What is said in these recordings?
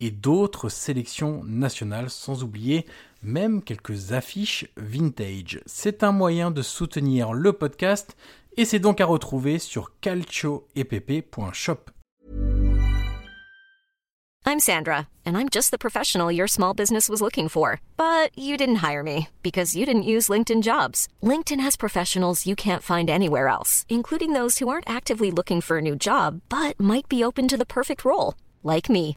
et d'autres sélections nationales, sans oublier même quelques affiches vintage. C'est un moyen de soutenir le podcast et c'est donc à retrouver sur calcioepp.shop. I'm Sandra, and I'm just the professional your small business was looking for. But you didn't hire me because you didn't use LinkedIn jobs. LinkedIn has professionals you can't find anywhere else, including those who aren't actively looking for a new job but might be open to the perfect role, like me.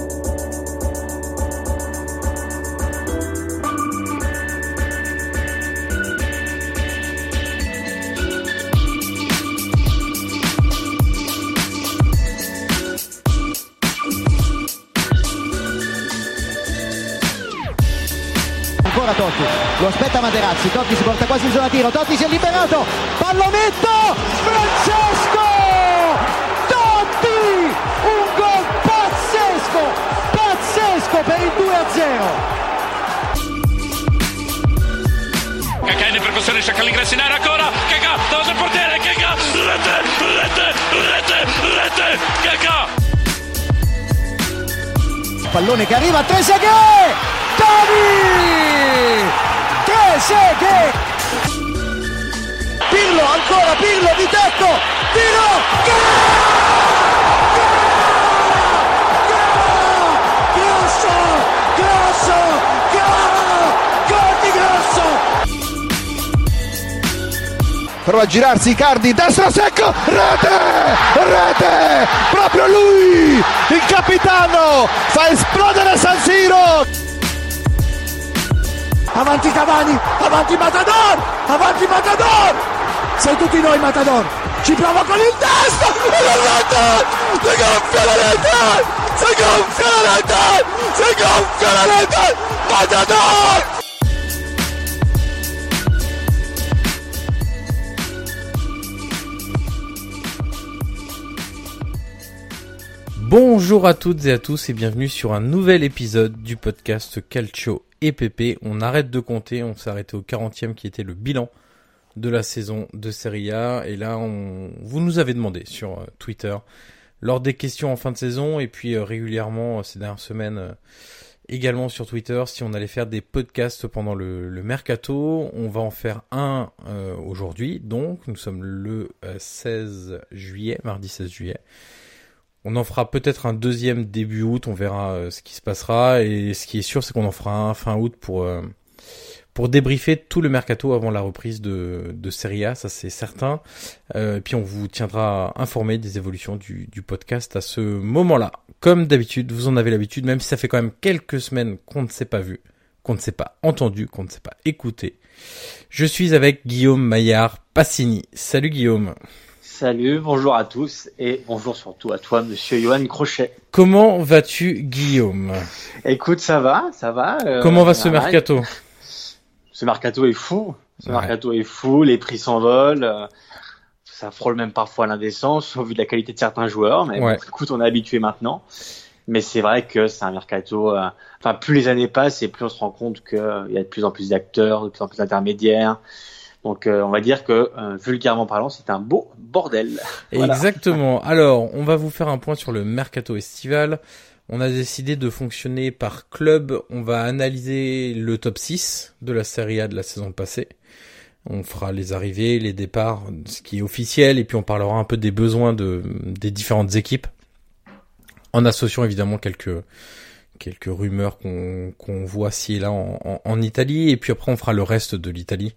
Ancora Totti, lo aspetta Materazzi, Totti si porta quasi in zona tiro, Totti si è liberato, pallonetto, Francesco! Totti! Un gol pazzesco, pazzesco per il 2-0! Cacà in percussione, cerca l'ingresso in area ancora, Cacà, davanti al portiere, Cacà, rete, rete, rete, rete, Cacà! Pallone che arriva, Trezeguet! Totti! Trezeguet! Pirlo, ancora Pirlo di tecco! Tiro! Grosso! Prova a girarsi Icardi, destro secco, rete, rete, proprio lui, il capitano, fa esplodere San Siro. Avanti Cavani, avanti Matador, avanti Matador, sei tutti noi Matador, ci prova con il destro, si gonfia la rete, si gonfia la rete, si gonfia la rete, Matador! Bonjour à toutes et à tous et bienvenue sur un nouvel épisode du podcast Calcio et PP. On arrête de compter, on s'est arrêté au 40e qui était le bilan de la saison de Serie A. Et là, on... vous nous avez demandé sur euh, Twitter, lors des questions en fin de saison et puis euh, régulièrement euh, ces dernières semaines également sur Twitter, si on allait faire des podcasts pendant le, mercato. On va en faire un aujourd'hui, donc nous sommes le euh, 16 juillet, mardi 16 juillet. On en fera peut-être un deuxième début août, on verra euh, ce qui se passera. Et ce qui est sûr, c'est qu'on en fera un fin août pour euh, pour débriefer tout le mercato avant la reprise de, de Serie A, ça c'est certain. Euh, puis on vous tiendra informé des évolutions du, du podcast à ce moment-là. Comme d'habitude, vous en avez l'habitude, même si ça fait quand même quelques semaines qu'on ne s'est pas vu, qu'on ne s'est pas entendu, qu'on ne s'est pas écouté. Je suis avec Guillaume Maillard Passini. Salut Guillaume. Salut, bonjour à tous et bonjour surtout à toi, monsieur Johan Crochet. Comment vas-tu Guillaume? Écoute, ça va, ça va. euh, Comment va ce mercato? Ce mercato est fou. Ce Ouais. mercato est fou, les prix s'envolent. euh, Ça frôle même parfois l'indécence au vu de la qualité de certains joueurs. Mais Ouais. bon, écoute, on est habitué maintenant. Mais c'est vrai que c'est un mercato. euh, Enfin, plus les années passent et plus on se rend compte qu'il y a de plus en plus d'acteurs, de plus en plus d'intermédiaires. Donc, euh, on va dire que, euh, vulgairement parlant, c'est un beau bordel. Voilà. Exactement. Alors, on va vous faire un point sur le mercato estival. On a décidé de fonctionner par club. On va analyser le top 6 de la Serie A de la saison passée. On fera les arrivées, les départs, ce qui est officiel, et puis on parlera un peu des besoins de, des différentes équipes, en associant évidemment quelques quelques rumeurs qu'on qu'on voit ci et là en, en, en Italie, et puis après on fera le reste de l'Italie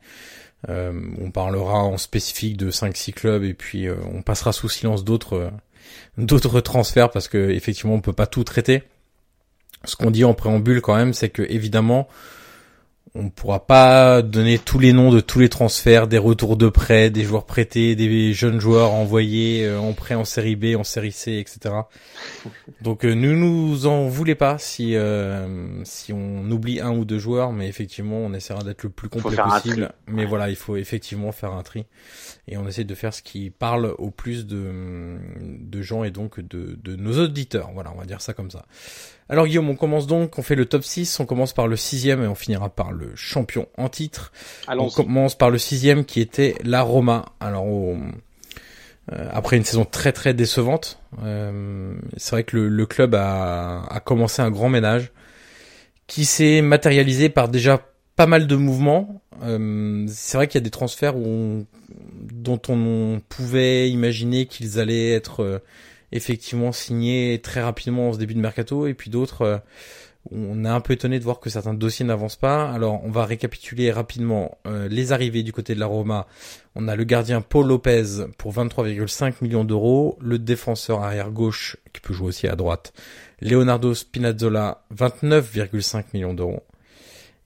on parlera en spécifique de 5-6 clubs et puis on passera sous silence d'autres d'autres transferts parce que effectivement on peut pas tout traiter. Ce qu'on dit en préambule quand même, c'est que évidemment on pourra pas donner tous les noms de tous les transferts, des retours de prêt, des joueurs prêtés, des jeunes joueurs envoyés euh, en prêt en série B, en série C, etc. Donc euh, ne nous en voulez pas si euh, si on oublie un ou deux joueurs, mais effectivement on essaiera d'être le plus complet possible. Mais voilà, il faut effectivement faire un tri et on essaie de faire ce qui parle au plus de de gens et donc de de nos auditeurs. Voilà, on va dire ça comme ça. Alors Guillaume, on commence donc, on fait le top 6, on commence par le sixième et on finira par le champion en titre. on commence par le sixième qui était la Roma. Alors euh, après une saison très très décevante, euh, c'est vrai que le, club a, a, commencé un grand ménage qui s'est matérialisé par déjà pas mal de mouvements. Euh, c'est vrai qu'il y a des transferts où dont on pouvait imaginer qu'ils allaient être effectivement signé très rapidement en ce début de mercato et puis d'autres euh, on est un peu étonné de voir que certains dossiers n'avancent pas. Alors on va récapituler rapidement euh, les arrivées du côté de la Roma. On a le gardien Paul Lopez pour 23,5 millions d'euros, le défenseur arrière gauche qui peut jouer aussi à droite, Leonardo Spinazzola 29,5 millions d'euros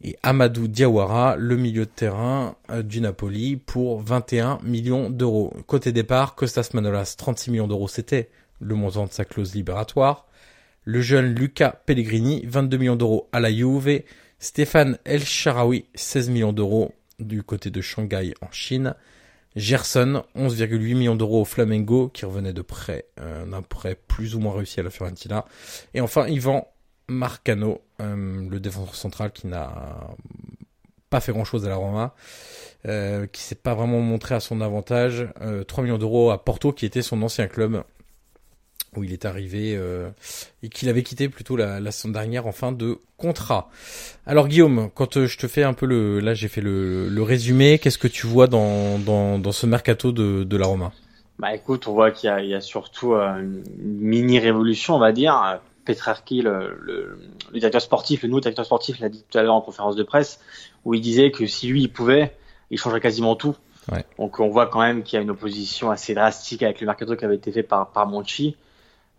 et Amadou Diawara, le milieu de terrain euh, du Napoli pour 21 millions d'euros. Côté départ, Costas Manolas 36 millions d'euros, c'était le montant de sa clause libératoire. Le jeune Luca Pellegrini, 22 millions d'euros à la Juve. Stéphane El Sharawi, 16 millions d'euros du côté de Shanghai en Chine. Gerson, 11,8 millions d'euros au Flamengo, qui revenait de prêt, euh, d'un prêt plus ou moins réussi à la Fiorentina. Et enfin, Ivan Marcano, euh, le défenseur central qui n'a pas fait grand chose à la Roma, euh, qui s'est pas vraiment montré à son avantage. 3 millions d'euros à Porto, qui était son ancien club où il est arrivé euh, et qu'il avait quitté plutôt la, la saison dernière en fin de contrat. Alors Guillaume, quand euh, je te fais un peu le, là j'ai fait le, le résumé, qu'est-ce que tu vois dans, dans, dans ce mercato de, de la Roma? Bah écoute, on voit qu'il y a, il y a surtout euh, une mini révolution, on va dire. Petrarchi, le, le, le directeur sportif, le nouveau directeur sportif, l'a dit tout à l'heure en conférence de presse, où il disait que si lui il pouvait, il changerait quasiment tout. Ouais. Donc on voit quand même qu'il y a une opposition assez drastique avec le mercato qui avait été fait par, par Monchi.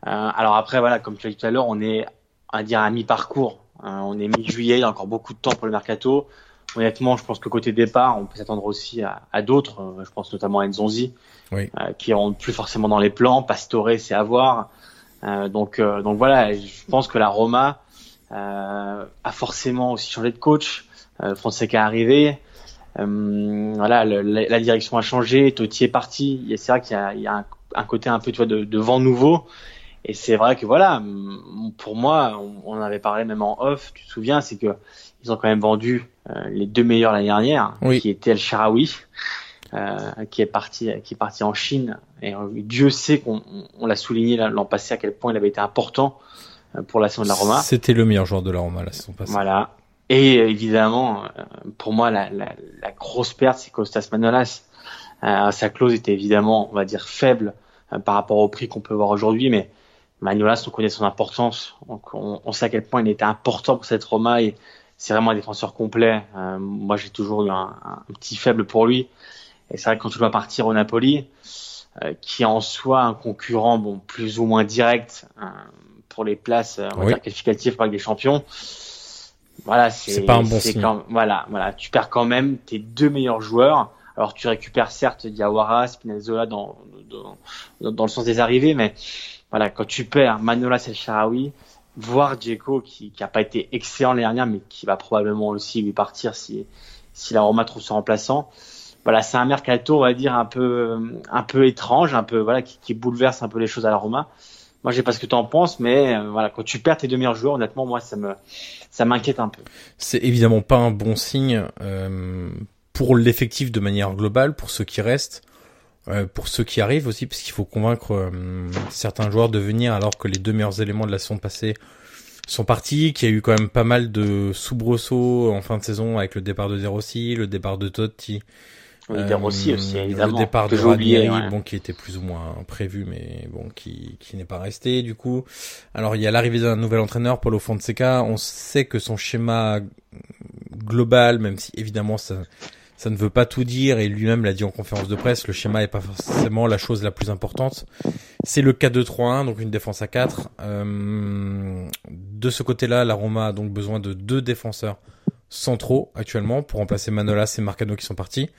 Euh, alors après, voilà, comme tu l'as dit tout à l'heure, on est, à dire, à mi-parcours. Euh, on est mi-juillet, il y a encore beaucoup de temps pour le mercato. Honnêtement, je pense que côté départ, on peut s'attendre aussi à, à d'autres. Euh, je pense notamment à Nzonzi, oui. qui rentre plus forcément dans les plans. Pastore, c'est à voir. donc, donc voilà, je pense que la Roma a forcément aussi changé de coach. Fonseca est arrivé. voilà, le, la, direction a changé. Totti est parti. C'est vrai qu'il y a, il y a un, un, côté un peu tu vois, de, de vent nouveau. Et c'est vrai que voilà, pour moi, on, en avait parlé même en off, tu te souviens, c'est que ils ont quand même vendu euh, les deux meilleurs l'année dernière, qui était El Sharawi, euh, qui est parti, qui est parti en Chine. Et Dieu sait qu'on on, l'a souligné l'an passé à quel point il avait été important euh, pour la saison de la Roma. C'était le meilleur joueur de la Roma la saison passée. Voilà. Et évidemment, euh, pour moi, la, la, la grosse perte, c'est Costas Manolas. Euh, sa clause était évidemment, on va dire, faible par rapport au prix qu'on peut voir aujourd'hui, mais Manolas, on connaît son importance. On, on, sait à quel point il était important pour cette Roma et c'est vraiment un défenseur complet. Euh, moi, j'ai toujours eu un, un, petit faible pour lui. Et c'est vrai que quand tu dois partir au Napoli, euh, qui est en soi un concurrent, bon, plus ou moins direct euh, pour les places on oui. qualificatives pour des champions. Voilà, c'est pas un bon signe. Quand, voilà, voilà, tu perds quand même tes deux meilleurs joueurs. Alors tu récupères certes Diawara, Spinazzola dans, dans, dans le sens des arrivées, mais voilà, quand tu perds Manolas El Sharawi, voir Djeko qui qui a pas été excellent l'année dernière, mais qui va probablement aussi lui partir si si la Roma trouve son remplaçant. Voilà, c'est un mercato, on va dire un peu un peu étrange, un peu voilà qui, qui bouleverse un peu les choses à la Roma. Moi, je sais pas ce que tu en penses, mais euh, voilà, quand tu perds tes deux meilleurs joueurs, honnêtement, moi, ça me ça m'inquiète un peu. C'est évidemment pas un bon signe euh, pour l'effectif de manière globale, pour ceux qui restent. Euh, pour ceux qui arrivent aussi, parce qu'il faut convaincre euh, certains joueurs de venir alors que les deux meilleurs éléments de la saison passée sont partis, qu'il y a eu quand même pas mal de soubresauts en fin de saison avec le départ de Zerossi, le départ de Totti. Oui, euh, aussi, évidemment. Le départ de Ranieri, ouais. bon, qui était plus ou moins prévu, mais bon, qui, qui n'est pas resté, du coup. Alors, il y a l'arrivée d'un nouvel entraîneur, Paulo Fonseca. On sait que son schéma global, même si évidemment ça, ça ne veut pas tout dire et lui-même l'a dit en conférence de presse, le schéma est pas forcément la chose la plus importante. C'est le 4-2-3-1, donc une défense à 4. Euh, de ce côté-là, la Roma a donc besoin de deux défenseurs centraux actuellement pour remplacer Manolas et Marcano qui sont partis.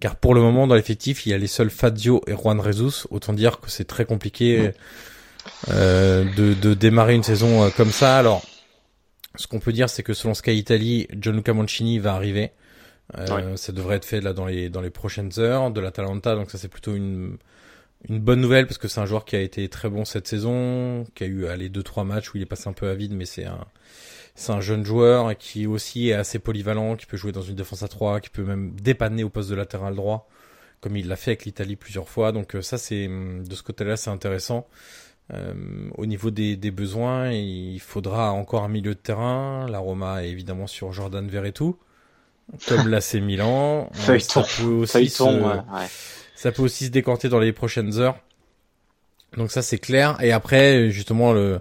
Car pour le moment, dans l'effectif, il y a les seuls Fazio et Juan Rezus. Autant dire que c'est très compliqué euh, de, de démarrer une saison euh, comme ça. Alors, ce qu'on peut dire, c'est que selon Sky Italy, Gianluca Mancini va arriver. Euh, Ça devrait être fait là dans les dans les prochaines heures de l'Atalanta, donc ça c'est plutôt une une bonne nouvelle parce que c'est un joueur qui a été très bon cette saison, qui a eu les deux trois matchs où il est passé un peu à vide, mais c'est un c'est un jeune joueur qui aussi est assez polyvalent, qui peut jouer dans une défense à 3, qui peut même dépanner au poste de latéral droit, comme il l'a fait avec l'Italie plusieurs fois. Donc euh, ça c'est de ce côté-là c'est intéressant. Euh, au niveau des, des, besoins, il faudra encore un milieu de terrain. La Roma est évidemment sur Jordan Verretou comme l'AC Milan. ça, peut aussi se, ça peut aussi se décanter dans les prochaines heures. Donc ça c'est clair. Et après justement le,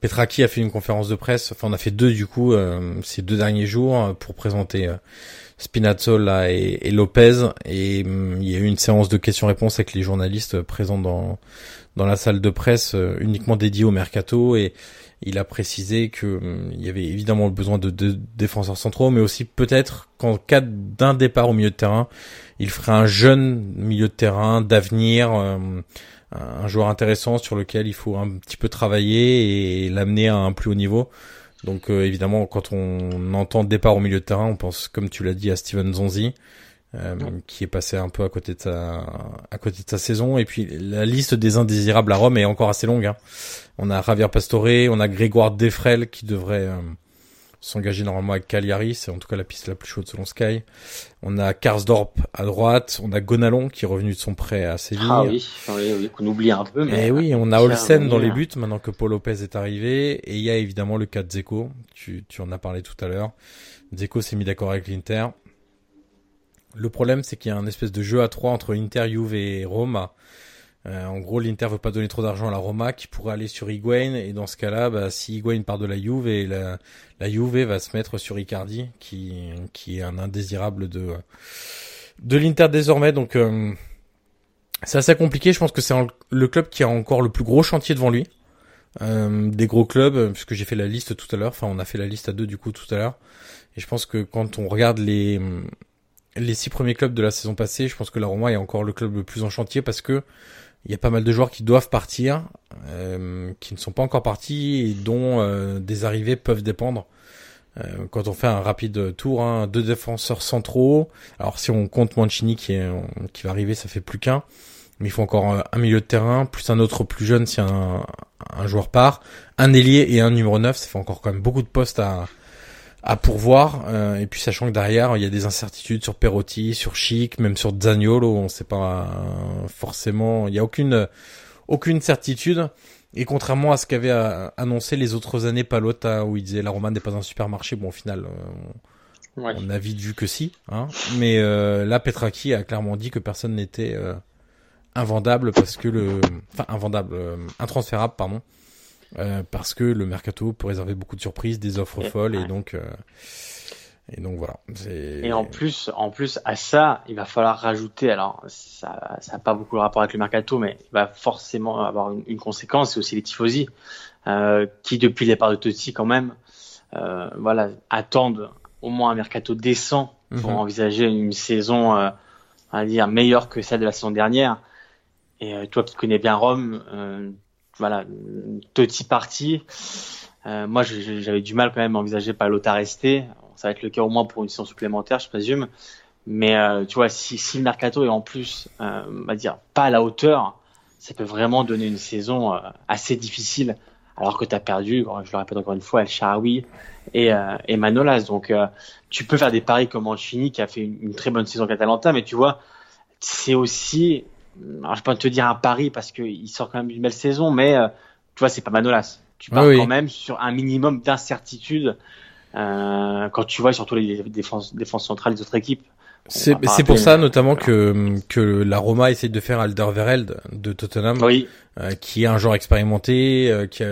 Petraki a fait une conférence de presse. Enfin on a fait deux du coup euh, ces deux derniers jours euh, pour présenter euh, Spinazzola et, et, Lopez. Et hum, il y a eu une séance de questions-réponses avec les journalistes présents dans dans la salle de presse uniquement dédiée au mercato et il a précisé que hum, il y avait évidemment le besoin de, de défenseurs centraux, mais aussi peut-être qu'en cas d'un départ au milieu de terrain, il ferait un jeune milieu de terrain d'avenir, hum, un joueur intéressant sur lequel il faut un petit peu travailler et l'amener à un plus haut niveau. Donc euh, évidemment, quand on entend départ au milieu de terrain, on pense, comme tu l'as dit, à Steven Zonzi. Euh, qui est passé un peu à côté de sa à côté de sa saison. Et puis la liste des indésirables à Rome est encore assez longue hein. on a Javier Pastore on a Grégoire Defrel qui devrait euh, s'engager normalement avec Cagliari. C'est en tout cas la piste la plus chaude selon Sky. On a Karsdorp à droite. On a Gonalon qui est revenu de son prêt à Séville. Ah oui oui, oui qu'on oublie un peu mais et oui on a Olsen dans les buts maintenant que Paul Lopez est arrivé. Et il y a évidemment le cas de Zeko tu, tu en as parlé tout à l'heure. Zeko s'est mis d'accord avec l'Inter le problème, c'est qu'il y a un espèce de jeu à trois entre Inter, Juve et Roma. Euh, en gros, l'Inter veut pas donner trop d'argent à la Roma, qui pourrait aller sur Higuain, et dans ce cas-là, bah, si Higuain part de la Juve, et la, la Juve va se mettre sur Icardi, qui, qui est un indésirable de, de l'Inter désormais. Donc, euh, c'est assez compliqué. Je pense que c'est le club qui a encore le plus gros chantier devant lui. Euh, des gros clubs, puisque j'ai fait la liste tout à l'heure. Enfin, on a fait la liste à deux du coup tout à l'heure. Et je pense que quand on regarde les les six premiers clubs de la saison passée, je pense que la Roma est encore le club le plus en chantier parce que il y a pas mal de joueurs qui doivent partir, euh, qui ne sont pas encore partis et dont euh, des arrivées peuvent dépendre. Euh, quand on fait un rapide tour, hein, deux défenseurs centraux. Alors si on compte Mancini qui, est, qui va arriver, ça fait plus qu'un. Mais il faut encore un milieu de terrain, plus un autre plus jeune si un, un joueur part. Un ailier et un numéro 9, ça fait encore quand même beaucoup de postes à, à pourvoir. Euh, et puis sachant que derrière, il y a des incertitudes sur Perotti, sur Chic, même sur Zaniolo, on sait pas euh, forcément, il y a aucune aucune certitude. Et contrairement à ce qu'avaient euh, annoncé les autres années Palota, où il disait la Roma n'est pas un supermarché, bon au final, on a vite vu que si. Hein. Mais là, Petraki a clairement dit que personne n'était invendable parce que le, enfin invendable, intransférable, pardon, euh, parce que le mercato peut réserver beaucoup de surprises, des offres folles, et donc euh, et donc voilà. Et en plus, en plus à ça, il va falloir rajouter. Alors ça, ça n'a pas beaucoup de rapport avec le mercato, mais il va forcément avoir une, conséquence. C'est aussi les tifosi euh, qui, depuis les départ de Totti, quand même, euh, voilà, attendent au moins un mercato décent pour mhm. envisager une saison, euh, on va dire meilleure que celle de la saison dernière. Et toi qui connais bien Rome, voilà, Totti parti. Euh, moi, j'avais du mal quand même à envisager Palota rester. Ça va être le cas au moins pour une saison supplémentaire, je présume. Mais euh, tu vois, si, si, le mercato est en plus, euh, on va dire, pas à la hauteur, ça peut vraiment donner une saison euh, assez difficile. Alors que tu as perdu, je le répète encore une fois, El Sharawi et, euh, et Manolas. Donc, euh, tu peux faire des paris comme Anchini qui a fait une, très bonne saison Catalanta, mais tu vois, c'est aussi alors, je peux pas te dire un pari parce qu'il sort quand même une belle saison, mais euh, tu vois, c'est pas Manolas. Tu pars quand même sur un minimum d'incertitude euh, quand tu vois surtout les défenses, défenses centrales des autres équipes. C'est pour ça notamment que que la Roma essaye de faire Alderweireld de Tottenham, oui. euh, qui est un joueur expérimenté, euh, qui,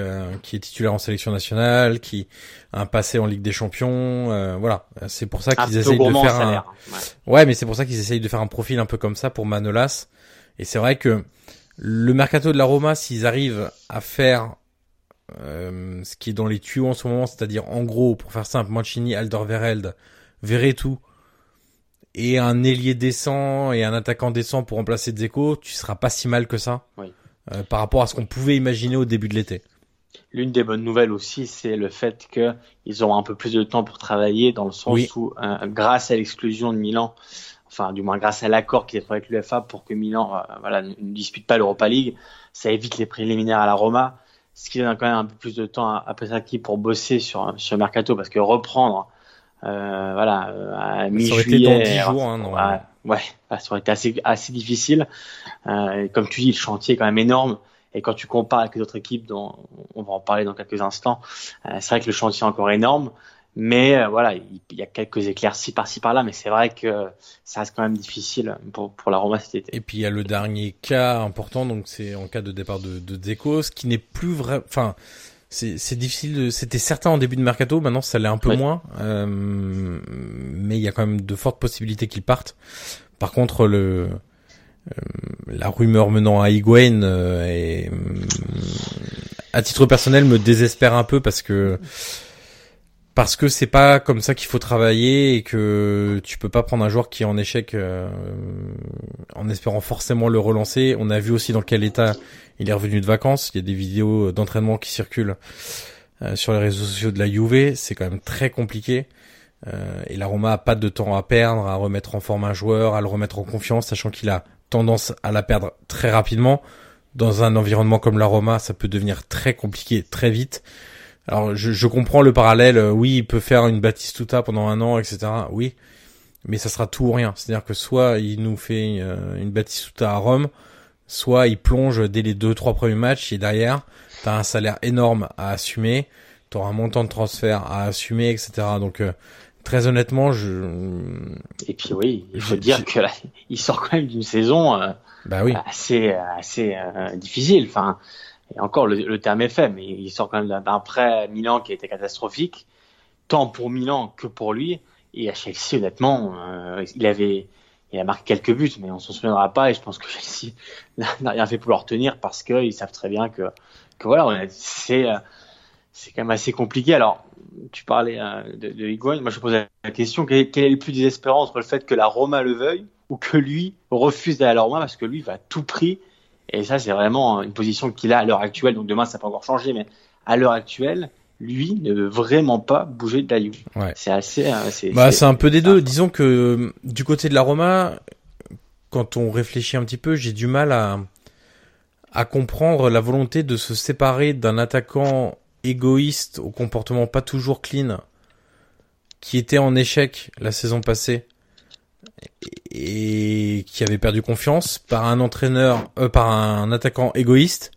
qui est titulaire en sélection nationale, qui a un passé en Ligue des Champions, euh, voilà. C'est pour ça qu'ils essayent de faire un. Ouais, ouais mais c'est pour ça qu'ils essayent de faire un profil un peu comme ça pour Manolas. Et c'est vrai que le mercato de la Roma, s'ils arrivent à faire ce qui est dans les tuyaux en ce moment, c'est-à-dire en gros, pour faire simple, Mancini, Alderweireld, Verretou et un ailier décent et un attaquant décent pour remplacer Dzeko, tu seras pas si mal que ça oui. euh, par rapport à ce qu'on pouvait imaginer au début de l'été. L'une des bonnes nouvelles aussi, c'est le fait qu'ils auront un peu plus de temps pour travailler, dans le sens où, euh, grâce à l'exclusion de Milan, enfin du moins grâce à l'accord qui est fait avec l'UEFA pour que Milan euh, voilà, ne dispute pas l'Europa League, ça évite les préliminaires à la Roma, ce qui donne quand même un peu plus de temps à, à Pesaki pour bosser sur, sur Mercato, parce que reprendre euh, voilà, euh, à mi-juillet. Hein, ouais, ouais, ça aurait été assez, assez difficile. Euh, comme tu dis, le chantier est quand même énorme. Et quand tu compares avec les autres équipes, dont on va en parler dans quelques instants, euh, c'est vrai que le chantier est encore énorme. Mais euh, voilà, il, y a quelques éclaircies par-ci par-là, mais c'est vrai que ça reste quand même difficile pour, pour la Roma cet été. Et puis il y a le dernier cas important, donc c'est en cas de départ de, de Dzeko, ce qui n'est plus vrai. Enfin, c'est difficile. C'était certain en début de mercato, maintenant ça l'est un peu moins, euh, mais il y a quand même de fortes possibilités qu'il parte. Par contre, le euh, la rumeur menant à Higuain euh, est, à titre personnel me désespère un peu parce que parce que c'est pas comme ça qu'il faut travailler et que tu peux pas prendre un joueur qui est en échec euh, en espérant forcément le relancer. On a vu aussi dans quel état il est revenu de vacances. Il y a des vidéos d'entraînement qui circulent euh, sur les réseaux sociaux de la Juve. C'est quand même très compliqué. Euh, et la Roma a pas de temps à perdre, à remettre en forme un joueur, à le remettre en confiance, sachant qu'il a tendance à la perdre très rapidement. Dans un environnement comme la Roma, ça peut devenir très compliqué très vite. Alors je, je, comprends le parallèle, euh, oui, il peut faire une Batistuta pendant un an, etc. Oui, mais ça sera tout ou rien. C'est-à-dire que soit il nous fait euh, une Batistuta à Rome, soit il plonge dès les deux trois premiers matchs et derrière t'as un salaire énorme à assumer, t'auras un montant de transfert à assumer, etc. Donc euh, très honnêtement, je. Et puis oui, il faut dire que là, il sort quand même d'une saison bah oui. assez assez difficile. Enfin et encore, le, terme est fait, mais il sort quand même d'un prêt Milan qui a été catastrophique, tant pour Milan que pour lui. Et à Chelsea, honnêtement, euh, il avait, il a marqué quelques buts, mais on s'en souviendra pas. Et je pense que Chelsea n'a rien fait pour le retenir parce qu'ils savent très bien que, voilà, c'est, euh, c'est quand même assez compliqué. Alors, tu parlais euh, de, de. Moi, je posais la question quel, est le plus désespérant entre le fait que la Roma le veuille ou que lui refuse d'aller à la Roma parce que lui va à tout prix et ça, c'est vraiment une position qu'il a à l'heure actuelle. Donc demain, ça peut encore changer, mais à l'heure actuelle, lui ne veut vraiment pas bouger de. Ouais. C'est assez. Euh, c'est, bah, c'est un peu des deux. Disons que euh, du côté de la Roma, quand on réfléchit un petit peu, j'ai du mal à à comprendre la volonté de se séparer d'un attaquant égoïste au comportement pas toujours clean qui était en échec la saison passée et qui avait perdu confiance par un entraîneur, euh, par un attaquant égoïste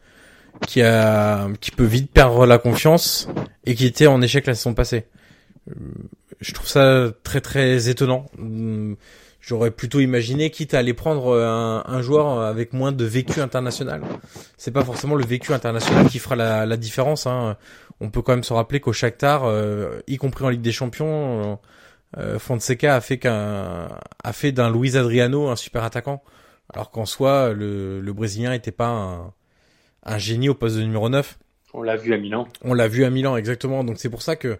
qui a, qui peut vite perdre la confiance et qui était en échec la saison passée. Euh, je trouve ça très très étonnant. Hum, j'aurais plutôt imaginé, quitte à aller prendre un, joueur avec moins de vécu international. C'est pas forcément le vécu international qui fera la, différence. Hein. On peut quand même se rappeler qu'au Shakhtar, euh, y compris en Ligue des Champions, Fonseca a fait qu'un a fait d'un Luis Adriano un super attaquant, alors qu'en soi le, le Brésilien n'était pas un, un génie au poste de numéro 9. On l'a vu à Milan. On l'a vu à Milan exactement, donc c'est pour ça que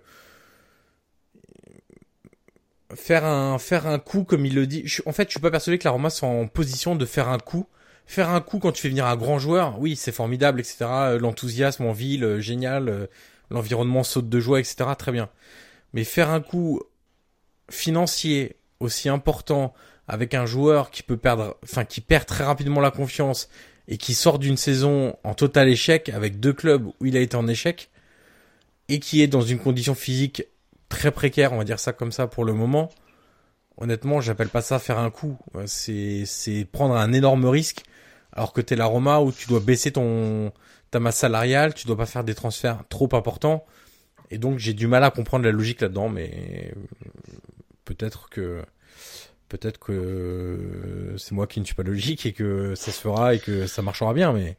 faire un faire un coup comme il le dit. Je, en fait, je suis pas persuadé que la Roma soit en position de faire un coup. Faire un coup quand tu fais venir un grand joueur, oui, c'est formidable, etc. L'enthousiasme en ville, génial. L'environnement saute de joie, etc. Très bien. Mais faire un coup financier aussi important avec un joueur qui peut perdre, enfin qui perd très rapidement la confiance et qui sort d'une saison en total échec avec deux clubs où il a été en échec et qui est dans une condition physique très précaire, on va dire ça comme ça pour le moment. Honnêtement, j'appelle pas ça faire un coup. C'est c'est prendre un énorme risque alors que t'es la Roma où tu dois baisser ton ta masse salariale, tu dois pas faire des transferts trop importants. Et donc j'ai du mal à comprendre la logique là-dedans, mais peut-être que peut-être que c'est moi qui ne suis pas logique et que ça se fera et que ça marchera bien, mais,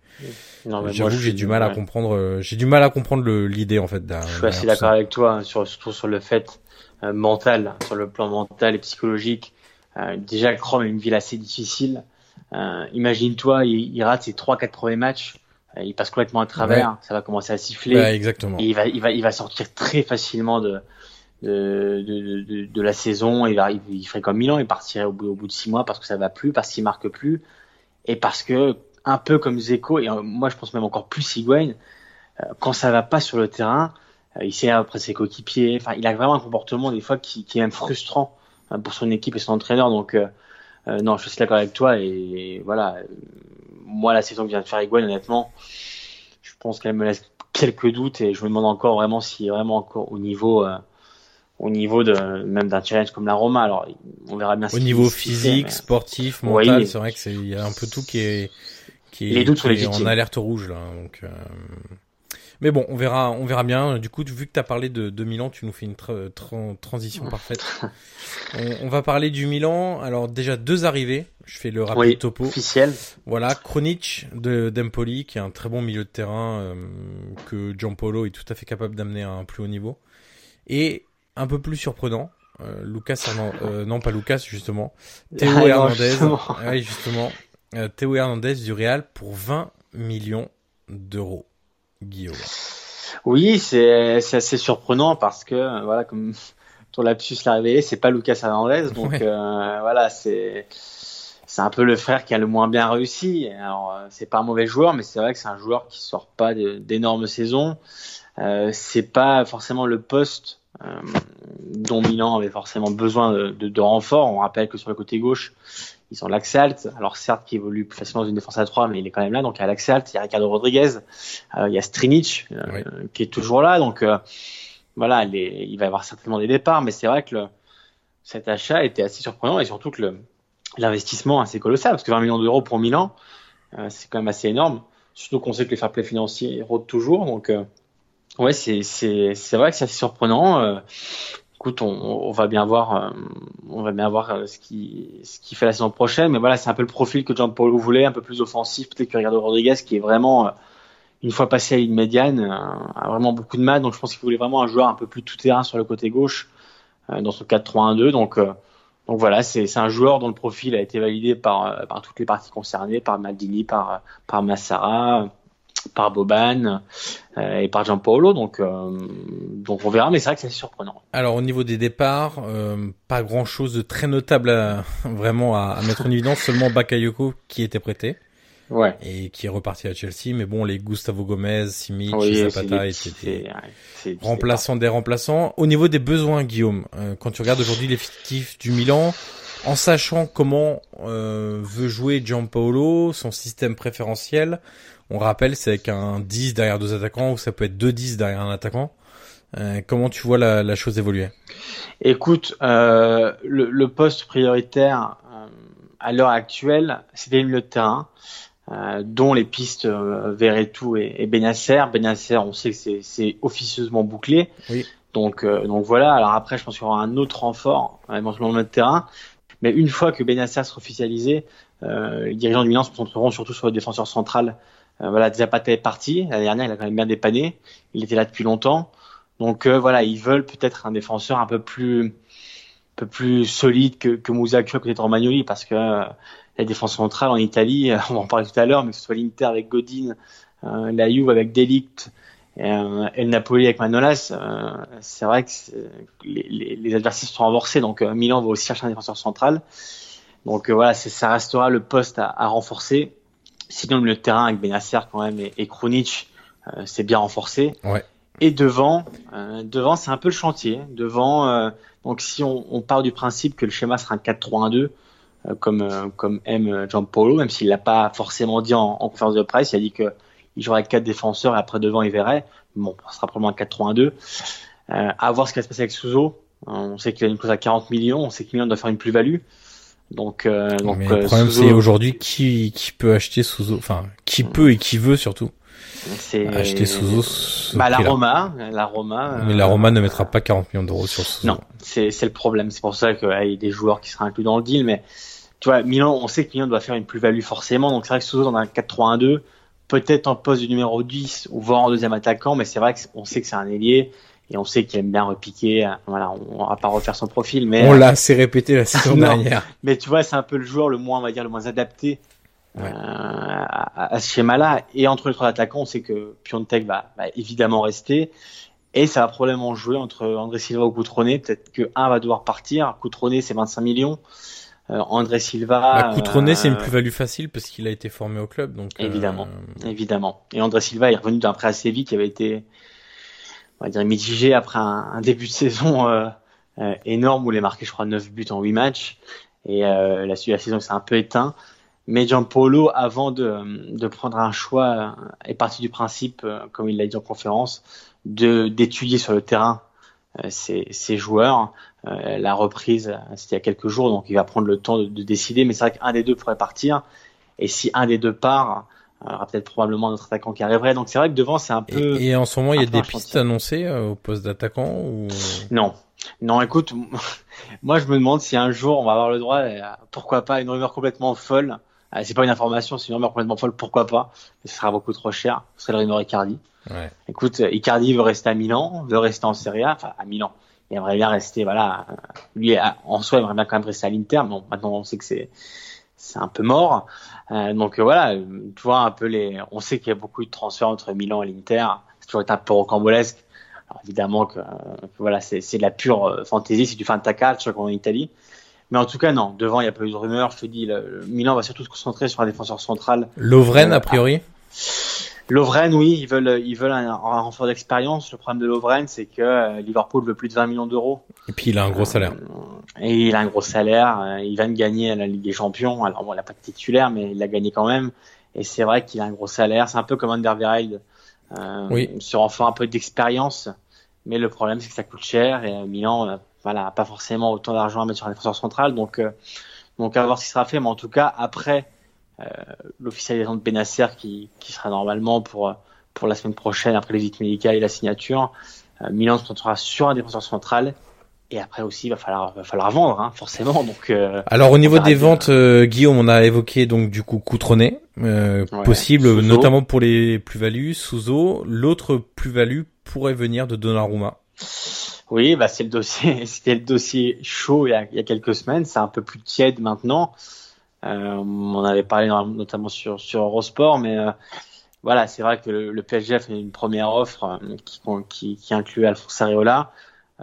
j'avoue que j'ai du mal à comprendre. J'ai du mal à comprendre l'idée en fait. Je suis assez d'accord avec toi, hein, sur, surtout sur le fait euh, mental, sur le plan mental et psychologique. Euh, déjà, Chrome a une ville assez difficile. Euh, Imagine-toi, il, il, rate ses trois quatre premiers matchs, euh, il passe complètement à travers, ça va commencer à siffler. exactement. Et il va, il va, il va sortir très facilement de de, la saison. Il, ferait comme Milan, il partirait au bout, au bout de six mois parce que ça va plus, parce qu'il marque plus, et parce que un peu comme Zeko et moi je pense même encore plus Higuain, quand ça va pas sur le terrain, il sait après ses coéquipiers. Enfin, il a vraiment un comportement des fois qui, est même frustrant pour son équipe et son entraîneur. Donc, euh, euh, non, je suis d'accord avec toi. Et, voilà, moi, la saison que vient de faire Higuain, honnêtement, je pense qu'elle me laisse quelques doutes et je me demande encore vraiment est vraiment encore au niveau, euh, au niveau de même d'un challenge comme la Roma. Alors, on verra bien. Au niveau physique, sportif, mental, c'est vrai que c'est il y a un peu tout qui est qui est, les doutes qui est en alerte rouge là. Donc, euh, mais bon, on verra, on verra bien. Du coup, vu que tu as parlé de, de, Milan, tu nous fais une transition parfaite. on, va parler du Milan. Alors déjà deux arrivées. Je fais le rapide topo. Officiel. Voilà, Kronic de d'Empoli, qui est un très bon milieu de terrain euh, que Giampolo est tout à fait capable d'amener à un plus haut niveau. Et un peu plus surprenant, euh, Lucas Hernandez, euh, non pas Lucas justement, Théo ah, Hernandez, justement, justement euh, Théo Hernandez du Real pour 20 millions d'euros. Guillaume. Oui, c'est assez surprenant parce que voilà, comme ton lapsus l'a révélé, c'est pas Lucas Hernandez, donc voilà, c'est c'est un peu le frère qui a le moins bien réussi. Alors c'est pas un mauvais joueur, mais c'est vrai que c'est un joueur qui sort pas d'énormes saisons. Euh, c'est pas forcément le poste euh, dont Milan avait forcément besoin de, de, de renfort. On rappelle que sur le côté gauche, ils ont l'Axalt, alors certes qui évolue plus facilement dans une défense à 3, mais il est quand même là. Donc il y a l'Axalt, il y a Ricardo Rodriguez, euh, il y a Strinic euh, qui est toujours là. Donc voilà, les, il va y avoir certainement des départs, mais c'est vrai que le, cet achat était assez surprenant et surtout que l'investissement assez colossal, parce que 20 millions d'euros pour Milan, c'est quand même assez énorme. Surtout qu'on sait que les fair play financiers rôdent toujours. Donc ouais, c'est vrai que c'est surprenant écoute, on, va bien voir, euh, on va bien voir euh, ce qui, ce qui fait la saison prochaine. Mais voilà, c'est un peu le profil que Jean-Paul voulait, un peu plus offensif, peut-être que Ricardo Rodriguez, qui est vraiment, euh, une fois passé à une médiane, a vraiment beaucoup de mal. Donc je pense qu'il voulait vraiment un joueur un peu plus tout terrain sur le côté gauche, dans son 4-3-1-2. Donc, donc voilà, c'est un joueur dont le profil a été validé par, par toutes les parties concernées, par Maldini, par, par Massara par Boban euh, et par Giampaolo. Donc, euh, donc on verra, mais c'est vrai que c'est surprenant. Alors au niveau des départs, euh, pas grand chose de très notable à, vraiment à, mettre en évidence. Seulement Bakayoko qui était prêté. Ouais. Et qui est reparti à Chelsea. Mais bon, les Gustavo Gomez, Simic, oui, Zapata étaient remplaçants des remplaçants. Au niveau des besoins, Guillaume, quand tu regardes aujourd'hui l'effectif du Milan, en sachant comment veut jouer Giampaolo, son système préférentiel, on rappelle, c'est avec un 10 derrière deux attaquants ou ça peut être deux 10 derrière un attaquant. Euh, comment tu vois la, chose évoluer? Écoute, euh, le, poste prioritaire euh, à l'heure actuelle, c'est le milieu de terrain, dont les pistes Verretou et, et Benasser. Benasser, on sait que c'est officieusement bouclé. Oui. Donc, donc voilà. Alors après, je pense qu'il y aura un autre renfort, éventuellement le milieu de terrain. Mais une fois que Benasser sera officialisé, les dirigeants du Milan se concentreront surtout sur le défenseur central voilà, Zapata est parti. L'année dernière, il a quand même bien dépanné. Il était là depuis longtemps. Donc euh, voilà, ils veulent peut-être un défenseur un peu plus, un peu plus solide que, que Mouzaku à côté de Romagnoli parce que euh, la défense centrale en Italie, on va en parler tout à l'heure, mais que ce soit l'Inter avec Godin, la Juve avec Delict et, le Napoli avec Manolas, c'est vrai que les, les, les, adversaires sont renforcés. Donc Milan va aussi chercher un défenseur central. Donc voilà, ça restera le poste à, à renforcer. Sinon, le terrain avec Benasser quand même et, et Krunic, euh, c'est bien renforcé. Ouais. Et devant, euh, devant c'est un peu le chantier. Devant, euh, donc si on, on, part du principe que le schéma sera un 4-3-1-2, euh, comme comme aime Giampolo, même s'il l'a pas forcément dit en, en, conférence de presse, il a dit que il jouerait avec quatre défenseurs et après devant il verrait. Bon, ce sera probablement un 4-3-1-2. à voir ce qui va se passer avec Souzo. On sait qu'il a une clause à 40 millions, on sait qu'il doit faire une plus-value. Donc, euh, donc mais le euh, problème c'est aujourd'hui qui qui peut acheter sous, enfin qui peut et qui veut surtout. C'est acheter Souzo. Bah la Roma, la Roma. Mais la Roma ne mettra pas 40 millions d'euros sur Souzo. Non, c'est c'est le problème. C'est pour ça qu'il y a des joueurs qui seraient inclus dans le deal, mais tu vois, Milan, on sait que Milan doit faire une plus-value forcément. Donc c'est vrai que Souzo dans un 4-3-1-2, peut-être en poste du numéro 10 ou voire en deuxième attaquant, mais c'est vrai qu'on sait que c'est un ailier et on sait qu'il aime bien repiquer. Voilà, on, va pas refaire son profil, mais on l'a assez répété la saison dernière. Mais tu vois, c'est un peu le joueur le moins, on va dire, le moins adapté euh, à, ce schéma-là. Et entre les trois attaquants, on sait que Piontek va, va, évidemment rester. Et ça va probablement jouer entre André Silva ou Coutronnet. Peut-être que un va devoir partir. Coutronnet, c'est 25 millions. Euh, André Silva. Bah, Coutronnet, c'est une euh, plus-value facile parce qu'il a été formé au club. Donc, évidemment, évidemment. Et André Silva est revenu d'un prêt assez vite qui avait été on va dire mitigé après un, début de saison euh, euh, énorme où il a marqué je crois 9 buts en 8 matchs. Et euh, la suite de la saison s'est un peu éteint mais Gianpolo avant de, de prendre un choix est parti du principe comme il l'a dit en conférence de d'étudier sur le terrain ses, ses, joueurs. La reprise c'était il y a quelques jours donc il va prendre le temps de, de décider. Mais c'est vrai qu'un des deux pourrait partir. Et si un des deux part aura peut-être probablement notre attaquant qui arriverait. Donc c'est vrai que devant c'est un peu. Et, en ce moment il y a des pistes annoncées euh, au poste d'attaquant ou Non, non. Écoute, moi je me demande si un jour on va avoir le droit, euh, pourquoi pas une rumeur complètement folle. Euh, c'est pas une information, c'est une rumeur complètement folle. Pourquoi pas Mais ce sera beaucoup trop cher. Ce serait le rumeur Icardi. Ouais. Écoute, Icardi veut rester à Milan, veut rester en Serie A, enfin à Milan. Il aimerait bien rester, voilà. Lui, en soi, il aimerait bien quand même rester à l'Inter. Mais bon, maintenant, on sait que c'est c'est un peu mort. Euh, donc voilà, tu vois un peu les. On sait qu'il y a beaucoup de transferts entre Milan et l'Inter. C'est toujours été un peu rocambolesque. Alors évidemment que, voilà, c'est de la pure euh, fantaisie si tu fais un tacatch comme en Italie. Mais en tout cas, non. Devant, il n'y a pas eu de rumeur. Je te dis, le, Milan va surtout se concentrer sur un défenseur central. Lovren, a priori? Lovren, oui, ils veulent, ils veulent un, renfort d'expérience. Le problème de Lovren, c'est que euh, Liverpool veut plus de 20 millions d'euros. Et puis il a un gros salaire. Euh, et il a un gros salaire. Euh, il vient de gagner à la Ligue des Champions. Alors bon, il n'a pas de titulaire, mais il l'a gagné quand même. Et c'est vrai qu'il a un gros salaire. C'est un peu comme Underweireld. Euh, oui. Sur enfin un peu d'expérience. Mais le problème, c'est que ça coûte cher. Et Milan, voilà, pas forcément autant d'argent à mettre sur un défenseur central. Donc, donc à voir ce qui sera fait. Mais en tout cas, après euh, l'officialisation de Benasser qui, qui sera normalement pour pour la semaine prochaine après les visites médicales et la signature. Euh, Milan se concentrera sur un défenseur central et après aussi, il va falloir, va falloir vendre, hein, forcément. Donc, euh, alors au niveau des ventes, Guillaume, on a évoqué donc du coup Coutronnet, euh, possible notamment pour les plus-values. Souzo, l'autre plus-value pourrait venir de Donnarumma. Oui, bah c'est le dossier, c'était le dossier chaud il y, a, il y a quelques semaines. C'est un peu plus tiède maintenant. Euh, on avait parlé notamment sur, sur Eurosport, mais euh, voilà, c'est vrai que le, PSG a fait une première offre euh, qui, qui, qui inclut Alphonse Areola.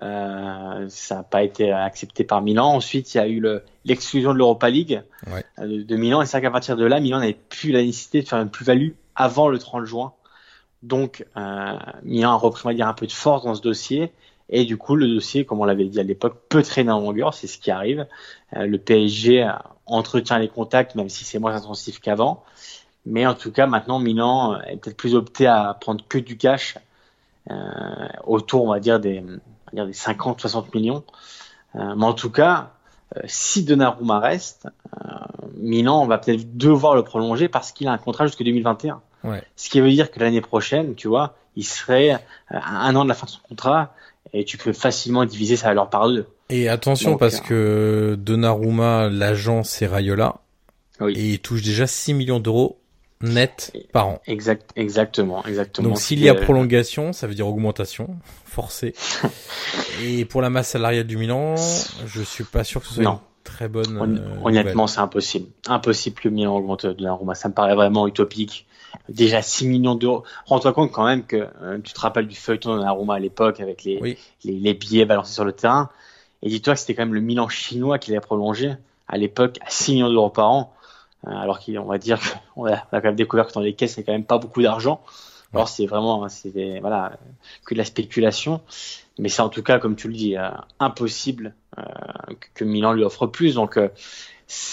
Euh, ça n'a pas été accepté par Milan. Ensuite, il y a eu l'exclusion de l'Europa League de, Milan. Et c'est vrai qu'à partir de là, Milan n'avait plus la nécessité de faire une plus-value avant le 30 juin. Donc, euh, Milan a repris, on va dire, un peu de force dans ce dossier. Et du coup, le dossier, comme on l'avait dit à l'époque, peut traîner en longueur, c'est ce qui arrive. Euh, le PSG entretient les contacts, même si c'est moins intensif qu'avant. Mais en tout cas, maintenant, Milan est peut-être plus opté à prendre que du cash euh, autour, on va dire, des, on va dire des 50-60 millions. Euh, mais en tout cas, euh, si Donnarumma reste, euh, Milan va peut-être devoir le prolonger parce qu'il a un contrat jusqu'en 2021. Ouais. Ce qui veut dire que l'année prochaine, tu vois, il serait à un an de la fin de son contrat et tu peux facilement diviser ça valeur par deux. Et attention parce euh, que Donnarumma, l'agent, c'est Rayola. Oui. Et il touche déjà 6 millions d'euros net par an. Exact, exactement, exactement. Donc s'il y a prolongation, ça veut dire augmentation forcée. et pour la masse salariale du Milan, je suis pas sûr que ce soit une très bonne. Euh, honnêtement, c'est impossible. Impossible que Milan augmente Donnarumma. Ça me paraît vraiment utopique déjà 6 millions d'euros. Rends-toi compte quand même que euh, tu te rappelles du feuilleton de Donnarumma à l'époque avec les, les, les, billets balancés sur le terrain. Et dis-toi que c'était quand même le Milan chinois qui l'avait prolongé à l'époque à 6 millions d'euros par an. Euh, alors qu'on va dire qu'on a, quand même découvert que dans les caisses, c'est quand même pas beaucoup d'argent. Alors c'est vraiment, c'est voilà, que de la spéculation. Mais c'est en tout cas, comme tu le dis, euh, impossible euh, que Milan lui offre plus. Donc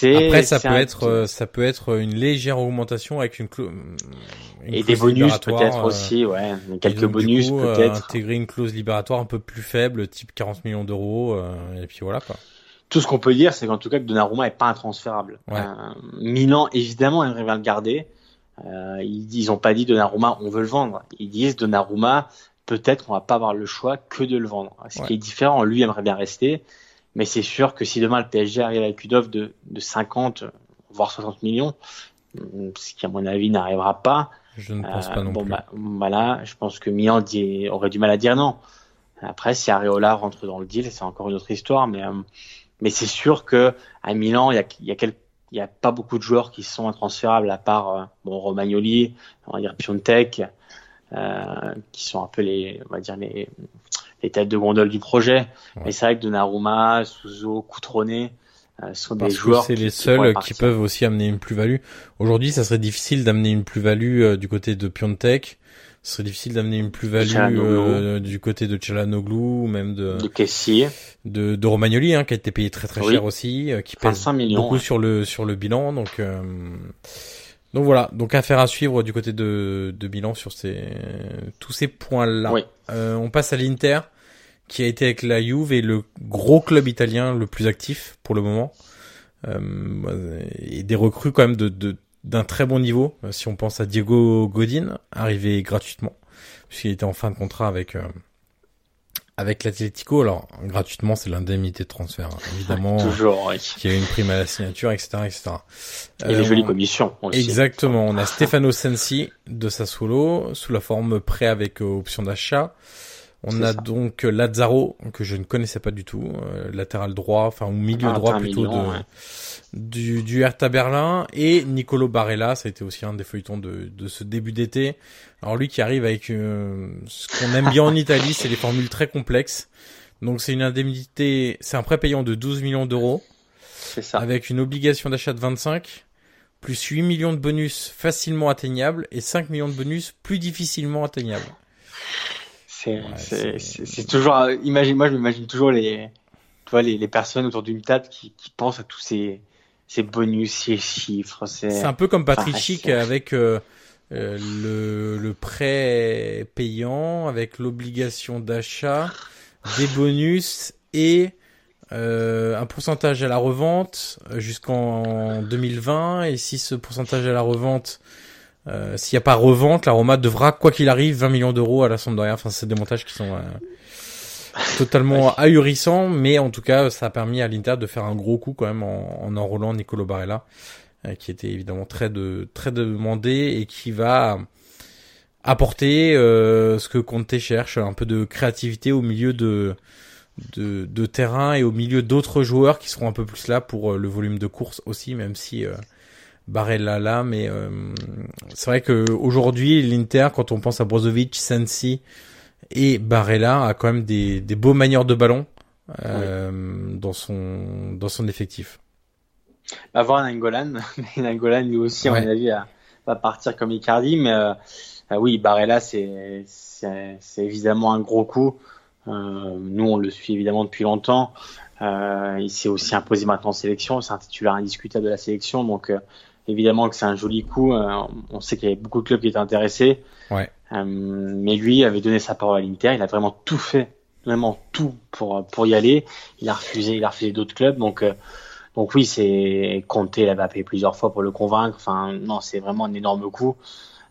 après ça peut être euh, ça peut être une légère augmentation avec une, une et des bonus peut-être euh, aussi ouais quelques bonus euh, peut-être intégrer une clause libératoire un peu plus faible type 40 millions d'euros et puis voilà quoi. Tout ce qu'on peut dire c'est qu'en tout cas que Donnarumma est pas intransférable. Ouais. Milan évidemment aimerait bien le garder Euh, ils, ils ont pas dit Donnarumma, on veut le vendre. Ils disent Donnarumma, peut-être on va pas avoir le choix que de le vendre. Ce qui est différent, lui aimerait bien rester, mais c'est sûr que si demain le PSG arrive avec une offre de, de 50, voire 60 millions, ce qui à mon avis n'arrivera pas. Je ne pense pas non bon, plus. Bah, voilà, je pense que Milan dit- aurait du mal à dire non. Après, si Areola rentre dans le deal, c'est encore une autre histoire, mais euh, mais c'est sûr que à Milan, il y a il y a il pas beaucoup de joueurs qui sont intransférables à part euh, bon Romagnoli, on va dire Piontek, euh, qui sont un peu les on va dire les les têtes de gondole du projet. Ouais. Mais c'est vrai que Donnarumma, Souzo, Coutronnet euh, sont des Parce que joueurs c'est les seuls qui peuvent aussi amener une plus-value. Aujourd'hui, ça serait difficile d'amener une plus-value euh, du côté de Piontek. Ce serait difficile d'amener une plus-value euh, du côté de Chalanoglu ou même de, de Kessier. de, de Romagnoli, hein, qui a été payé très très Oui. cher aussi, euh, qui pèse 25 millions, beaucoup ouais. sur le sur le bilan. Donc euh, donc voilà, donc affaire à suivre du côté de de bilan sur ces tous ces points-là. Oui. Euh, on passe à l'Inter, qui a été avec la Juve et le gros club italien le plus actif pour le moment. Euh, et des recrues quand même de de- d'un très bon niveau. Euh, Si on pense à Diego Godin, arrivé gratuitement, puisqu'il était en fin de contrat avec euh, avec l'Atlético. Alors gratuitement, c'est l'indemnité de transfert, hein, évidemment. Toujours, oui. Qui a une prime à la signature, etc., etc. Et Euh, les jolies on- commissions aussi. Exactement. On a Stefano Sensi de Sassuolo sous la forme prêt avec euh, option d'achat. On a ça. donc Lazzaro que je ne connaissais pas du tout, euh, latéral droit, enfin ou milieu 21 droit plutôt de ouais. du, du Hertha Berlin et Nicolo Barella, ça a été aussi un des feuilletons de, de ce début d'été. Alors lui qui arrive avec euh, ce qu'on aime bien en Italie, c'est les formules très complexes. Donc c'est une indemnité, c'est un prêt payant de 12 millions d'euros avec une obligation d'achat de 25 plus 8 millions de bonus facilement atteignables et 5 millions de bonus plus difficilement atteignables. C'est, Ouais, toujours, imagine, moi, je m'imagine toujours les, tu vois, les, les personnes autour d'une table qui, qui pensent à tous ces, ces bonus, ces chiffres, c'est, un peu comme Patrick Enfin, c'est- avec euh, euh, le, le prêt payant, avec l'obligation d'achat, des bonus et euh, un pourcentage à la revente jusqu'en 2020. Et si ce pourcentage à la revente, euh, s'il n'y a pas revente, la Roma devra, quoi qu'il arrive, 20 millions d'euros à la Sampdoria. Enfin, c'est des montages qui sont euh, totalement ahurissants, mais en tout cas, ça a permis à l'Inter de faire un gros coup quand même en, en enrôlant Nicolo Barella euh, qui était évidemment très de très demandé et qui va apporter euh, ce que Conte cherche, un peu de créativité au milieu de de, de terrain et au milieu d'autres joueurs qui seront un peu plus là pour euh, le volume de course aussi, même si euh, Barella là, mais euh, c'est vrai que aujourd'hui l'Inter, quand on pense à Brozovic, Sensi et Barella, a quand même des, des beaux manières de ballon euh, dans son dans son effectif. va voir Nangolan, mais Nangolan lui aussi, à Ouais. mon avis, va, va partir comme Icardi, mais euh, oui, Barella, c'est, évidemment un gros coup. Euh, nous, on le suit évidemment depuis longtemps. Euh, il s'est aussi imposé maintenant en sélection. C'est un titulaire indiscutable de la sélection. Donc, euh, évidemment que c'est un joli coup. Euh, on sait qu'il y avait beaucoup de clubs qui étaient intéressés. Ouais. Euh, mais lui avait donné sa parole à l'Inter. Il a vraiment tout fait, vraiment tout pour pour y aller. Il a refusé, il a refusé d'autres clubs. Donc euh, donc oui, c'est Conte l'avait appelé plusieurs fois pour le convaincre. Enfin non, c'est vraiment un énorme coup.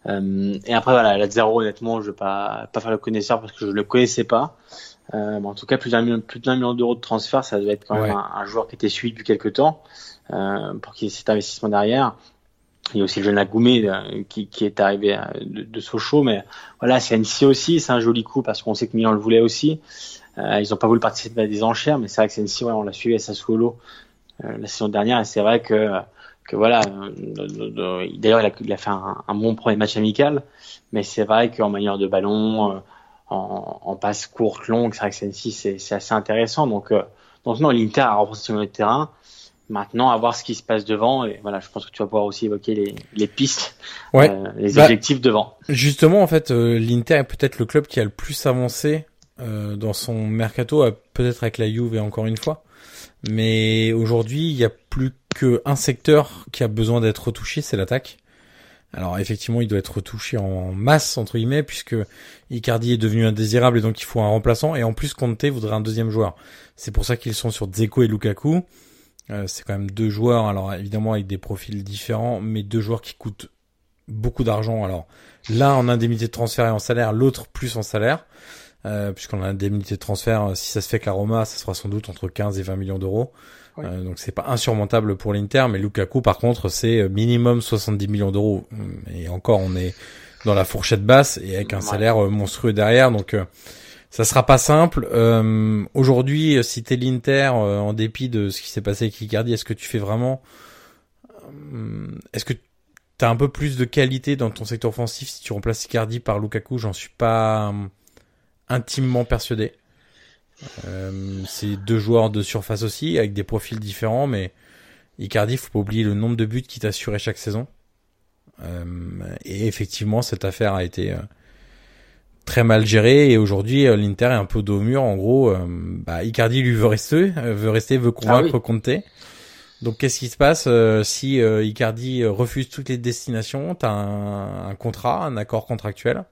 Et après voilà, Lazaro honnêtement, je vais pas pas faire le connaisseur parce que je le connaissais pas. Euh, mais en tout cas, plus d'un million, plus d'un million d'euros de transfert, ça doit être quand même un, un joueur qui était suivi depuis quelques temps pour qu'il y ait cet investissement derrière. Il y a aussi le jeune Agoumé euh, qui, est arrivé euh, de, Sochaux, mais voilà, c'est Annecy aussi, c'est un joli coup parce qu'on sait que Milan le voulait aussi. Euh, ils n'ont pas voulu participer à des enchères, mais c'est vrai que Annecy, ouais, on l'a suivi à Sassuolo euh, la saison dernière, et c'est vrai que voilà, euh, d'ailleurs il a, fait un, bon premier match amical, mais c'est vrai qu'en manière de ballon, euh, en, passe courte, longue, c'est vrai que c'est assez intéressant. Donc euh, non, l'Inter a sur le terrain. Maintenant, à voir ce qui se passe devant. Et voilà, je pense que tu vas pouvoir aussi évoquer les, les pistes, Ouais. euh, les Bah, objectifs devant. Justement, en fait, euh, l'Inter est peut-être le club qui a le plus avancé euh, dans son mercato, euh, peut-être avec la Juve et encore une fois. Mais aujourd'hui, il y a plus qu'un secteur qui a besoin d'être retouché, c'est l'attaque. Alors effectivement, il doit être retouché en masse entre guillemets puisque Icardi est devenu indésirable et donc il faut un remplaçant. Et en plus, Conte voudrait un deuxième joueur. C'est pour ça qu'ils sont sur Dzeko et Lukaku. Euh, c'est quand même deux joueurs, alors évidemment avec des profils différents, mais deux joueurs qui coûtent beaucoup d'argent. Alors l'un en indemnité de transfert et en salaire, l'autre plus en salaire. Euh, puisqu'on a indemnité de transfert, si ça se fait avec la Roma, ça sera sans doute entre 15 et 20 millions d'euros. Euh, donc c'est pas insurmontable pour l'Inter, mais Lukaku par contre c'est minimum 70 millions d'euros. Et encore on est dans la fourchette basse et avec un salaire monstrueux derrière, donc ça sera pas simple. Euh, Aujourd'hui, si t'es l'Inter, euh, en dépit de ce qui s'est passé avec Icardi, est-ce que tu fais vraiment, euh, est-ce que t'as un peu plus de qualité dans ton secteur offensif si tu remplaces Icardi par Lukaku? J'en suis pas euh, intimement persuadé. c'est deux joueurs de surface aussi, avec des profils différents, mais Icardi, faut pas oublier le nombre de buts qu'il t'a assuré chaque saison. et effectivement, cette affaire a été très mal géré et aujourd'hui euh, l'Inter est un peu dos au mur. En gros euh, bah, Icardi lui veut rester euh, veut rester veut convaincre ah Conte. Donc qu'est-ce qui se passe si Icardi refuse toutes les destinations? T'as un, un contrat un accord contractuel.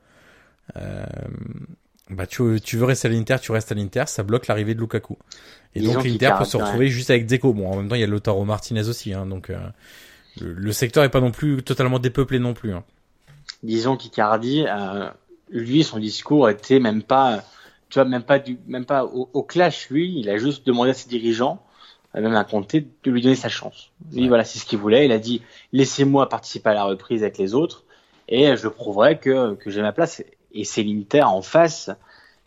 Bah tu, tu veux rester à l'Inter tu restes à l'Inter. Ça bloque l'arrivée de Lukaku. Et donc l'Inter peut se retrouver juste avec Deco bon en même temps il y a Lautaro Martinez aussi hein, donc le, secteur est pas non plus totalement dépeuplé non plus hein. disons qu'Icardi lui, son discours était même pas, tu vois, même pas du, même pas au, clash. Lui, il a juste demandé à ses dirigeants, même à compter, de lui donner sa chance. Lui, voilà, c'est ce qu'il voulait. Il a dit, laissez-moi participer à la reprise avec les autres, et je prouverai que, que j'ai ma place. Et c'est l'Inter en face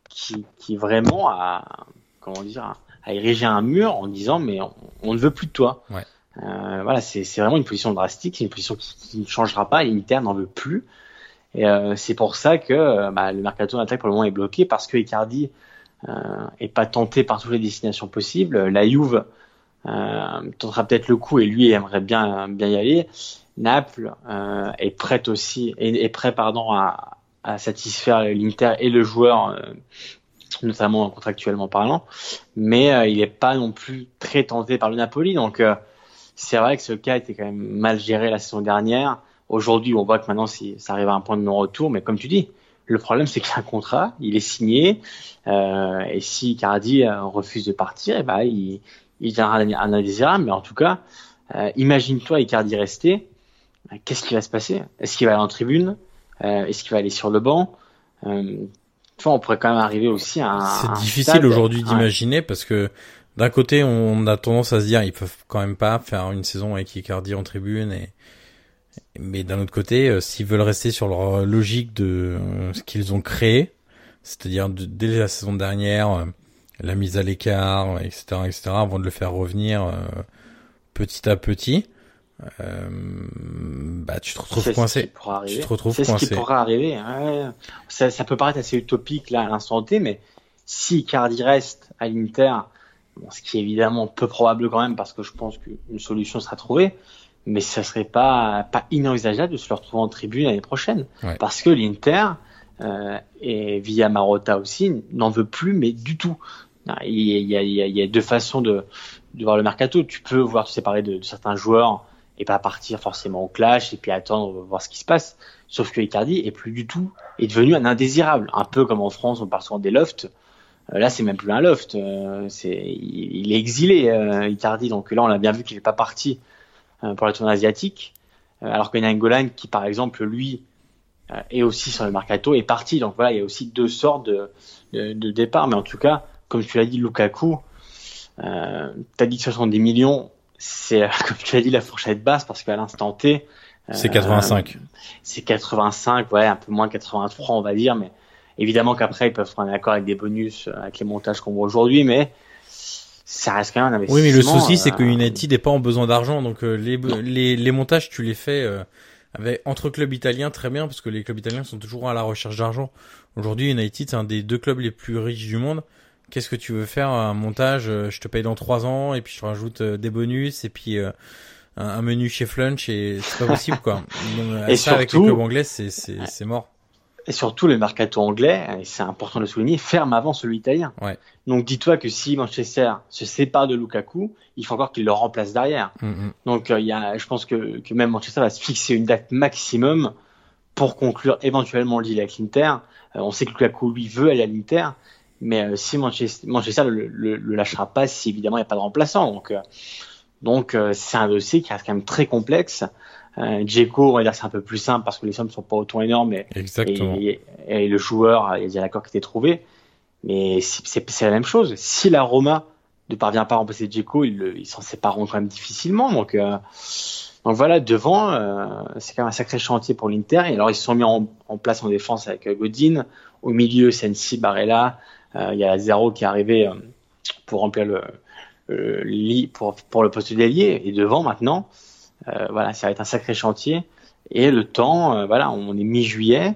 qui, qui vraiment a, comment dire, a érigé un mur en disant, mais on, ne veut plus de toi. Ouais. Euh, voilà, c'est vraiment une position drastique, c'est une position qui, qui ne changera pas. L'Inter n'en veut plus. Et euh, c'est pour ça que euh, bah, le mercato d'attaque pour le moment est bloqué parce que Icardi euh, est pas tenté par toutes les destinations possibles. La Juve euh, tentera peut-être le coup et lui aimerait bien bien y aller. Naples euh, est prête aussi est, prêt pardon à, à satisfaire l'Inter et le joueur notamment contractuellement parlant, mais il n'est pas non plus très tenté par le Napoli. Donc c'est vrai que ce cas était quand même mal géré la saison dernière. Aujourd'hui, on voit que maintenant, ça arrive à un point de non-retour, mais comme tu dis, le problème, c'est qu'il y a un contrat, il est signé, euh, et si Cardi euh, refuse de partir, eh ben, il, il un, un indésirable. Mais en tout cas, euh, imagine-toi Icardi rester, euh, qu'est-ce qui va se passer? Est-ce qu'il va aller en tribune? Euh, Est-ce qu'il va aller sur le banc? Euh, on pourrait quand même arriver aussi à un. C'est difficile aujourd'hui d'imaginer parce que d'un côté, on a tendance à se dire ils peuvent quand même pas faire une saison avec Icardi en tribune et mais d'un autre côté, euh, s'ils veulent rester sur leur logique de euh, ce qu'ils ont créé, c'est-à-dire dès la saison dernière, euh, la mise à l'écart, etc., etc., avant de le faire revenir petit à petit, bah tu te retrouves coincé. Tu te retrouves C'est ce qui pourra arriver. Ça, ça, peut paraître assez utopique là à l'instant T, mais si Cardi reste à l'Inter, ce qui est évidemment peu probable quand même parce que je pense qu'une solution sera trouvée, mais ça serait pas pas inenvisageable de se le retrouver en tribune l'année prochaine. Parce que l'Inter euh, et via Marotta aussi n'en veut plus mais du tout. Il y a, il y a, il y a deux façons de, de voir le mercato. Tu peux voir te séparer de, de, certains joueurs et pas partir forcément au clash et puis attendre voir ce qui se passe. Sauf que Icardi est plus du tout est devenu un indésirable. Un peu comme en France on part souvent des lofts. Euh, là c'est même plus un loft. Euh, c'est il, il, est exilé euh, Icardi. Donc là on a bien vu qu'il n'est pas parti pour la tournée asiatique, euh, alors qu'il y a Golan qui, par exemple, lui, euh, est aussi sur le mercato, est parti. Donc voilà, il y a aussi deux sortes de, de, de départ. Mais en tout cas, comme tu l'as dit, Lukaku, euh, tu as dit 70 millions, c'est, comme tu l'as dit, la fourchette basse, parce qu'à l'instant T, c'est 85. Euh, c'est 85, ouais, un peu moins 83, on va dire, mais évidemment qu'après, ils peuvent faire un accord avec des bonus, avec les montages qu'on voit aujourd'hui, mais ça reste quand même un investissement. Oui, mais le souci, c'est que euh, United n'est pas en besoin d'argent, donc euh, les, les, les montages, tu les fais euh, avec entre clubs italiens très bien, parce que les clubs italiens sont toujours à la recherche d'argent. Aujourd'hui, United, c'est un des deux clubs les plus riches du monde. Qu'est-ce que tu veux faire? Un montage Je te paye dans trois ans, et puis je rajoute des bonus, et puis un, menu chez Flunch, et c'est pas possible, quoi. Donc, et ça, avec les clubs anglais, c'est c'est mort et surtout le mercato anglais, et c'est important de le souligner, ferme avant celui italien. Ouais. Donc dis-toi que si Manchester se sépare de Lukaku, il faut encore qu'il le remplace derrière. Mm, mm. Donc euh, il y a, je pense que, que même Manchester va se fixer une date maximum pour conclure éventuellement le deal avec l'Inter. Euh, on sait que Lukaku lui veut aller à l'Inter, mais euh, si Manchester, Manchester le, le, le, lâchera pas si évidemment il n'y a pas de remplaçant. Donc donc c'est un dossier qui reste quand même très complexe. Euh, Djeko, on va dire c'est un peu plus simple parce que les sommes sont pas autant énormes. Et, Exactement. Et, et le joueur, il y a l'accord qui était trouvé. Mais c'est la même chose. Si la Roma ne parvient pas à remplacer Djeko, ils, ils s'en sépareront quand même difficilement. Donc, euh, donc voilà, devant, euh, c'est quand même un sacré chantier pour l'Inter. Et alors ils se sont mis en, en, place en défense avec Godin. Au milieu, Sensi, Barella. Il y a Zero qui est arrivé pour remplir le, le pour, pour le poste d'ailier. Et devant maintenant, voilà, ça va être un sacré chantier. Et le temps, euh, voilà, on est mi-juillet.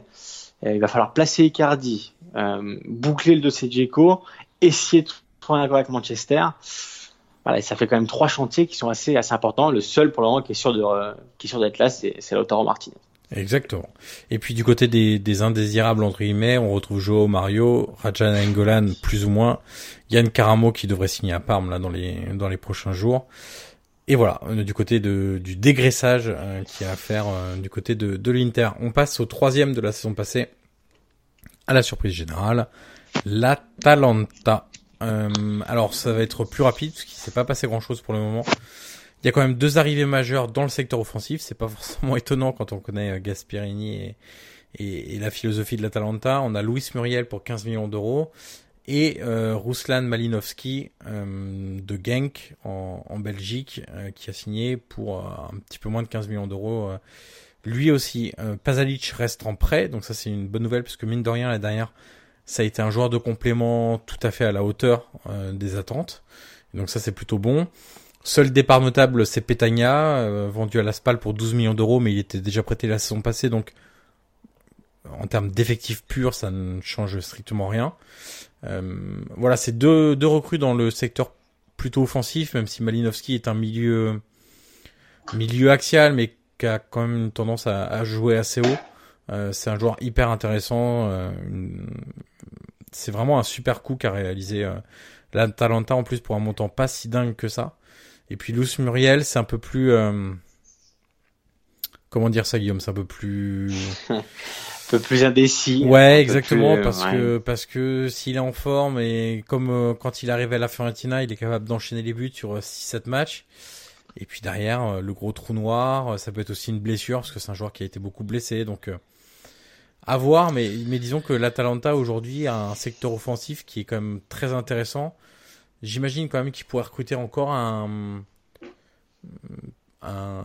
Il va falloir placer Icardi, euh, boucler le dossier de Djeko, essayer de trouver un accord avec Manchester. Voilà, et ça fait quand même trois chantiers qui sont assez, assez importants. Le seul pour le moment qui est sûr d'être là, c'est, c'est Lautaro Martinez. Exactement. Et puis du côté des, des indésirables entre guillemets, on retrouve Joao Mario, Rajan Angolan plus ou moins, Yann Caramo qui devrait signer à Parme là dans les dans les prochains jours. Et voilà, du côté de, du dégraissage euh, qui a à faire euh, du côté de, de l'Inter. On passe au troisième de la saison passée, à la surprise générale, l'Atalanta. Euh, alors ça va être plus rapide parce qu'il s'est pas passé grand chose pour le moment. Il y a quand même deux arrivées majeures dans le secteur offensif. C'est pas forcément étonnant quand on connaît Gasperini et, et, et la philosophie de l'Atalanta. On a Luis Muriel pour 15 millions d'euros et euh, Ruslan Malinovski euh, de Genk en, en Belgique euh, qui a signé pour euh, un petit peu moins de 15 millions d'euros. Euh. lui aussi, Pazalic reste en prêt, donc ça c'est une bonne nouvelle parce que mine de rien la dernière, ça a été un joueur de complément tout à fait à la hauteur des attentes. Donc ça c'est plutôt bon. Seul départ notable, c'est Petagna, euh, vendu à la SPAL pour 12 millions d'euros, mais il était déjà prêté la saison passée, donc en termes d'effectifs purs, ça ne change strictement rien. Euh, voilà, c'est deux, recrues dans le secteur plutôt offensif, même si Malinowski est un milieu milieu axial, mais qui a quand même une tendance à, jouer assez haut. Euh, c'est un joueur hyper intéressant. Euh, c'est vraiment un super coup qu'a réalisé euh, l'Atalanta en plus pour un montant pas si dingue que ça. Et puis Luce Muriel, c'est un peu plus euh... comment dire ça Guillaume, c'est un peu plus peu plus indécis. Ouais, exactement plus, parce ouais. que parce que s'il est en forme et comme euh, quand il arrive à la Fiorentina, il est capable d'enchaîner les buts sur 6 7 matchs. Et puis derrière euh, le gros trou noir, ça peut être aussi une blessure parce que c'est un joueur qui a été beaucoup blessé donc euh, à voir mais mais disons que l'Atalanta aujourd'hui a un secteur offensif qui est quand même très intéressant. J'imagine quand même qu'il pourrait recruter encore un, un,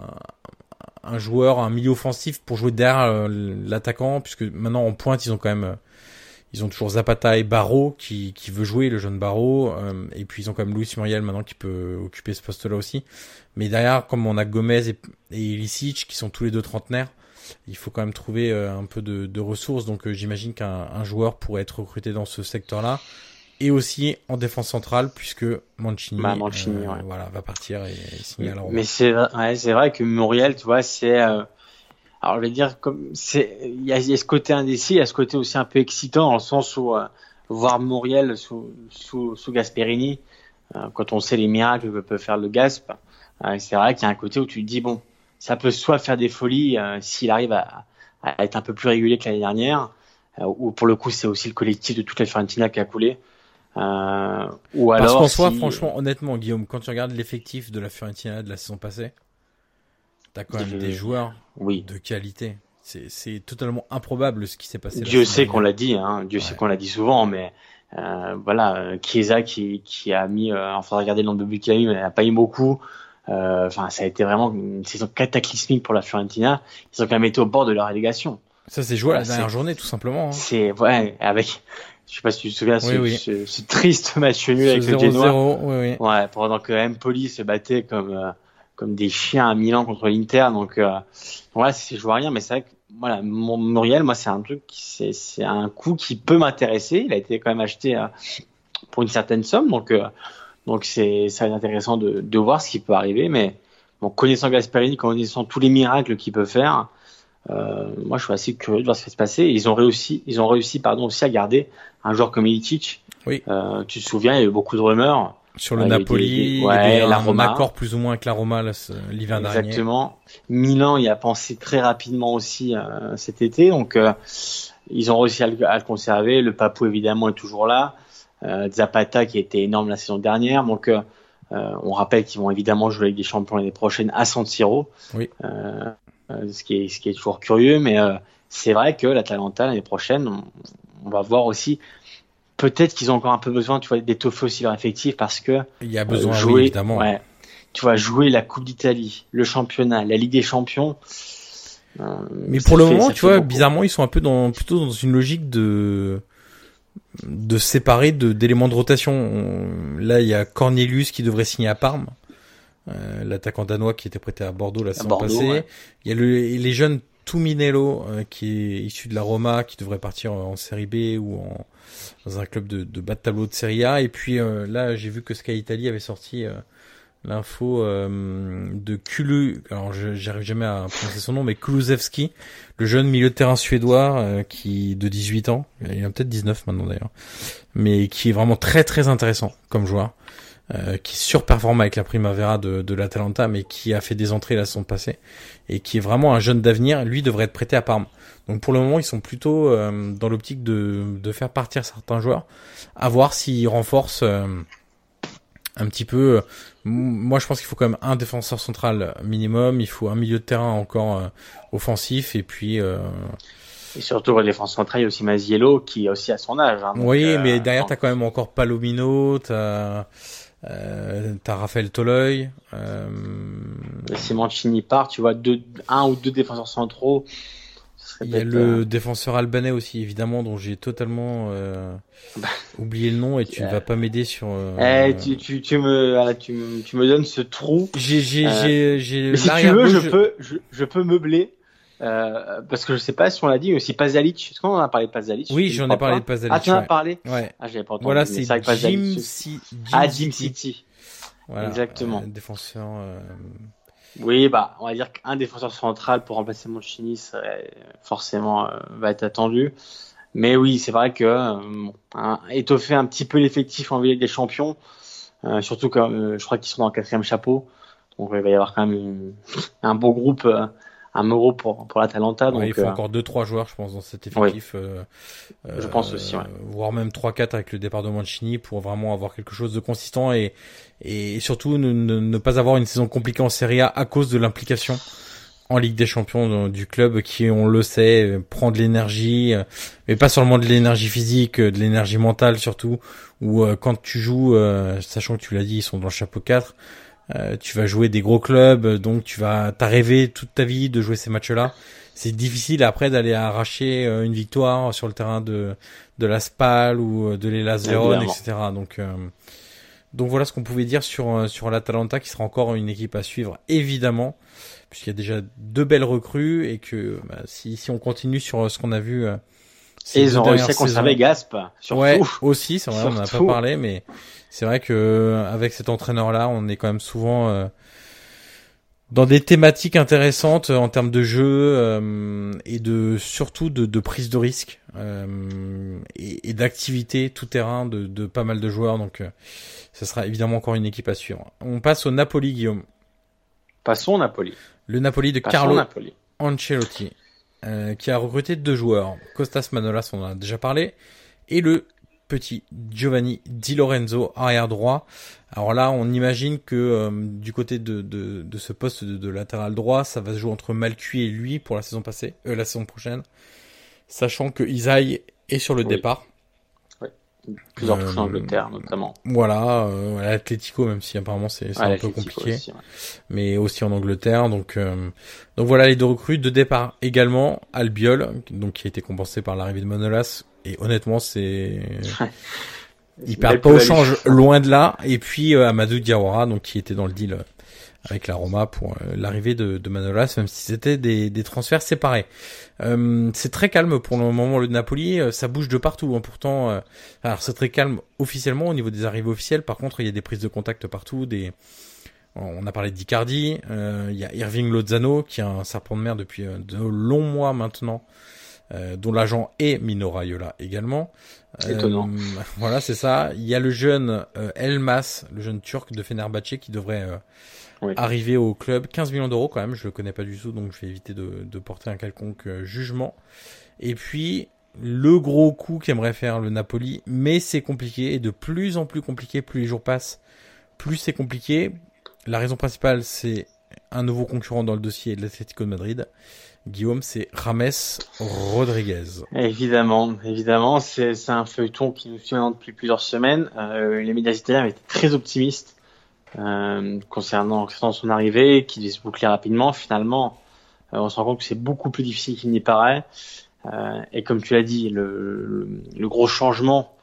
un joueur, un milieu offensif pour jouer derrière l'attaquant, puisque maintenant en pointe ils ont quand même, ils ont toujours Zapata et Barreau qui, qui veut jouer le jeune Barreau, euh, et puis ils ont quand même Luis Muriel maintenant qui peut occuper ce poste-là aussi. Mais derrière, comme on a Gomez et, et qui sont tous les deux trentenaires, il faut quand même trouver euh, un peu de, ressources. Donc euh, j'imagine qu'un joueur pourrait être recruté dans ce secteur-là et aussi en défense centrale puisque Mancini, bah, Mancini euh, ouais. voilà, va partir et, et signer à la Roma. Mais c'est ouais, c'est vrai que Muriel, tu vois, c'est euh, alors je vais dire comme c'est il y a, y a, ce côté indécis, il y a ce côté aussi un peu excitant dans le sens où euh, voir Muriel sous sous, sous Gasperini quand on sait les miracles que peut faire le Gasp, c'est vrai qu'il y a un côté où tu te dis bon, ça peut soit faire des folies s'il arrive à, à, être un peu plus régulier que l'année dernière ou pour le coup c'est aussi le collectif de toute la Fiorentina qui a coulé. Euh, ou Parce alors, qu'en soi, si... franchement, honnêtement, Guillaume, quand tu regardes l'effectif de la Fiorentina de la saison passée, t'as quand même des joueurs oui. de qualité. C'est totalement improbable ce qui s'est passé. Dieu sait qu'on l'a dit, hein. Dieu ouais. sait qu'on l'a dit souvent, mais euh, voilà, Chiesa qui, qui a mis, euh, enfin regarder le nombre de buts qu'il a mis, mais il n'a pas eu beaucoup. Enfin, ça a été vraiment une saison cataclysmique pour la Fiorentina. Ils ont quand même été au bord de leur relégation. Ça s'est joué à la dernière journée, tout simplement. Hein. C'est ouais, avec je sais pas si tu te souviens, oui, ce, oui. Ce, ce, triste match nul avec 0 -0, le Genoa. Oui. Ouais, pendant que Empoli se battait comme euh, comme des chiens à Milan contre l'Inter. Donc euh, voilà, je vois rien, mais c'est vrai que voilà, mon Muriel, moi c'est un truc, c'est c'est un coup qui peut m'intéresser. Il a été quand même acheté euh, pour une certaine somme, donc euh, donc c'est ça va être intéressant de de voir ce qui peut arriver, mais bon, connaissant Gasperini, connaissant tous les miracles qu'il peut faire. Euh, moi, je suis assez curieux de voir ce qui va se passer. Ils ont réussi, ils ont réussi, pardon, aussi à garder un joueur comme Ilicic. Oui. Euh, tu te souviens, il y a eu beaucoup de rumeurs sur le euh, Napoli, des, ouais, il la Roma. accord plus ou moins avec la Roma l'hiver dernier. Exactement. Milan y a pensé très rapidement aussi euh, cet été, donc euh, ils ont réussi à le, à le, conserver. Le Papou évidemment est toujours là. Euh, Zapata qui était énorme la saison dernière, donc on rappelle qu'ils vont évidemment jouer avec des champions l'année prochaine à San Siro. Oui. Ce qui est ce qui est toujours curieux, mais c'est vrai que l'Atalanta l'année prochaine, on, va voir aussi. Peut-être qu'ils ont encore un peu besoin, tu vois, d'étoffer aussi leur effectif parce que il y a besoin, jouer, évidemment. Ouais, tu vois, jouer la Coupe d'Italie, le championnat, la Ligue des Champions. mais pour le moment, tu vois, bizarrement, ils sont un peu dans plutôt dans une logique de de séparer d'éléments de rotation. Là, il y a Cornelius qui devrait signer à Parme, euh, l'attaquant danois qui était prêté à Bordeaux la saison passée. Il y a le, les jeunes Tuminello euh, qui est issu de la Roma, qui devrait partir en série B ou en, dans un club de, de bas de tableau de Serie A. Et puis euh, là, j'ai vu que Sky Italy avait sorti l'info euh, de Kulu, alors j'arrive jamais à prononcer son nom, mais Kulusevski, le jeune milieu de terrain suédois euh, qui de 18 ans, il a peut-être 19 maintenant d'ailleurs, mais qui est vraiment très très intéressant comme joueur, euh, qui surperforme avec la Primavera de, de l'Atalanta, mais qui a fait des entrées la saison passée et qui est vraiment un jeune d'avenir. Lui devrait être prêté à Parme. Donc pour le moment, ils sont plutôt dans l'optique de, de faire partir certains joueurs, à voir s'ils renforcent un petit peu. Euh, moi, je pense qu'il faut quand même un défenseur central minimum. Il faut un milieu de terrain encore euh, offensif et puis. Euh... Et surtout la défense centrale, il y a aussi Maziello qui est aussi à son âge. Hein, oui, mais derrière, tu as quand même encore Palomino, t'as euh, as Raphaël Toloi. Euh... Si Mancini part, tu vois deux, un ou deux défenseurs centraux. Il y a le défenseur albanais aussi, évidemment, dont j'ai totalement euh, bah, oublié le nom et tu ne vas pas m'aider sur. Euh... Eh, tu, tu, tu, me, tu, me, tu me donnes ce trou. J'ai, j'ai, euh... j'ai. Si tu veux, je peux, je, je peux meubler. Euh, parce que je sais pas si on l'a dit, mais aussi Pazalic. Est-ce qu'on en a parlé de Pazalic Oui, j'en ai parlé de Pazalic. Ah, tu en as parlé? Ouais. Ah, j'avais pas entendu. Voilà, c'est Jim, Jim, Ah, Jim City. Voilà, Exactement. Euh, défenseur. Euh, oui, bah, on va dire qu'un défenseur central pour remplacer Monchini forcément euh, va être attendu. Mais oui, c'est vrai que étoffer un petit peu l'effectif en Ligue des Champions, surtout que je crois qu'ils sont dans le quatrième chapeau, donc il va y avoir quand même un beau groupe un euro pour pour l'Atalanta. Donc il faut encore deux trois joueurs, je pense, dans cet effectif. je pense aussi, ouais. voire même trois quatre avec le départ de Mancini pour vraiment avoir quelque chose de consistant et et surtout ne, ne, pas avoir une saison compliquée en Serie A à cause de l'implication en Ligue des Champions du club qui, on le sait, prend de l'énergie, mais pas seulement de l'énergie physique, de l'énergie mentale surtout, où quand tu joues, sachant que tu l'as dit, ils sont dans le chapeau 4, tu vas jouer des gros clubs, donc tu vas t'as rêvé toute ta vie de jouer ces matchs-là. C'est difficile après d'aller arracher une victoire sur le terrain de de la Spal ou de l'Elas Vérone, etc. Donc donc voilà ce qu'on pouvait dire sur euh, sur l'Atalanta qui sera encore une équipe à suivre évidemment puisqu'il y a déjà deux belles recrues et que bah, si si on continue sur euh, ce qu'on a vu euh, et ils ont réussi à conserver Gasp surtout. Ouais, aussi, c'est vrai, on n'en a pas parlé mais c'est vrai que avec cet entraîneur là, on est quand même souvent dans des thématiques intéressantes en termes de jeu et de surtout de, de prise de risque et, et d'activité tout terrain de, de, pas mal de joueurs donc ce sera évidemment encore une équipe à suivre. On passe au Napoli, Guillaume. Passons au Napoli. Le Napoli de Carlo Ancelotti, euh, qui a recruté deux joueurs. Costas Manolas, on en a déjà parlé, et le petit Giovanni Di Lorenzo, arrière droit. Alors là, on imagine que euh, du côté de, de, de ce poste de, latéral droit, ça va se jouer entre Malcuit et lui pour la saison passée, euh, la saison prochaine, sachant que Isaïe est sur le départ plusieurs touches en Angleterre notamment. Voilà, euh, l'Atlético même si apparemment c'est un peu compliqué, mais aussi en Angleterre. Donc euh, donc voilà les deux recrues de départ également Albiol, donc qui a été compensé par l'arrivée de Manolas. Et honnêtement c'est il perd pas au change loin de là. Et puis euh, Amadou Diawara donc qui était dans le deal avec la Roma pour euh, l'arrivée de, de, Manolas, même si c'était des, des, transferts séparés. Euh, c'est très calme pour le moment le Napoli, euh, ça bouge de partout. Hein. Pourtant, euh, alors c'est très calme officiellement au niveau des arrivées officielles. Par contre, il y a des prises de contact partout. Des, on a parlé d'Icardi, il y a Irving Lozano qui a un serpent de mer depuis de longs mois maintenant. Dont l'agent est Mino Raiola également. Étonnant. voilà, c'est ça. Il y a le jeune Elmas, le jeune turc de Fenerbahçe qui devrait arrivé au club. 15 millions d'euros quand même, je le connais pas du tout, donc je vais éviter de, de porter un quelconque euh, jugement. Et puis, le gros coup qu'aimerait faire le Napoli, mais c'est compliqué, et de plus en plus compliqué, plus les jours passent, plus c'est compliqué. La raison principale, c'est un nouveau concurrent dans le dossier de l'Atlético de Madrid. Guillaume, c'est Rames Rodriguez. Évidemment, évidemment, c'est un feuilleton qui nous suit depuis plusieurs semaines. Euh, les médias italiens étaient très optimistes euh, concernant, son arrivée, qu'il devait se boucler rapidement. Finalement, euh, on se rend compte que c'est beaucoup plus difficile qu'il n'y paraît. Euh, et comme tu l'as dit, le, le, gros changement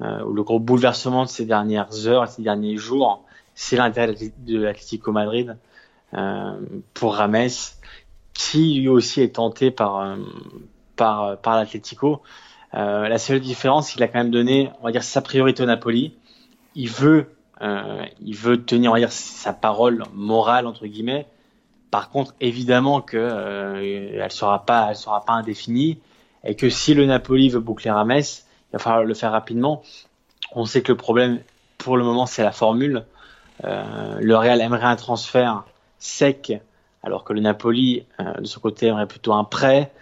euh, ou le gros bouleversement de ces dernières heures, ces derniers jours, c'est l'intérêt de l'Atlético Madrid pour Rames qui lui aussi est tenté par euh, par par l'Atlético. Euh, la seule différence, il a quand même donné, on va dire, sa priorité au Napoli. Il veut, euh, il veut tenir, on va dire, sa parole morale entre guillemets. Par contre, évidemment que euh, elle sera pas, elle sera pas indéfinie, et que si le Napoli veut boucler Rames, il va falloir le faire rapidement. On sait que le problème, pour le moment, c'est la formule. Euh, le Real aimerait un transfert sec alors que le Napoli, euh, de son côté, aurait plutôt un prêt.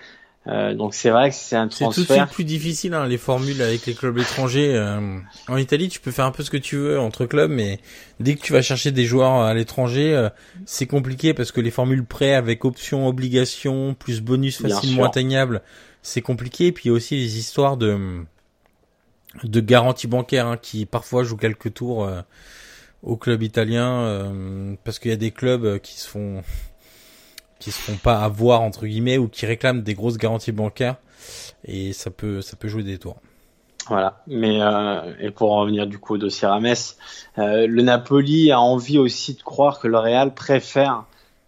Euh, donc c'est vrai que c'est un transfert. C'est tout de suite plus difficile hein, les formules avec les clubs étrangers. Euh, en Italie, tu peux faire un peu ce que tu veux entre clubs, mais dès que tu vas chercher des joueurs à l'étranger, c'est compliqué parce que les formules prêts avec option, obligation, plus bonus facilement atteignable, c'est compliqué. Et puis il y a aussi les histoires de de garantie bancaire hein, qui parfois jouent quelques tours au club italien parce qu'il y a des clubs qui se font qui se font pas avoir entre guillemets ou qui réclament des grosses garanties bancaires. Et ça peut ça peut jouer des tours. Voilà, mais euh, et pour en revenir du coup au dossier Rames, euh, le Napoli a envie aussi de croire que le Real préfère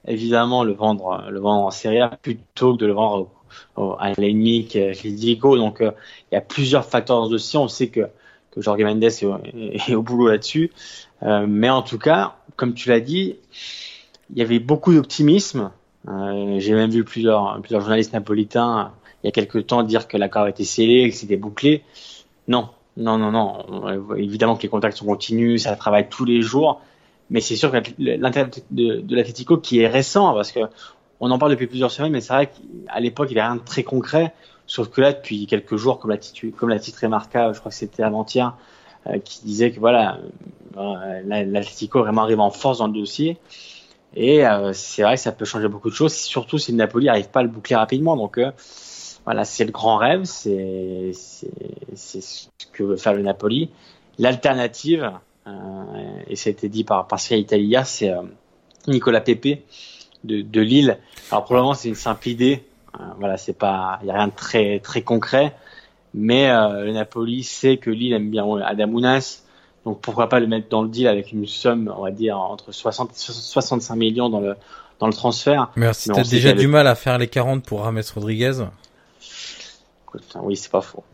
évidemment le vendre le vendre en Serie A plutôt que de le vendre à l'ennemi qui est Donc euh, il y a plusieurs facteurs dans ce dossier. On sait que que Jorge Mendes est, est, au boulot là-dessus, mais en tout cas, comme tu l'as dit, il y avait beaucoup d'optimisme j'ai même vu plusieurs, plusieurs journalistes napolitains il y a quelques temps dire que l'accord était scellé, que c'était bouclé. Non, non, non, non. Évidemment que les contacts sont continus, ça travaille tous les jours, mais c'est sûr que l'intérêt de, de l'Atletico qui est récent, parce que on en parle depuis plusieurs semaines, mais c'est vrai qu'à l'époque il n'y avait rien de très concret. Sauf que là, depuis quelques jours, comme l'a comme la titré Marca, je crois que c'était avant-hier, euh, qui disait que voilà, euh, l'Atletico vraiment arrive en force dans le dossier. Et euh, c'est vrai que ça peut changer beaucoup de choses, surtout si le Napoli n'arrive pas à le boucler rapidement. Donc euh, voilà, c'est le grand rêve, c'est ce que veut faire le Napoli. L'alternative, euh, et ça a été dit par, par Italia, c'est Nicolas Pepe de, de Lille. Alors probablement c'est une simple idée, voilà, c'est pas, il y a rien de très très concret, mais le Napoli sait que Lille aime bien Adamounas donc pourquoi pas le mettre dans le deal avec une somme, on va dire, entre 60 65 millions dans le, dans le transfert. Mais si t'as déjà du mal à faire les 40 pour Rames Rodriguez. oui, c'est pas faux.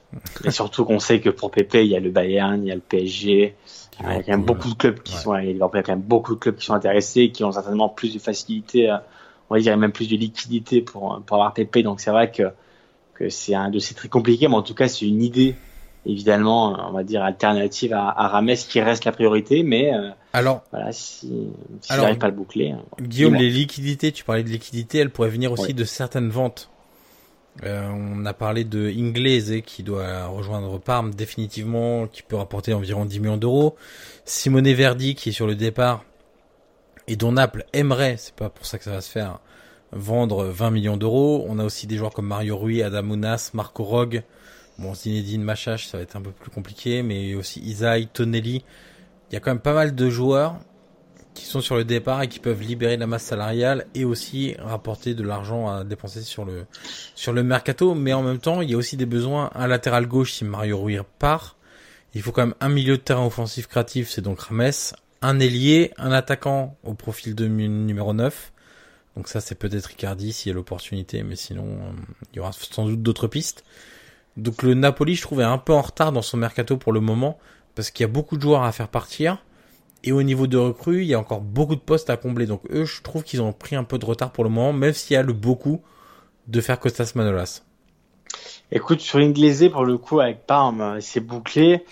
Et surtout qu'on sait que pour PP, il y a le Bayern, il y a le PSG. Il y a quand même beaucoup de clubs qui sont, il y a quand même beaucoup de clubs qui sont intéressés, qui ont certainement plus de facilité, on va dire même plus de liquidité pour, pour avoir PP. Donc c'est vrai que, que c'est un dossier très compliqué, mais en tout cas, c'est une idée évidemment, on va dire alternative à, à Rames qui reste la priorité, mais euh, alors voilà, si, si j'arrive pas à le boucler. Hein, Guillaume, les liquidités, tu parlais de liquidités, elles pourraient venir aussi de certaines ventes. Euh, on a parlé de Inglese qui doit rejoindre Parme définitivement, qui peut rapporter environ 10 millions d'euros. Simone Verdi qui est sur le départ et dont Naples aimerait, c'est pas pour ça que ça va se faire, vendre 20 millions d'euros. On a aussi des joueurs comme Mario Rui, Adam Munas, Marco Rogue, Bon, Zinedine Machache, ça va être un peu plus compliqué, mais aussi Isaï, Tonelli. Il y a quand même pas mal de joueurs qui sont sur le départ et qui peuvent libérer de la masse salariale et aussi rapporter de l'argent à dépenser sur le sur le mercato. Mais en même temps, il y a aussi des besoins. Un latéral gauche si Mario Rui part. Il faut quand même un milieu de terrain offensif créatif, c'est donc Rames. Un ailier, un attaquant au profil de numéro 9. Donc ça, c'est peut-être Ricardi s'il y a l'opportunité, mais sinon, euh, il y aura sans doute d'autres pistes. Donc le Napoli, je trouvais un peu en retard dans son mercato pour le moment, parce qu'il y a beaucoup de joueurs à faire partir. Et au niveau de recrues, il y a encore beaucoup de postes à combler. Donc eux, je trouve qu'ils ont pris un peu de retard pour le moment, même s'il y a le beaucoup de faire Costas Manolas. Écoute, sur Inglese, pour le coup, avec Parme, c'est bouclé.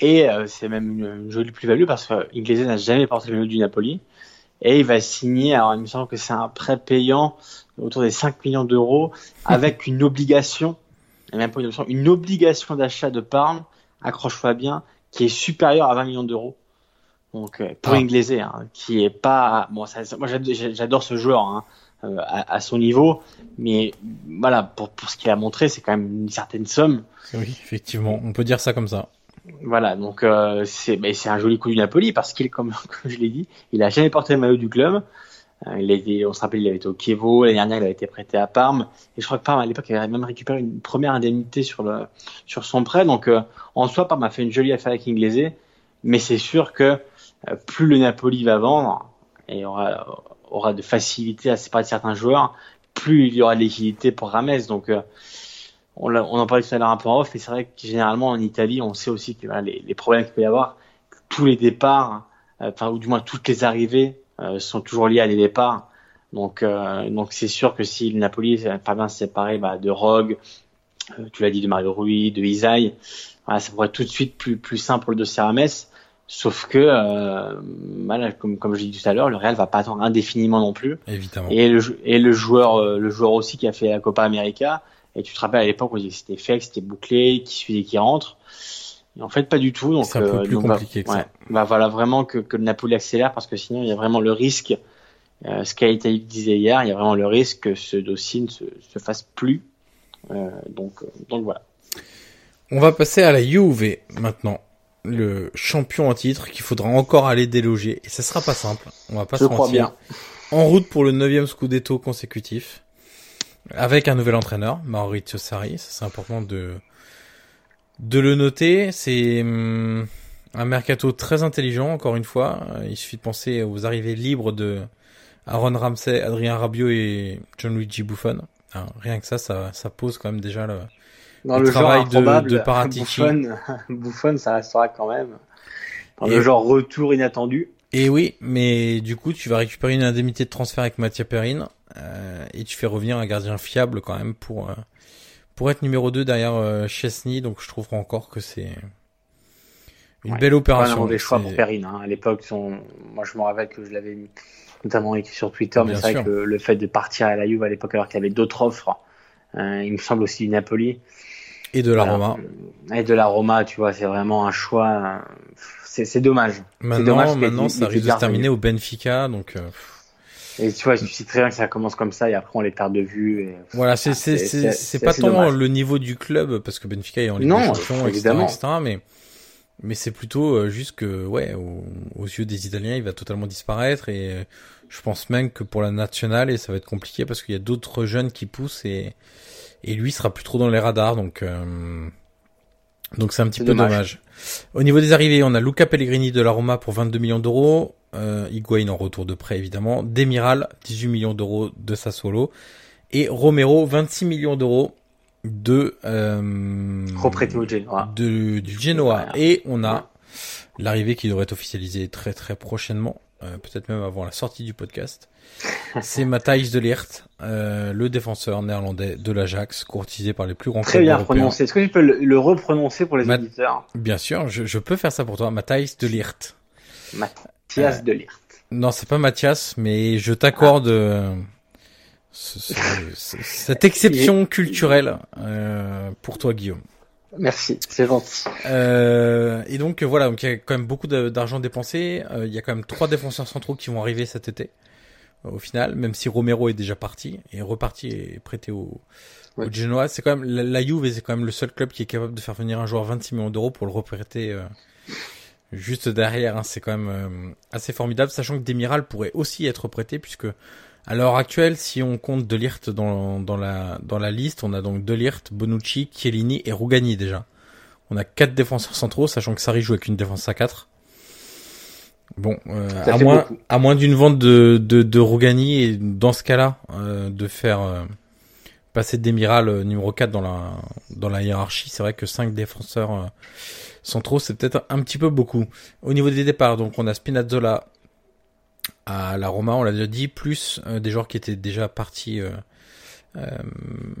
Et euh, c'est même une, jolie plus-value parce que n'a jamais porté le milieu du Napoli. Et il va signer, alors il me semble que c'est un prêt payant autour des 5 millions d'euros avec une obligation même une une obligation d'achat de Parme, accroche-toi bien, qui est supérieure à 20 millions d'euros. Donc euh, pour Ah. Hein, qui est pas, bon, ça, moi j'ad- j'adore ce joueur hein, euh, à, à son niveau, mais voilà pour pour ce qu'il a montré, c'est quand même une certaine somme. Oui, effectivement, on peut dire ça comme ça. Voilà, donc euh, c'est un joli coup du Napoli parce qu'il, comme, comme je l'ai dit, il a jamais porté le maillot du club. Euh, il on se rappelle, il avait été au Chievo l'année dernière, il avait été prêté à Parme et je crois que Parme à l'époque avait même récupéré une première indemnité sur le sur son prêt. Donc euh, en soi, Parme a fait une jolie affaire avec Inglese, mais c'est sûr que euh, plus le Napoli va vendre et aura aura de facilité à séparer certains joueurs, plus il y aura de liquidité pour Rames. Donc euh, on, on en parlait tout à l'heure un peu en off, mais c'est vrai que généralement en Italie, on sait aussi que voilà, les, les problèmes qu'il peut y avoir, tous les départs, euh, enfin ou du moins toutes les arrivées sont toujours liées à des départs. Donc euh, donc c'est sûr que si le Napoli euh, parvient à se séparer bah, de Rogue, euh, tu l'as dit de Mario Rui, de Isaï, voilà, ça pourrait être tout de suite plus plus simple pour le dossier Rames. Sauf que, euh, voilà, comme, comme je l'ai dit tout à l'heure, le Real va pas attendre indéfiniment non plus. Évidemment. Et le, et le joueur, euh, le joueur aussi qui a fait la Copa América. Et tu te rappelles à l'époque, on disait que c'était fait, que c'était bouclé, qui suffisait qui rentre. En fait, pas du tout. Donc, C'est un peu euh, plus donc, bah, compliqué que ouais, ça. Bah voilà, vraiment que, que le Napoli accélère parce que sinon, il y a vraiment le risque. Euh, ce qu'Aïtaï disait hier, il y a vraiment le risque que ce dossier ne se, se fasse plus. Euh, donc, euh, donc voilà. On va passer à la Juve maintenant. Le champion en titre qu'il faudra encore aller déloger. Et ça sera pas simple. On va pas Je se crois mentir. bien. En route pour le neuvième Scudetto consécutif. Avec un nouvel entraîneur, Maurizio Sarri. C'est important de, de le noter. C'est hum, un mercato très intelligent, encore une fois. Euh, Il suffit de penser aux arrivées libres de Aaron Ramsey, Adrien Rabiot et Gianluigi Buffon. Rien que ça, ça, ça pose quand même déjà le, Dans Le le, genre travail de- de Paratici. Buffon, Buffon, ça restera quand même. Dans Et- le genre retour inattendu. Et oui, mais du coup, tu vas récupérer une indemnité de transfert avec Mathieu Perrine euh, et tu fais revenir un gardien fiable quand même pour euh, pour être numéro 2 derrière euh, Chesney. Donc, je trouve encore que c'est une Ouais, belle Pas un opération. mauvais choix pour Perrine. Hein. À l'époque, son... moi je me rappelle que je l'avais notamment écrit sur Twitter, mais c'est vrai que le, fait de partir à la Juve à l'époque alors qu'il y avait d'autres offres, euh, il me semble aussi du Napoli Et de la Voilà. Roma. et de la Roma, tu vois, c'est vraiment un choix. euh, C'est dommage. Maintenant, dommage maintenant, ça risque de se terminer au Benfica. Donc, euh, Et tu vois, tu sais très bien que ça commence comme ça et après on les perd de vue. Et... voilà, c'est Ah, c'est pas tant dommage. le niveau du club parce que Benfica est en Ligue Non, des Champions, etc., évidemment. etc., mais mais c'est plutôt euh, juste que ouais, aux, aux yeux des Italiens, il va totalement disparaître et euh, je pense même que pour la nationale, et ça va être compliqué parce qu'il y a d'autres jeunes qui poussent et et lui sera plus trop dans les radars, donc euh, donc c'est un petit peu dommage. dommage. Au niveau des arrivées, on a Luca Pellegrini de la Roma pour 22 millions d'euros, euh, Higuain en retour de prêt évidemment, Demiral 18 millions d'euros de Sassuolo et Romero 26 millions d'euros de euh, Genoa. de, du Genoa. Et on a l'arrivée qui devrait être officialisée très très prochainement, euh, peut-être même avant la sortie du podcast. C'est Matthijs de Ligt, euh, le défenseur néerlandais de l'Ajax, courtisé par les plus grands Très bien européens. prononcé. Est-ce que tu peux le, le reprononcer pour les Mat- auditeurs Bien sûr, je, je peux faire ça pour toi. Matthijs de Ligt. Mathias Euh, de Ligt. Non, c'est pas Mathias, mais je t'accorde ce- ce- ce- cette exception culturelle pour toi, Guillaume. Merci, c'est gentil. Euh, et donc euh, voilà, donc il y a quand même beaucoup d'argent dépensé. Euh, Il y a quand même trois défenseurs centraux qui vont arriver cet été. euh, Au final, même si Romero est déjà parti et reparti et prêté au, Ouais. au Genoa, c'est quand même la, la Juve, c'est quand même le seul club qui est capable de faire venir un joueur 26 millions d'euros pour le reprêter euh, juste derrière. hein. C'est quand même euh, assez formidable, sachant que Demiral pourrait aussi être prêté puisque à l'heure actuelle, si on compte De Ligt dans, dans la dans la liste, on a donc De Ligt, Bonucci, Chiellini et Rugani déjà. On a quatre défenseurs centraux, sachant que Sarri joue avec une défense à 4. Bon, euh, à moins à moins d'une vente de de, de Rugani et dans ce cas-là euh, de faire euh, passer Demiral euh, numéro 4 dans la dans la hiérarchie, c'est vrai que 5 défenseurs euh, centraux, c'est peut-être un petit peu beaucoup. Au niveau des départs, donc on a Spinazzola à la Roma, on l'a déjà dit, plus euh, des joueurs qui étaient déjà partis euh, euh,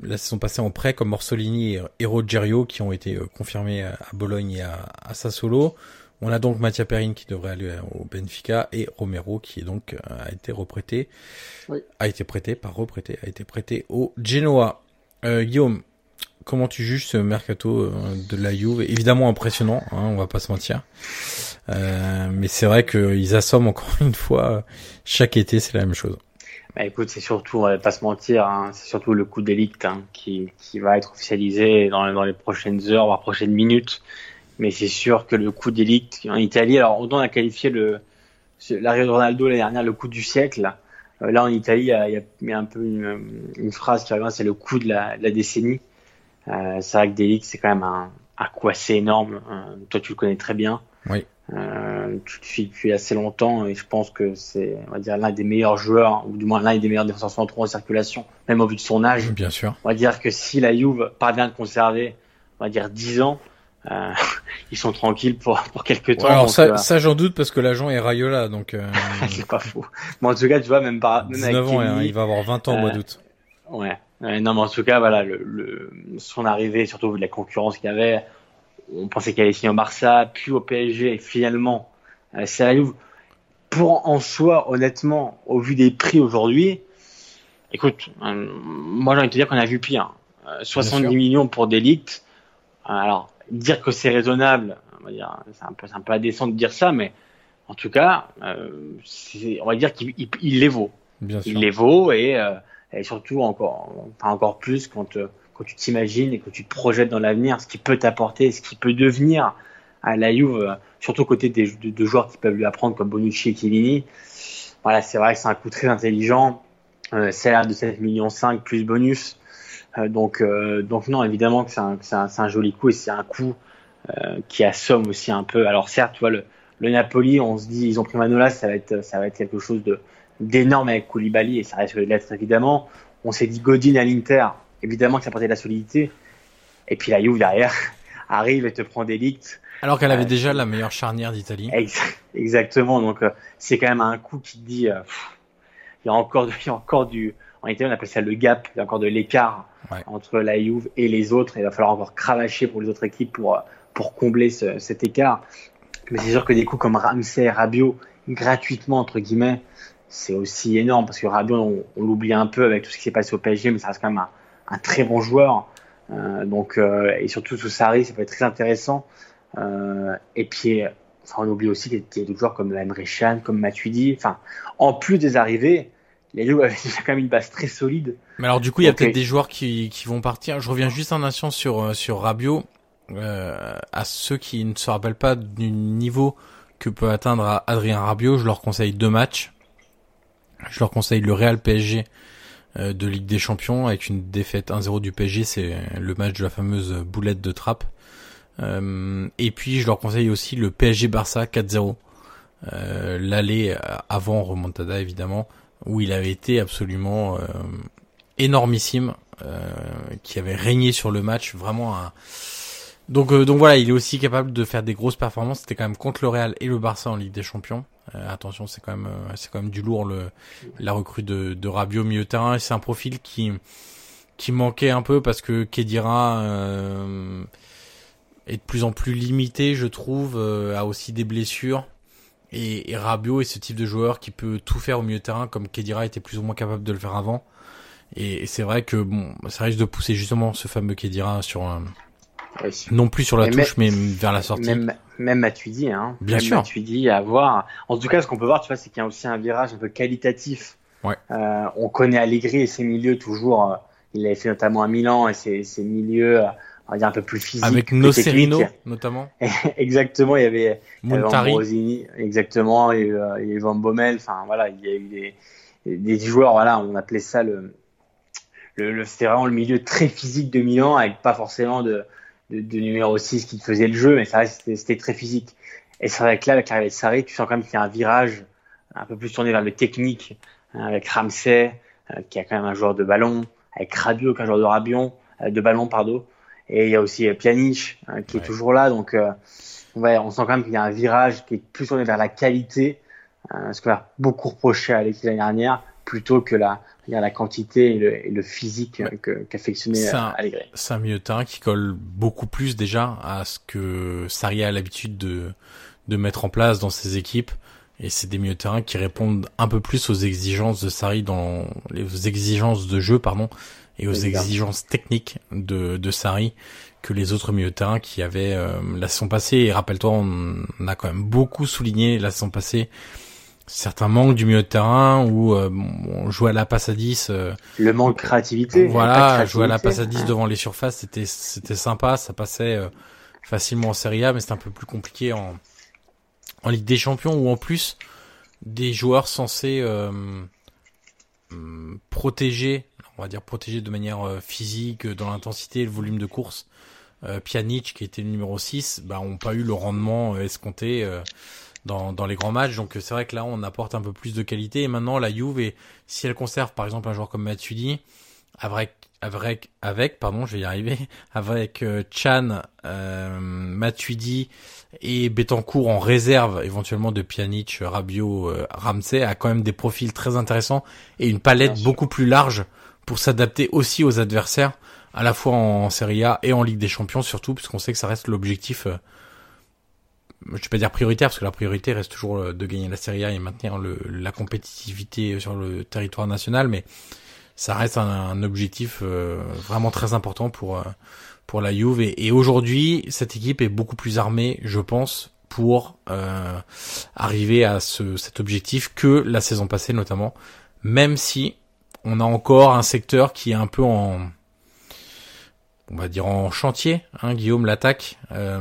la saison passée en prêt, comme Morsolini et, et Rogerio, qui ont été confirmés à, Bologne et à, à Sassuolo. On a donc Mattia Perrin qui devrait aller au Benfica et Romero qui est donc a été reprêté, Oui. a été prêté, pas reprêté, a été prêté au Genoa. Euh, Guillaume, comment tu juges ce mercato de la Juve? Évidemment impressionnant, hein, on va pas se mentir. mais c'est vrai qu'ils assomment encore une fois chaque été, c'est la même chose. Bah écoute, c'est surtout, on va pas se mentir, hein, c'est surtout le coup d'élite hein, qui, va être officialisé dans, les prochaines heures, voire prochaines minutes. Mais c'est sûr que le coup d'élite en Italie, alors autant on a qualifié l'arrivée de Ronaldo l'année dernière le coup du siècle. Euh, là en Italie, il y a, un peu une, phrase qui revient, c'est le coup de la décennie. Euh, c'est vrai que c'est quand même un, un coup assez énorme. Euh, toi, tu le connais très bien. Oui. Euh, tu te suis depuis assez longtemps et je pense que c'est, on va dire, l'un des meilleurs joueurs, ou du moins l'un des meilleurs défenseurs centraux en circulation, même au vu de son âge. Bien sûr. On va dire que si la Juve parvient de conserver, on va dire 10 ans, euh, ils sont tranquilles pour, pour quelques temps. alors donc, ça, euh, ça j'en doute parce que l'agent est Rayola, donc euh, c'est pas faux. Mais en tout cas, tu vois, même par, même avec 19 ans, Kenny, hein, il va avoir 20 ans au mois d'août. Ouais. Non, mais en tout cas, voilà, le, le, son arrivée, surtout vu de la concurrence qu'il y avait, on pensait qu'elle allait signer au Barça, puis au PSG, et finalement, euh, c'est la Juve. Pour en soi, honnêtement, au vu des prix aujourd'hui, écoute, euh, moi j'ai envie de te dire qu'on a vu pire. Euh, 70 sûr. millions pour d'élite. Alors, dire que c'est raisonnable, on va dire, c'est un peu, c'est un peu indécent de dire ça, mais en tout cas, euh, c'est- on va dire qu'il il- il les vaut Bien sûr. il les vaut et, euh, et surtout encore, enfin encore plus quand, euh, quand tu t'imagines et que tu te projettes dans l'avenir, ce qui peut t'apporter, ce qui peut devenir à la Juve, euh, surtout côté des, de, joueurs qui peuvent lui apprendre comme Bonucci et Chiellini. Voilà, c'est vrai que c'est un coup très intelligent, euh, salaire de 7 millions 5 plus bonus. Euh, donc, donc non, évidemment que c'est un, un, un joli coup et c'est un coup qui assomme aussi un peu. Alors certes, tu vois, le, le Napoli, on se dit, ils ont pris Manolas, ça va être, ça va être quelque chose de d'énorme avec Koulibaly et ça reste de l'être évidemment. On s'est dit Godin à l'Inter, évidemment que ça apportait de la solidité. Et puis la Juve derrière arrive et te prend des lictes. Alors qu'elle avait Ouais. déjà la meilleure charnière d'Italie. Ex- Exactement. Donc euh, c'est quand même un coup qui te dit, euh, pff, il y a encore, de- il y a encore du, en Italie on appelle ça le gap, il y a encore de l'écart Ouais. entre la Juve et les autres. Et il va falloir encore cravacher pour les autres équipes pour euh, pour combler ce- cet écart. Mais c'est sûr que des coups comme Ramsey et Rabiot gratuitement entre guillemets, c'est aussi énorme parce que Rabiot on, on l'oublie un peu avec tout ce qui s'est passé au PSG, mais ça reste quand même un, un très bon joueur. Euh, donc euh, et surtout sous Sarri, ça peut être très intéressant. Euh, et puis, enfin, on oublie aussi qu'il y a d'autres joueurs comme Emre Can, comme Matuidi. Enfin, en plus des arrivées, les Juve avaient déjà quand même une base très solide. Mais alors du coup, il y a peut-être des joueurs qui, qui vont partir. Je reviens juste un instant sur sur Rabiot. À ceux qui ne se rappellent pas du niveau que peut atteindre Adrien Rabiot, je leur conseille deux matchs. Je leur conseille le Real PSG euh, de Ligue des Champions avec une défaite 1-0 du PSG, c'est le match de la fameuse boulette de trappe. Euh, et puis je leur conseille aussi le PSG Barça 4-0. Euh, L'aller avant remontada évidemment, où il avait été absolument énormissime, qui avait régné sur le match, vraiment un... Donc, donc voilà, il est aussi capable de faire des grosses performances. C'était quand même contre le Real et le Barça en Ligue des Champions. Euh, attention, c'est quand même, euh, c'est quand même du lourd le la recrue de, de Rabiot au milieu terrain. C'est un profil qui qui manquait un peu parce que Kedira euh, est de plus en plus limité, je trouve, euh, a aussi des blessures. Et, et Rabiot est ce type de joueur qui peut tout faire au milieu terrain comme Kedira était plus ou moins capable de le faire avant. Et, et c'est vrai que bon, ça risque de pousser justement ce fameux Kedira sur non plus sur la touche, mais vers la sortie. Même, même Matuidi, hein. Bien même sûr. Matuidi à voir. En tout cas, ce qu'on peut voir, tu vois, c'est qu'il y a aussi un virage un peu qualitatif. Ouais. Euh, on connaît Allegri et ses milieux toujours. euh, il l'avait fait notamment à Milan et ses, ses milieux, euh, on va dire un peu plus physiques. Avec Nocerino, notamment. exactement, il y avait il y avait Montari. Exactement, et, euh, et Van Bommel. Enfin voilà, il y a eu des, des joueurs. Voilà, on appelait ça le, le, le c'était vraiment le milieu très physique de Milan, avec pas forcément de, de, de numéro 6 qui faisait le jeu, mais ça reste- c'était très physique. Et c'est vrai que là, avec l'arrivée de Sarri, tu sens quand même qu'il y a un virage un peu plus tourné vers le technique, hein, avec Ramsey, euh, qui a quand même un joueur de ballon, avec Rabiot, qui est un joueur de Rabion, euh, de ballon, pardon. Et il y a aussi euh, Pjanic, hein, qui est toujours là. Donc, euh, ouais, on sent quand même qu'il y a un virage qui est plus tourné vers la qualité, euh, ce qu'on a beaucoup reproché à l'équipe l'année dernière, plutôt que la, la quantité et le, et le physique euh, que- qu'affectionnait C'est euh, un- Allegri. C'est un milieu de terrain qui colle beaucoup plus déjà à ce que Sarri a l'habitude de, de mettre en place dans ses équipes. Et c'est des milieux de terrain qui répondent un peu plus aux exigences de Sarri dans les exigences de jeu, pardon. et aux exigences techniques de, de Sarri que les autres milieux de terrain qui avaient la saison passée. Et rappelle-toi, on, a quand même beaucoup souligné la saison passée certains manques du milieu de terrain où on jouait à la passe à 10 le manque de créativité voilà jouer à la passe à 10 devant les surfaces c'était c'était sympa ça passait facilement en Serie A mais c'était un peu plus compliqué en en Ligue des Champions où en plus des joueurs censés euh, hum, protéger, on va dire protéger de manière euh, physique, dans l'intensité et le volume de course. Euh, Pjanic, qui était le numéro 6, bah, ont pas eu le rendement euh, escompté euh, dans, dans les grands matchs. Donc c'est vrai que là, on apporte un peu plus de qualité. Et maintenant, la Juve, et si elle conserve par exemple un joueur comme Matuidi, avec avec avec pardon je vais y arriver avec Chan euh, Matuidi et Betancourt en réserve éventuellement de Pjanic, Rabiot, euh, Ramsey a quand même des profils très intéressants et une palette beaucoup plus large pour s'adapter aussi aux adversaires à la fois en Serie A et en Ligue des Champions surtout puisqu'on sait que ça reste l'objectif euh, je vais pas dire prioritaire parce que la priorité reste toujours euh, de gagner la Serie A et maintenir le, la compétitivité sur le territoire national mais ça reste un, objectif vraiment très important pour pour la Juve. Et, aujourd'hui, cette équipe est beaucoup plus armée, je pense, pour euh, arriver à ce, cet objectif que la saison passée notamment. Même si on a encore un secteur qui est un peu en, on va dire en chantier. Hein, Guillaume l'attaque. Euh,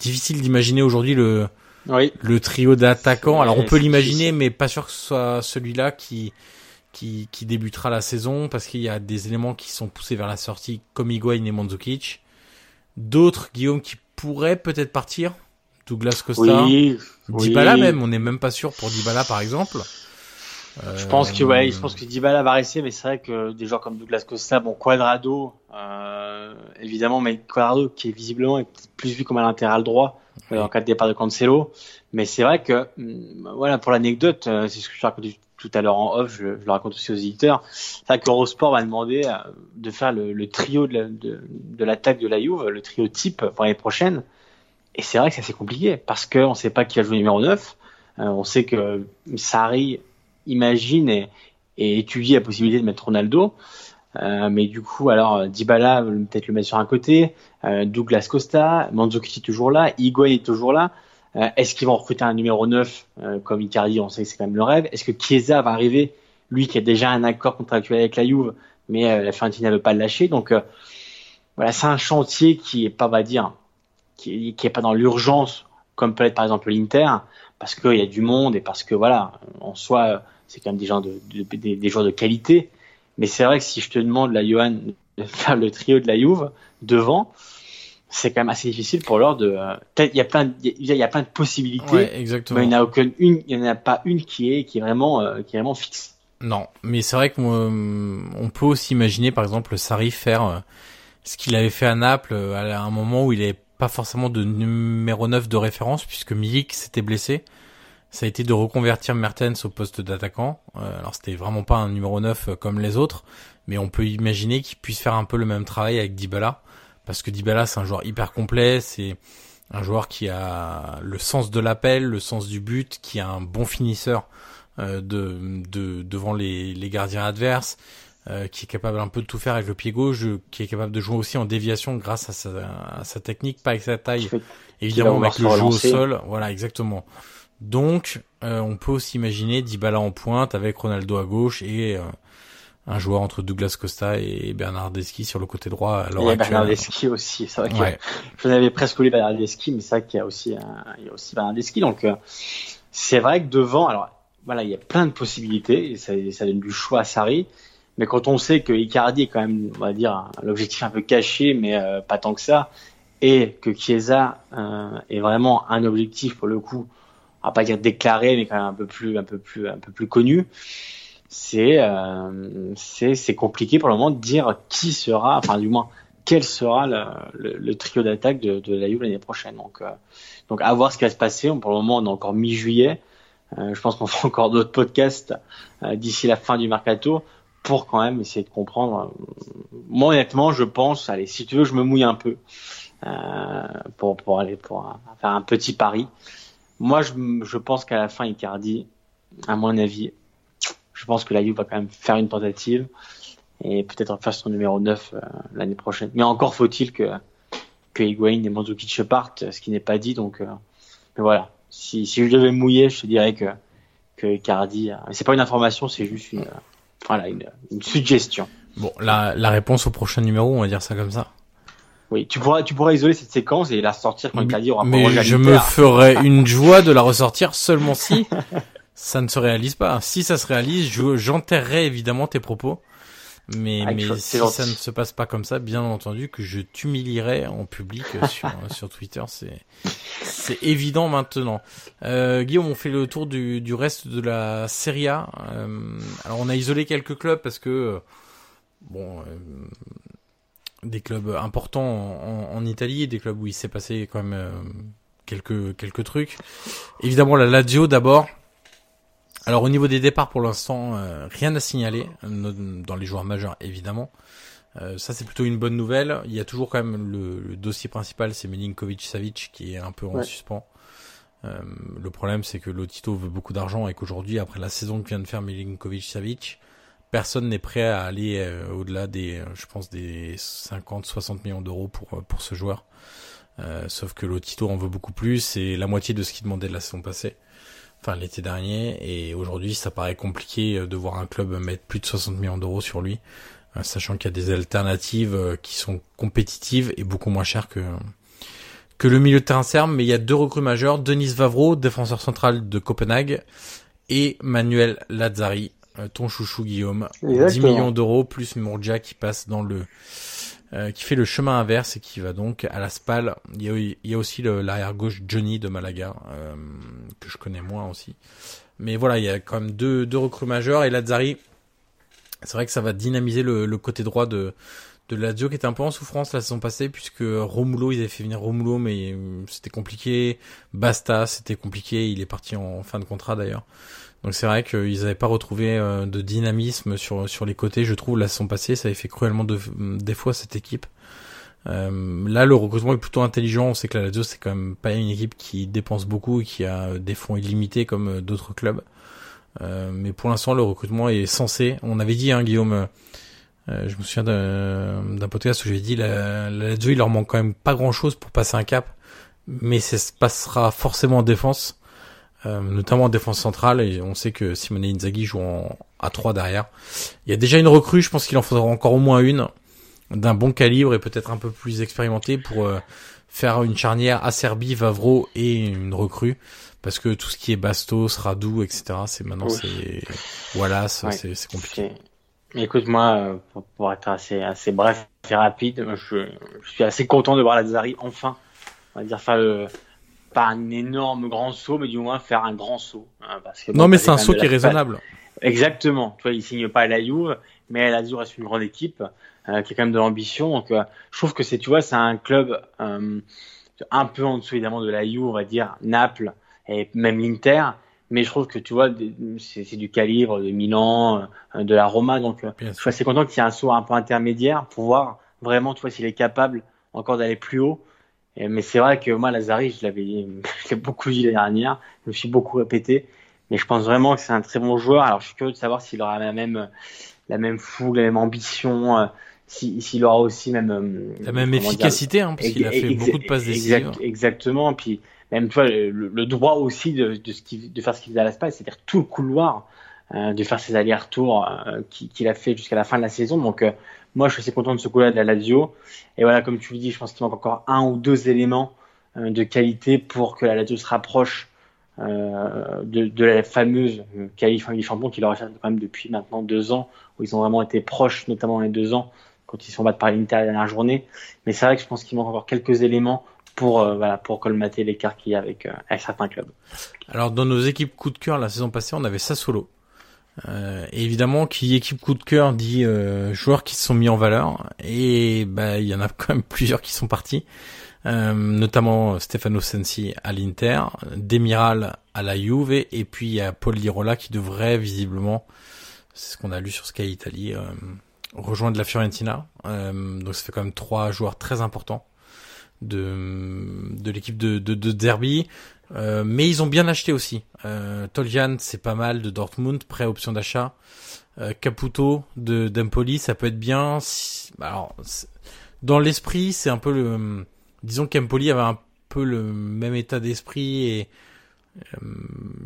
difficile d'imaginer aujourd'hui le le trio d'attaquants. Alors on peut l'imaginer, mais pas sûr que ce soit celui-là qui qui, qui débutera la saison parce qu'il y a des éléments qui sont poussés vers la sortie comme Higuain et Mandzukic. D'autres, Guillaume, qui pourraient peut-être partir. Douglas Costa. Oui, Dybala même, on n'est même pas sûr pour Dybala par exemple. Je pense que ouais, je pense que Dybala va rester, mais c'est vrai que des joueurs comme Douglas Costa, bon Quadrado, euh, évidemment, mais Quadrado qui est visiblement est plus vu comme un latéral droit euh, en cas de départ de Cancelo. Mais c'est vrai que hum, voilà pour l'anecdote, euh, c'est ce que je raconte tout à l'heure en off, je, je, le raconte aussi aux éditeurs. C'est vrai qu'Eurosport m'a demandé euh, de faire le, le trio de l'attaque de, de, la Juve, le trio type pour l'année prochaine. Et c'est vrai que c'est assez compliqué parce qu'on ne sait pas qui va jouer numéro 9. Euh, on sait que Sarri imagine et, et, étudie la possibilité de mettre Ronaldo. Euh, mais du coup, alors Dybala peut-être le mettre sur un côté, euh, Douglas Costa, Mandzukic est toujours là, Higuain est toujours là. Euh, est-ce qu'ils vont recruter un numéro 9 euh, comme Icardi On sait que c'est quand même le rêve. Est-ce que Chiesa va arriver, lui qui a déjà un accord contractuel avec la Juve, mais euh, la Fiorentina ne veut pas le lâcher? Donc voilà, c'est un chantier qui est pas, va dire, qui, est pas dans l'urgence comme peut être par exemple l'Inter, parce qu'il y a du monde et parce que voilà, en soi, c'est quand même des gens de, de, des, des joueurs de qualité. Mais c'est vrai que si je te demande la Johan de faire le trio de la Juve devant, c'est quand même assez difficile pour l'heure de. Il y a plein, il y, a plein de possibilités. Ouais, exactement. Mais il n'y en a aucune, une, il y en a pas une qui est, qui est vraiment, euh, qui est vraiment fixe. Non, mais c'est vrai qu'on peut aussi imaginer, par exemple, Sarri faire euh, ce qu'il avait fait à Naples euh, à un moment où il n'avait pas forcément de numéro 9 de référence puisque Milik s'était blessé. Ça a été de reconvertir Mertens au poste d'attaquant. alors c'était vraiment pas un numéro 9 comme les autres, mais on peut imaginer qu'il puisse faire un peu le même travail avec Dybala parce que Dybala c'est un joueur hyper complet, c'est un joueur qui a le sens de l'appel, le sens du but, qui a un bon finisseur euh, de, de, devant les, les gardiens adverses, euh, qui est capable un peu de tout faire avec le pied gauche, qui est capable de jouer aussi en déviation grâce à sa, à sa technique, pas avec sa taille, évidemment avec le jeu au sol, voilà exactement. Donc euh, on peut aussi imaginer Dybala en pointe avec Ronaldo à gauche et un joueur entre Douglas Costa et Bernardeschi sur le côté droit à l'heure actuelle. Bernardeschi aussi, c'est vrai que ouais. je n'avais presque oublié Bernardeschi, mais c'est vrai qu'il y a aussi un, il y a aussi Bernardeschi, donc euh, c'est vrai que devant, alors voilà, il y a plein de possibilités et ça, ça donne du choix à Sarri, mais quand on sait que Icardi est quand même, on va dire, l'objectif un peu caché, mais euh, pas tant que ça, et que Chiesa euh, est vraiment un objectif pour le coup, on va pas dire déclaré, mais quand même un peu plus, un peu plus, un peu plus connu c'est euh, c'est compliqué pour le moment de dire qui sera, enfin du moins quel sera le, le, le trio d'attaque de, de, la l'année prochaine. Donc euh, donc à voir ce qui va se passer. Pour le moment, on est encore mi-juillet. Euh, je pense qu'on fera encore d'autres podcasts euh, d'ici la fin du mercato pour quand même essayer de comprendre. Moi honnêtement, je pense, allez, si tu veux, je me mouille un peu euh, pour pour aller pour faire un petit pari. Moi, je, pense qu'à la fin, Icardi, à mon avis, je pense que la Juve va quand même faire une tentative et peut-être faire son numéro 9 l'année prochaine. Mais encore faut-il que que Higuain et Mandzukic partent, ce qui n'est pas dit. Donc, mais voilà. Si, je devais mouiller, je te dirais que que Cardi. C'est pas une information, c'est juste une voilà une, suggestion. Bon, la réponse au prochain numéro, on va dire ça comme ça. Oui, tu pourras, tu pourras isoler cette séquence et la sortir quand Icardi aura Mais je me ferais une joie de la ressortir seulement si ça ne se réalise pas. Si ça se réalise, j'enterrerai évidemment tes propos. Mais, ah, mais si ça ne se passe pas comme ça, bien entendu que je t'humilierai en public sur, sur Twitter. C'est, c'est évident maintenant. Euh, Guillaume, on fait le tour du, du reste de la Serie A. Euh, alors on a isolé quelques clubs parce que bon, euh, des clubs importants en, en, Italie, des clubs où il s'est passé quand même euh, quelques quelques trucs. Évidemment la Lazio d'abord. Alors au niveau des départs pour l'instant, euh, rien à signaler dans les joueurs majeurs évidemment. Euh, ça c'est plutôt une bonne nouvelle. Il y a toujours quand même le, dossier principal, c'est Milinkovic Savic qui est un peu en suspens. le problème c'est que Lotito veut beaucoup d'argent et qu'aujourd'hui après la saison que vient de faire Milinkovic Savic, personne n'est prêt à aller euh, au-delà des, euh, je pense, des 50-60 millions d'euros pour euh, pour ce joueur. sauf que Lotito en veut beaucoup plus, c'est la moitié de ce qu'il demandait de la saison passée, enfin l'été dernier, et aujourd'hui ça paraît compliqué de voir un club mettre plus de 60 millions d'euros sur lui, sachant qu'il y a des alternatives qui sont compétitives et beaucoup moins chères que que le milieu de terrain serbe, mais il y a deux recrues majeures, Denis Vavro, défenseur central de Copenhague, et Manuel Lazzari, ton chouchou Guillaume. 10 millions d'euros plus Mourja qui passe dans le euh, qui fait le chemin inverse et qui va donc à la SPAL. Il y a, il y a aussi l'arrière gauche Johnny de Malaga euh, que je connais moins aussi. Mais voilà, il y a quand même deux, deux recrues majeures et Lazzari, c'est vrai que ça va dynamiser le, le côté droit de de Lazio qui était un peu en souffrance la saison passée puisque Romulo, ils avaient fait venir Romulo mais c'était compliqué. Basta, c'était compliqué. Il est parti en fin de contrat d'ailleurs. Donc c'est vrai qu'ils n'avaient pas retrouvé euh, de dynamisme sur sur les côtés. Je trouve la saison passée, ça avait fait cruellement de, des fois cette équipe. Euh, là, le recrutement est plutôt intelligent. On sait que la Lazio c'est quand même pas une équipe qui dépense beaucoup et qui a des fonds illimités comme euh, d'autres clubs. Euh, mais pour l'instant, le recrutement est censé. On avait dit, hein, Guillaume. Euh, je me souviens d'un podcast où j'avais dit la, la Lazio il leur manque quand même pas grand chose pour passer un cap, mais ça se passera forcément en défense. Euh, notamment en défense centrale, et on sait que Simone Inzaghi joue en, à 3 derrière. Il y a déjà une recrue, je pense qu'il en faudra encore au moins une, d'un bon calibre et peut-être un peu plus expérimenté pour euh, faire une charnière à Serbie, Vavro et une recrue. Parce que tout ce qui est Bastos, Radou, etc., c'est maintenant c'est voilà, c'est compliqué. Écoute, moi, euh, pour, pour, être assez assez bref et rapide, je, je suis assez content de voir la Zari enfin, on va dire faire le pas un énorme grand saut, mais du moins faire un grand saut. Hein, parce que, non, mais c'est un saut qui est raisonnable. Exactement. Tu vois, il signe pas à la Juve, mais la Juve reste une grande équipe euh, qui a quand même de l'ambition. Donc, euh, je trouve que c'est, tu vois, c'est un club euh, un peu en dessous évidemment de la Juve, on va dire Naples et même l'Inter. Mais je trouve que tu vois, c'est du calibre de Milan, euh, de la Roma. Donc, je suis assez content qu'il y ait un saut un peu intermédiaire pour voir vraiment, tu vois, s'il est capable encore d'aller plus haut mais c'est vrai que moi, Lazari, je l'avais, beaucoup dit l'année dernière. Je me suis beaucoup répété. Mais je pense vraiment que c'est un très bon joueur. Alors, je suis curieux de savoir s'il aura la même, la même fougue, la même ambition, euh, s'il aura aussi même euh, la même efficacité, hein, parce qu'il a fait beaucoup de passes décisives. exactement. Puis même, tu vois, le, droit aussi de, de, ce qui, de faire ce qu'il faisait à l'espace, c'est-à-dire tout le couloir, euh, de faire ses allers-retours qu'il a fait jusqu'à la fin de la saison. Donc, moi, je suis assez content de ce coup-là de la Lazio. Et voilà, comme tu le dis, je pense qu'il manque encore un ou deux éléments euh, de qualité pour que la Lazio se rapproche euh, de, la fameuse qualif Ligue Champion qui leur fait quand même depuis maintenant deux ans, où ils ont vraiment été proches, notamment les deux ans, quand ils sont battus par l'Inter la dernière journée. Mais c'est vrai que je pense qu'il manque encore quelques éléments pour euh, colmater l'écart qu'il y a avec, euh, avec certains clubs. Alors dans nos équipes coup de cœur la saison passée, on avait Sassuolo euh, évidemment, qui équipe coup de cœur dit euh, joueurs qui se sont mis en valeur. Et bah il y en a quand même plusieurs qui sont partis, euh, notamment Stefano Sensi à l'Inter, Demiral à la Juve, et puis il y a Paul Lirola qui devrait visiblement, c'est ce qu'on a lu sur Sky Italy, rejoindre la Fiorentina. donc ça fait quand même trois joueurs très importants de, de l'équipe de, de Derby. Euh, mais ils ont bien acheté aussi. Euh, Toljan, c'est pas mal de Dortmund, prêt option d'achat. Euh, Caputo de d'Empoli, ça peut être bien. Bah, alors, dans l'esprit, c'est un peu le. Disons qu'Empoli avait un peu le même état d'esprit et euh,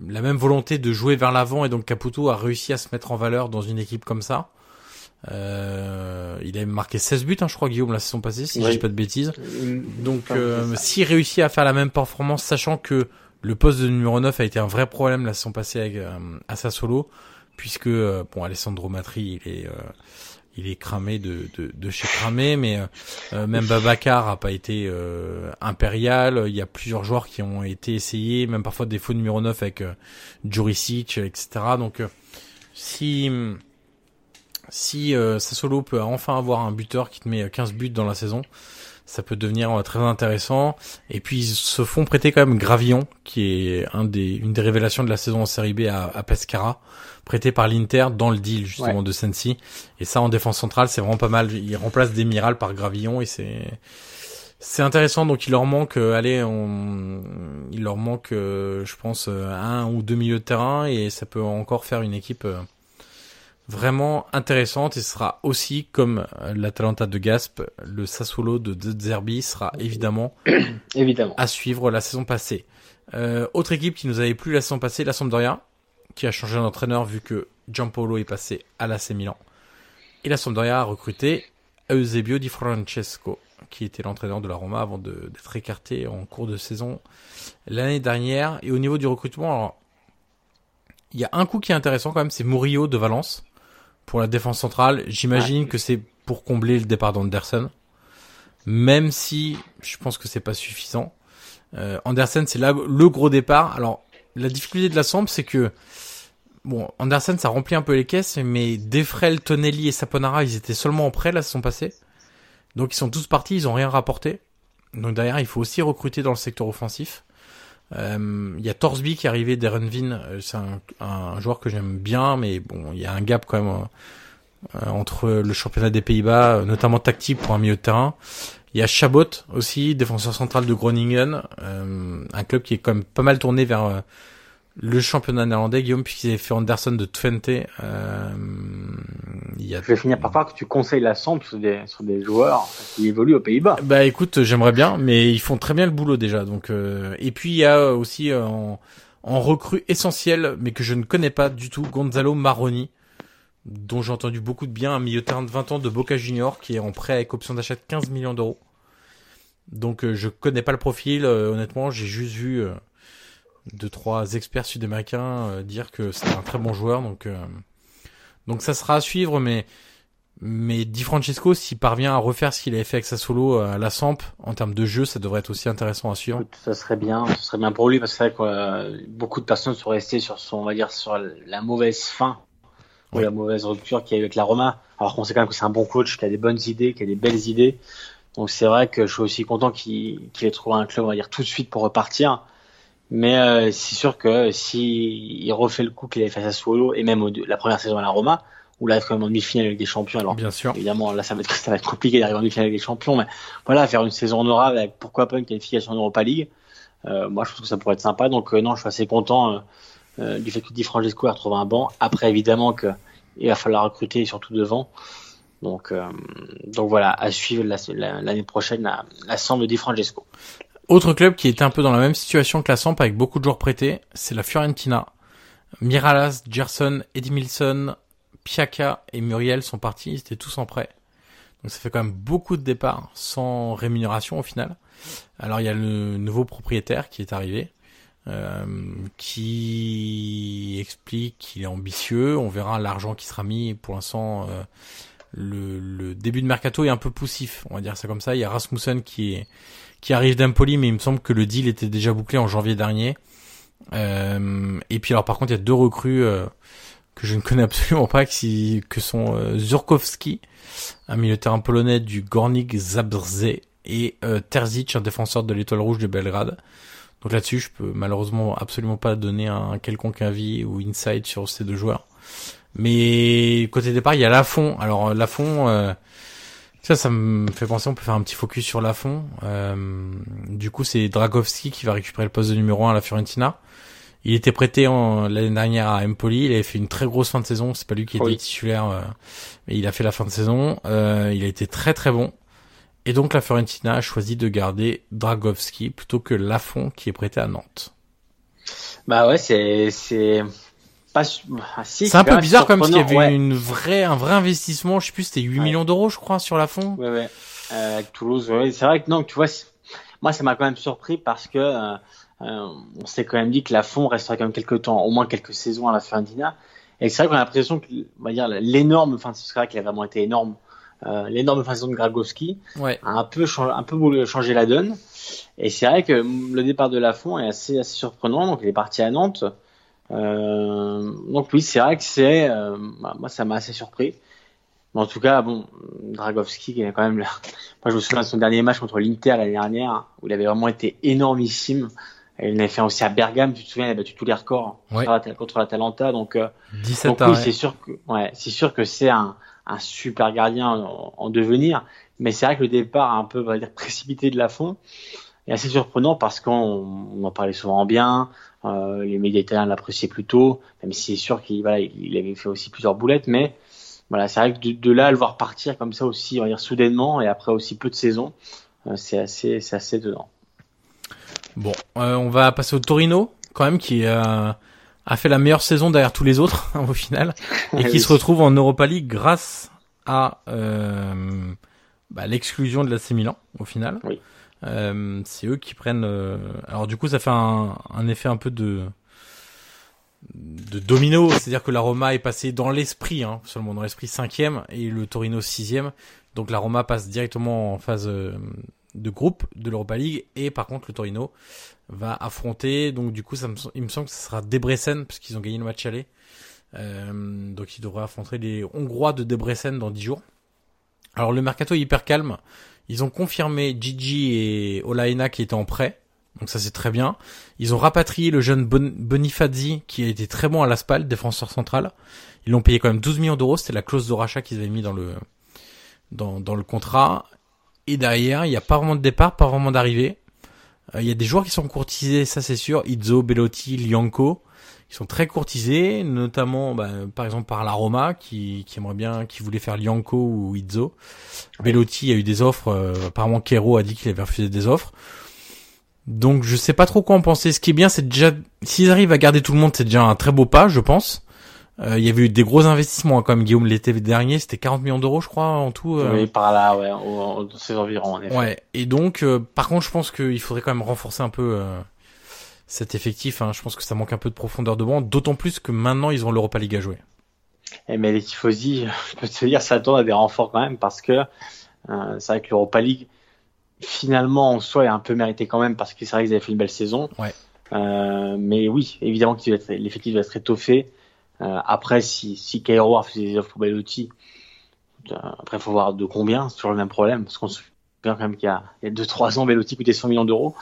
la même volonté de jouer vers l'avant et donc Caputo a réussi à se mettre en valeur dans une équipe comme ça. Euh, il a marqué 16 buts, hein, je crois, Guillaume, la saison passée, si je dis pas de bêtises. Donc, euh, s'il réussit à faire la même performance, sachant que le poste de numéro 9 a été un vrai problème la saison passée avec, euh, à Sassolo, puisque, euh, bon, Alessandro Matri, il est, il est cramé de, de, de chez cramé, mais même Babacar a pas été impérial. Il y a plusieurs joueurs qui ont été essayés, même parfois des faux numéro 9 avec Juricic, etc. Donc, si si euh, Sassolo peut enfin avoir un buteur qui te met 15 buts dans la saison, ça peut devenir euh, très intéressant. Et puis ils se font prêter quand même Gravillon, qui est un des, une des révélations de la saison en Série B à, à Pescara, prêté par l'Inter dans le deal justement de Sensi. Et ça en défense centrale, c'est vraiment pas mal. Il remplace Demiral par Gravillon et c'est c'est intéressant. Donc il leur manque, euh, allez, on, il leur manque, euh, je pense, un ou deux milieux de terrain et ça peut encore faire une équipe vraiment intéressante et ce sera aussi comme l'Atalanta de Gasp, le Sassuolo de, de Zerbi sera évidemment, évidemment à suivre la saison passée. Euh, autre équipe qui nous avait plu la saison passée, la Sampdoria, qui a changé d'entraîneur vu que Giampolo est passé à l'AC Milan. Et la Sampdoria a recruté Eusebio Di Francesco, qui était l'entraîneur de la Roma avant d'être écarté en cours de saison l'année dernière. Et au niveau du recrutement, alors, il y a un coup qui est intéressant quand même, c'est Murillo de Valence pour la défense centrale. J'imagine que c'est pour combler le départ d'Anderson. Même si je pense que c'est pas suffisant. Euh, Andersen, c'est là le gros départ. Alors, la difficulté de la Samp, c'est que bon, Andersen, ça remplit un peu les caisses, mais Defrel, Tonelli et Saponara, ils étaient seulement en prêt la saison passée. Donc ils sont tous partis, ils ont rien rapporté. Donc derrière, il faut aussi recruter dans le secteur offensif. Euh, il y a Torsby qui est arrivé d'Erenvin, euh, c'est un, un, joueur que j'aime bien, mais bon, il y a un gap quand même euh, entre le championnat des Pays-Bas, notamment tactique pour un milieu de terrain. Il y a Chabot aussi, défenseur central de Groningen, un club qui est quand même pas mal tourné vers le championnat néerlandais, Guillaume, puisqu'il avait fait Anderson de Twente. Euh, il y a... Je vais finir par croire que tu conseilles la Samp sur des, sur des joueurs qui évoluent aux Pays-Bas. Bah écoute, j'aimerais bien, mais ils font très bien le boulot déjà. Donc euh... Et puis il y a aussi euh, en, en recrue essentiel, mais que je ne connais pas du tout, Gonzalo Maroni, dont j'ai entendu beaucoup de bien, un milieu de terrain de 20 ans de Boca Junior, qui est en prêt avec option d'achat de 15 millions d'euros. Donc euh, je connais pas le profil, euh, honnêtement, j'ai juste vu deux trois experts sud-américains euh, dire que c'est un très bon joueur donc euh, donc ça sera à suivre mais mais Di Francesco s'il parvient à refaire ce qu'il avait fait avec sa solo euh, à la Samp en termes de jeu ça devrait être aussi intéressant à suivre. Ça serait bien ce serait bien pour lui parce que beaucoup de personnes sont restées sur son on va dire sur la mauvaise fin ou la mauvaise rupture qu'il y a eu avec la Roma alors qu'on sait quand même que c'est un bon coach qui a des bonnes idées qui a des belles idées. Donc c'est vrai que je suis aussi content qu'il qu'il ait trouvé un club on va dire tout de suite pour repartir mais euh, c'est sûr que si il refait le coup qu'il avait fait à Solo et même la première saison à la Roma, où là, quand même en demi-finale avec des champions. Alors, bien sûr. Évidemment, là, ça va être, ça va être compliqué d'arriver en demi-finale avec des champions, mais voilà, faire une saison honorable avec pourquoi pas une qualification en Europa League. Euh, moi, je trouve que ça pourrait être sympa. Donc, euh, non, je suis assez content euh, du fait que Di Francesco a retrouvé un banc. Après, évidemment, que il va falloir recruter surtout devant. Donc, donc voilà, à suivre l'année prochaine la, la de Di Francesco. Autre club qui était un peu dans la même situation que la Samp avec beaucoup de joueurs prêtés, c'est la Fiorentina. Miralas, Gerson, Edmilson, Piaka et Muriel sont partis, ils étaient tous en prêt. Donc ça fait quand même beaucoup de départs sans rémunération au final. Alors il y a le nouveau propriétaire qui est arrivé, euh, qui explique qu'il est ambitieux. On verra l'argent qui sera mis. Pour l'instant, euh, le, le, début de mercato est un peu poussif, on va dire ça comme ça. Il y a Rasmussen qui est qui arrive d'Empoli, mais il me semble que le deal était déjà bouclé en janvier dernier. Euh, et puis alors par contre, il y a deux recrues euh, que je ne connais absolument pas, qui, que sont euh, Zurkowski, un milieu terrain polonais du Gornik Zabrze, et euh, Terzic, un défenseur de l'Étoile Rouge de Belgrade. Donc là-dessus, je peux malheureusement absolument pas donner un quelconque avis ou insight sur ces deux joueurs. Mais côté départ, il y a Lafont. Alors Lafont, Ça, ça me fait penser, on peut faire un petit focus sur Lafont. Euh, du coup, c'est Dragowski qui va récupérer le poste de numéro 1 à la Fiorentina. Il était prêté l'année dernière à Empoli. Il avait fait une très grosse fin de saison. C'est pas lui qui était titulaire, euh, mais il a fait la fin de saison. Euh, il a été très très bon. Et donc la Fiorentina a choisi de garder Dragowski plutôt que Lafont qui est prêté à Nantes. Bah ouais, c'est c'est ah, c'est un peu bizarre comme s'il y avait une vraie, un vrai investissement. Je sais plus, c'était 8 millions d'euros, je crois, sur la fond. Ouais, ouais. Euh, Toulouse, ouais. C'est vrai que non, tu vois, moi, ça m'a quand même surpris parce que euh, euh, on s'est quand même dit que la fond restera quand même quelques temps, au moins quelques saisons à la Fiorentina. Et c'est vrai qu'on a l'impression que, on va dire, l'énorme, c'est vrai qu'il a vraiment été énorme. Euh, l'énorme fin de saison de Gragowski ouais. a un peu, un peu changé la donne. Et c'est vrai que le départ de Lafont est assez, assez surprenant. Donc il est parti à Nantes. Euh, donc oui, c'est vrai que c'est, euh, bah, moi ça m'a assez surpris. Mais en tout cas, bon, Dragowski, qui est quand même, moi je me souviens de son dernier match contre l'Inter l'année dernière, où il avait vraiment été énormissime. il avait fait aussi à Bergame, tu te souviens, il a battu tous les records contre l'Atalanta. Donc, euh, donc oui, c'est sûr que, ouais, c'est sûr que c'est un, un super gardien en, devenir. Mais c'est vrai que le départ un peu, on va dire, précipité de la fond est assez surprenant parce qu'on on en parlait souvent bien. Euh, les médias italiens l'appréciaient plutôt, même si c'est sûr qu'il voilà, il avait fait aussi plusieurs boulettes, mais voilà, c'est vrai que de, là à le voir partir comme ça aussi, on va dire soudainement et après aussi peu de saisons, euh, c'est assez, c'est assez dedans. Bon, euh, on va passer au Torino quand même qui a fait la meilleure saison derrière tous les autres au final et qui se retrouve en Europa League grâce à bah, l'exclusion de l'AC Milan au final. Oui. Euh, c'est eux qui prennent. Euh, alors du coup, ça fait un, un, effet un peu de domino, c'est-à-dire que la Roma est passée dans l'esprit, hein, seulement dans l'esprit cinquième et le Torino sixième. Donc la Roma passe directement en phase euh, de groupe de l'Europa League et par contre le Torino va affronter. Donc du coup, ça me, il me semble que ce sera Debrecen parce qu'ils ont gagné le match aller. Euh, donc ils devraient affronter les Hongrois de Debrecen dans 10 jours. Alors le mercato est hyper calme. Ils ont confirmé Gigi et Olaina qui étaient en prêt. Donc ça c'est très bien. Ils ont rapatrié le jeune Bonifazzi qui a été très bon à l'Aspal, défenseur central. Ils l'ont payé quand même 12 millions d'euros. C'était la clause de rachat qu'ils avaient mis dans le dans, dans le contrat. Et derrière, il n'y a pas vraiment de départ, pas vraiment d'arrivée. Euh, il y a des joueurs qui sont courtisés, ça c'est sûr. Izzo, Bellotti, Lianco qui sont très courtisés, notamment bah, par exemple par la Roma qui, qui aimerait bien, qui voulait faire Lianco ou Izzo. Bellotti a eu des offres, euh, apparemment Kero a dit qu'il avait refusé des offres. Donc je sais pas trop quoi en penser. Ce qui est bien, c'est déjà s'ils arrivent à garder tout le monde, c'est déjà un très beau pas, je pense. Euh, il y avait eu des gros investissements, comme Guillaume l'été dernier, c'était 40 millions d'euros, je crois, en tout. Euh... Oui, par là, ouais, dans ces environs. En effet. Ouais. Et donc, euh, par contre, je pense qu'il faudrait quand même renforcer un peu cet effectif. Hein. Je pense que ça manque un peu de profondeur de banc, d'autant plus que maintenant ils ont l'Europa League à jouer. Et eh, mais les tifosi, je peux te dire, ça tourne à des renforts quand même parce que euh, c'est vrai que l'Europa League, finalement, en soi, est un peu mérité quand même parce que c'est vrai qu'ils avaient fait une belle saison. Ouais. Euh, mais oui, évidemment que l'effectif doit être étoffé. Euh, après, si, si Cairo a fait des offres pour Bellotti, après, il faut voir de combien, c'est toujours le même problème, parce qu'on se souvient quand même qu'il y a 2-3 ans, Bellotti coûtait 100 millions d'euros.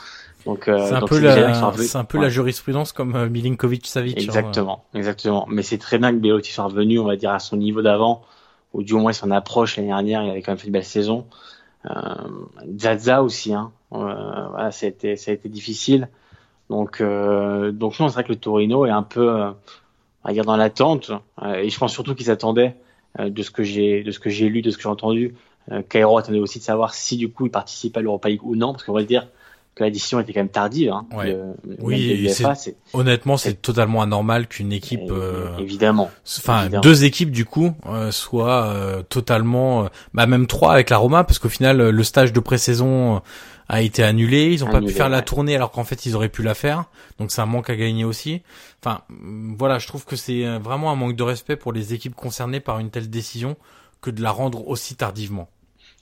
Donc, euh, c'est un, peu la, c'est un peu la jurisprudence comme euh, Milinkovic Savic. Hein. Exactement, exactement. Mais c'est très bien que Belotti soit revenu, on va dire, à son niveau d'avant, ou du moins son approche l'année dernière, il avait quand même fait une belle saison. Euh, Zaza aussi, hein. Euh, voilà, ça a été, ça a été difficile. Donc, euh, donc non, c'est vrai que le Torino est un peu, euh, on va dire, dans l'attente. et je pense surtout qu'ils attendaient, de ce que j'ai, de ce que j'ai lu, de ce que j'ai entendu, Cairo attendait aussi de savoir si du coup il participait à l'Europa League ou non, parce qu'on va le dire, que la décision était quand même tardive. Hein, oui, honnêtement, c'est totalement anormal qu'une équipe, euh, évidemment, enfin deux équipes du coup, euh, soient euh, totalement, bah même trois avec la Roma, parce qu'au final le stage de pré-saison a été annulé, ils ont pas pu faire la tournée alors qu'en fait ils auraient pu la faire, donc c'est un manque à gagner aussi. Enfin, voilà, je trouve que c'est vraiment un manque de respect pour les équipes concernées par une telle décision que de la rendre aussi tardivement.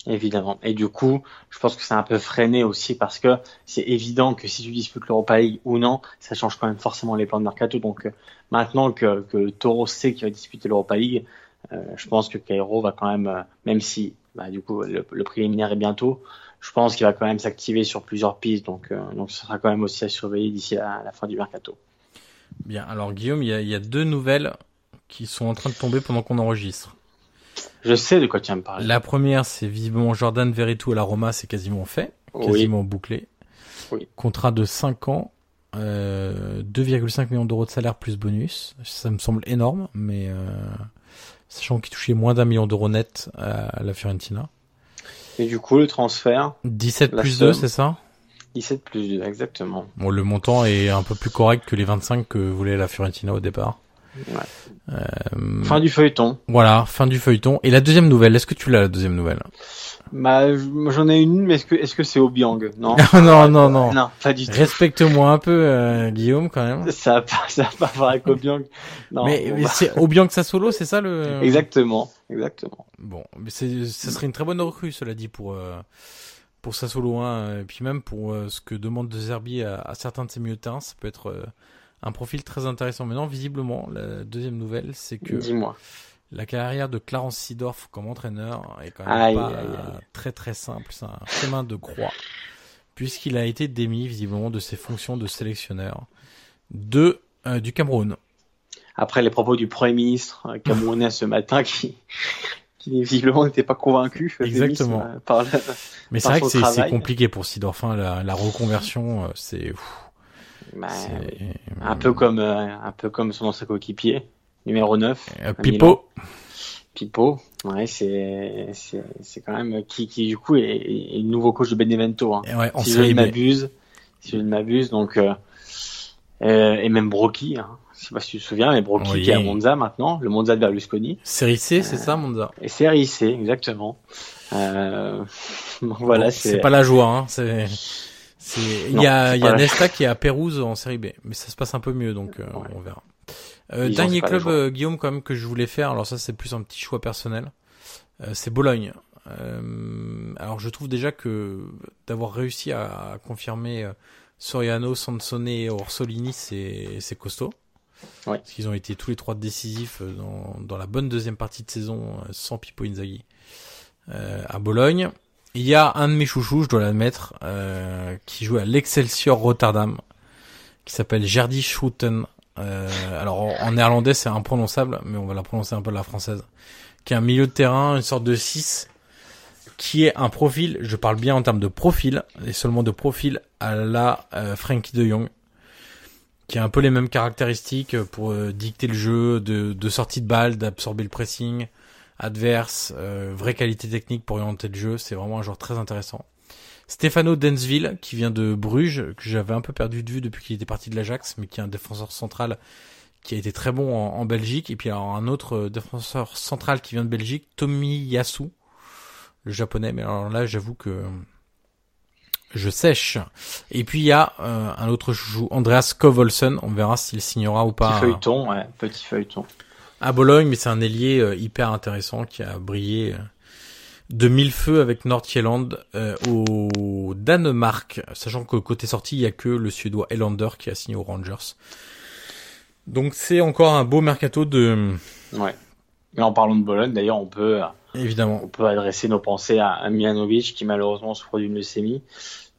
Évidemment. Et du coup, je pense que c'est un peu freiné aussi parce que c'est évident que si tu disputes l'Europa League ou non, ça change quand même forcément les plans de mercato. Donc euh, maintenant que, que Toro sait qu'il va disputer l'Europa League, euh, je pense que Cairo va quand même, euh, même si bah, du coup le, préliminaire est bientôt, je pense qu'il va quand même s'activer sur plusieurs pistes. Donc, donc ce sera quand même aussi à surveiller d'ici la, la, fin du mercato. Bien. Alors Guillaume, il y a deux nouvelles qui sont en train de tomber pendant qu'on enregistre. Je sais de quoi tu vas me parler. La première, c'est vivement Jordan Veretout à la Roma, c'est quasiment fait, Oui. quasiment bouclé. Oui. Contrat de 5 ans, euh, 2,5 millions d'euros de salaire plus bonus. Ça me semble énorme, mais euh, sachant qu'il touchait moins d'un million d'euros net à la Fiorentina. Et du coup, le transfert, 17 La plus 2, somme. c'est ça? 17 plus 2, exactement. Bon, le montant est un peu plus correct que les 25 que voulait la Fiorentina au départ. Ouais. Euh, Fin du feuilleton. Voilà, fin du feuilleton. Et la deuxième nouvelle, est-ce que tu l'as la deuxième nouvelle? Bah, j'en ai une, mais est-ce que est-ce que c'est Obiang? Non. Non, non, non. Non, pas du tout. Respecte-moi un peu, euh, Guillaume, quand même. Ça va pas, ça va pas voir avec Obiang. Non. mais bon, mais bah, c'est Obiang Sassolo, c'est ça le Exactement, exactement. Bon, mais c'est ce serait une très bonne recrue, cela dit, pour euh, pour Sassolo 1, et puis même pour euh, ce que demande De Zerbi à, à certains de ses milieux de terrain, ça peut être un profil très intéressant. Maintenant, visiblement, la deuxième nouvelle, c'est que Dis-moi. la carrière de Clarence Seedorf comme entraîneur est quand même Aïe, pas aïe, aïe. très très simple. C'est un chemin de croix, puisqu'il a été démis visiblement de ses fonctions de sélectionneur de euh, du Cameroun. Après les propos du Premier ministre euh, camerounais ce matin qui, qui visiblement n'était pas convaincu. euh, Exactement. euh, Par. Mais c'est vrai que c'est compliqué pour Seedorf. hein, la, la reconversion, euh, c'est Bah, c'est- oui. un peu comme euh, un peu comme son ancien coéquipier, numéro 9. Euh, Pipo, Pipo. Ouais, c'est c'est c'est quand même qui qui du coup est, est le nouveau coach de Benevento. Hein. Ouais, si je série ne m'abuse, si je ne m'abuse, donc euh, euh, et même Brocky. Hein. Je sais pas si tu te souviens, mais Brocky Oui. qui est à Monza maintenant, le Monza de Berlusconi. Série C, c'est ça, Monza? Et c'est RIC, exactement. Euh, donc voilà, Bon, c'est c'est pas la joie. Hein, c'est il y a y a Nesta qui est à Pérouse en série B, mais ça se passe un peu mieux, donc euh, Ouais. on verra. Euh, dernier club euh, Guillaume quand même que je voulais faire. Alors ça c'est plus un petit choix personnel. C'est Bologne. Alors je trouve déjà que d'avoir réussi à confirmer Soriano, Sansone et Orsolini, c'est c'est costaud. Ouais. Parce qu'ils ont été tous les trois décisifs dans, dans la bonne deuxième partie de saison sans Pippo Inzaghi à Bologne. Il y a un de mes chouchous, je dois l'admettre, euh, qui joue à l'Excelsior Rotterdam, qui s'appelle Gerdy Schouten. Euh, alors en, néerlandais c'est imprononçable, mais on va la prononcer un peu à la française. Qui est un milieu de terrain, une sorte de 6, qui est un profil, je parle bien en termes de profil, et seulement de profil à la euh, Frankie de Jong, qui a un peu les mêmes caractéristiques pour euh, dicter le jeu, de, de sortie de balle, d'absorber le pressing adverse, euh, vraie qualité technique pour orienter le jeu, c'est vraiment un joueur très intéressant. Stefano Densville, qui vient de Bruges, que j'avais un peu perdu de vue depuis qu'il était parti de l'Ajax, mais qui est un défenseur central qui a été très bon en, en Belgique. Et puis alors un autre euh, défenseur central qui vient de Belgique, Tomiyasu, le japonais. Mais alors là, j'avoue que je sèche. Et puis il y a euh, un autre chouchou, Andreas Kovolsen. On verra s'il signera ou petit pas feuilleton, ouais, petit feuilleton. À Bologne, mais c'est un ailier euh, hyper intéressant qui a brillé euh, de mille feux avec Nordjylland euh, au Danemark, sachant que côté sortie, il y a que le suédois Elander qui a signé aux Rangers. Donc c'est encore un beau mercato de Ouais. Mais en parlant de Bologne, d'ailleurs, on peut, évidemment. on peut adresser nos pensées à, à qui malheureusement souffre d'une leucémie.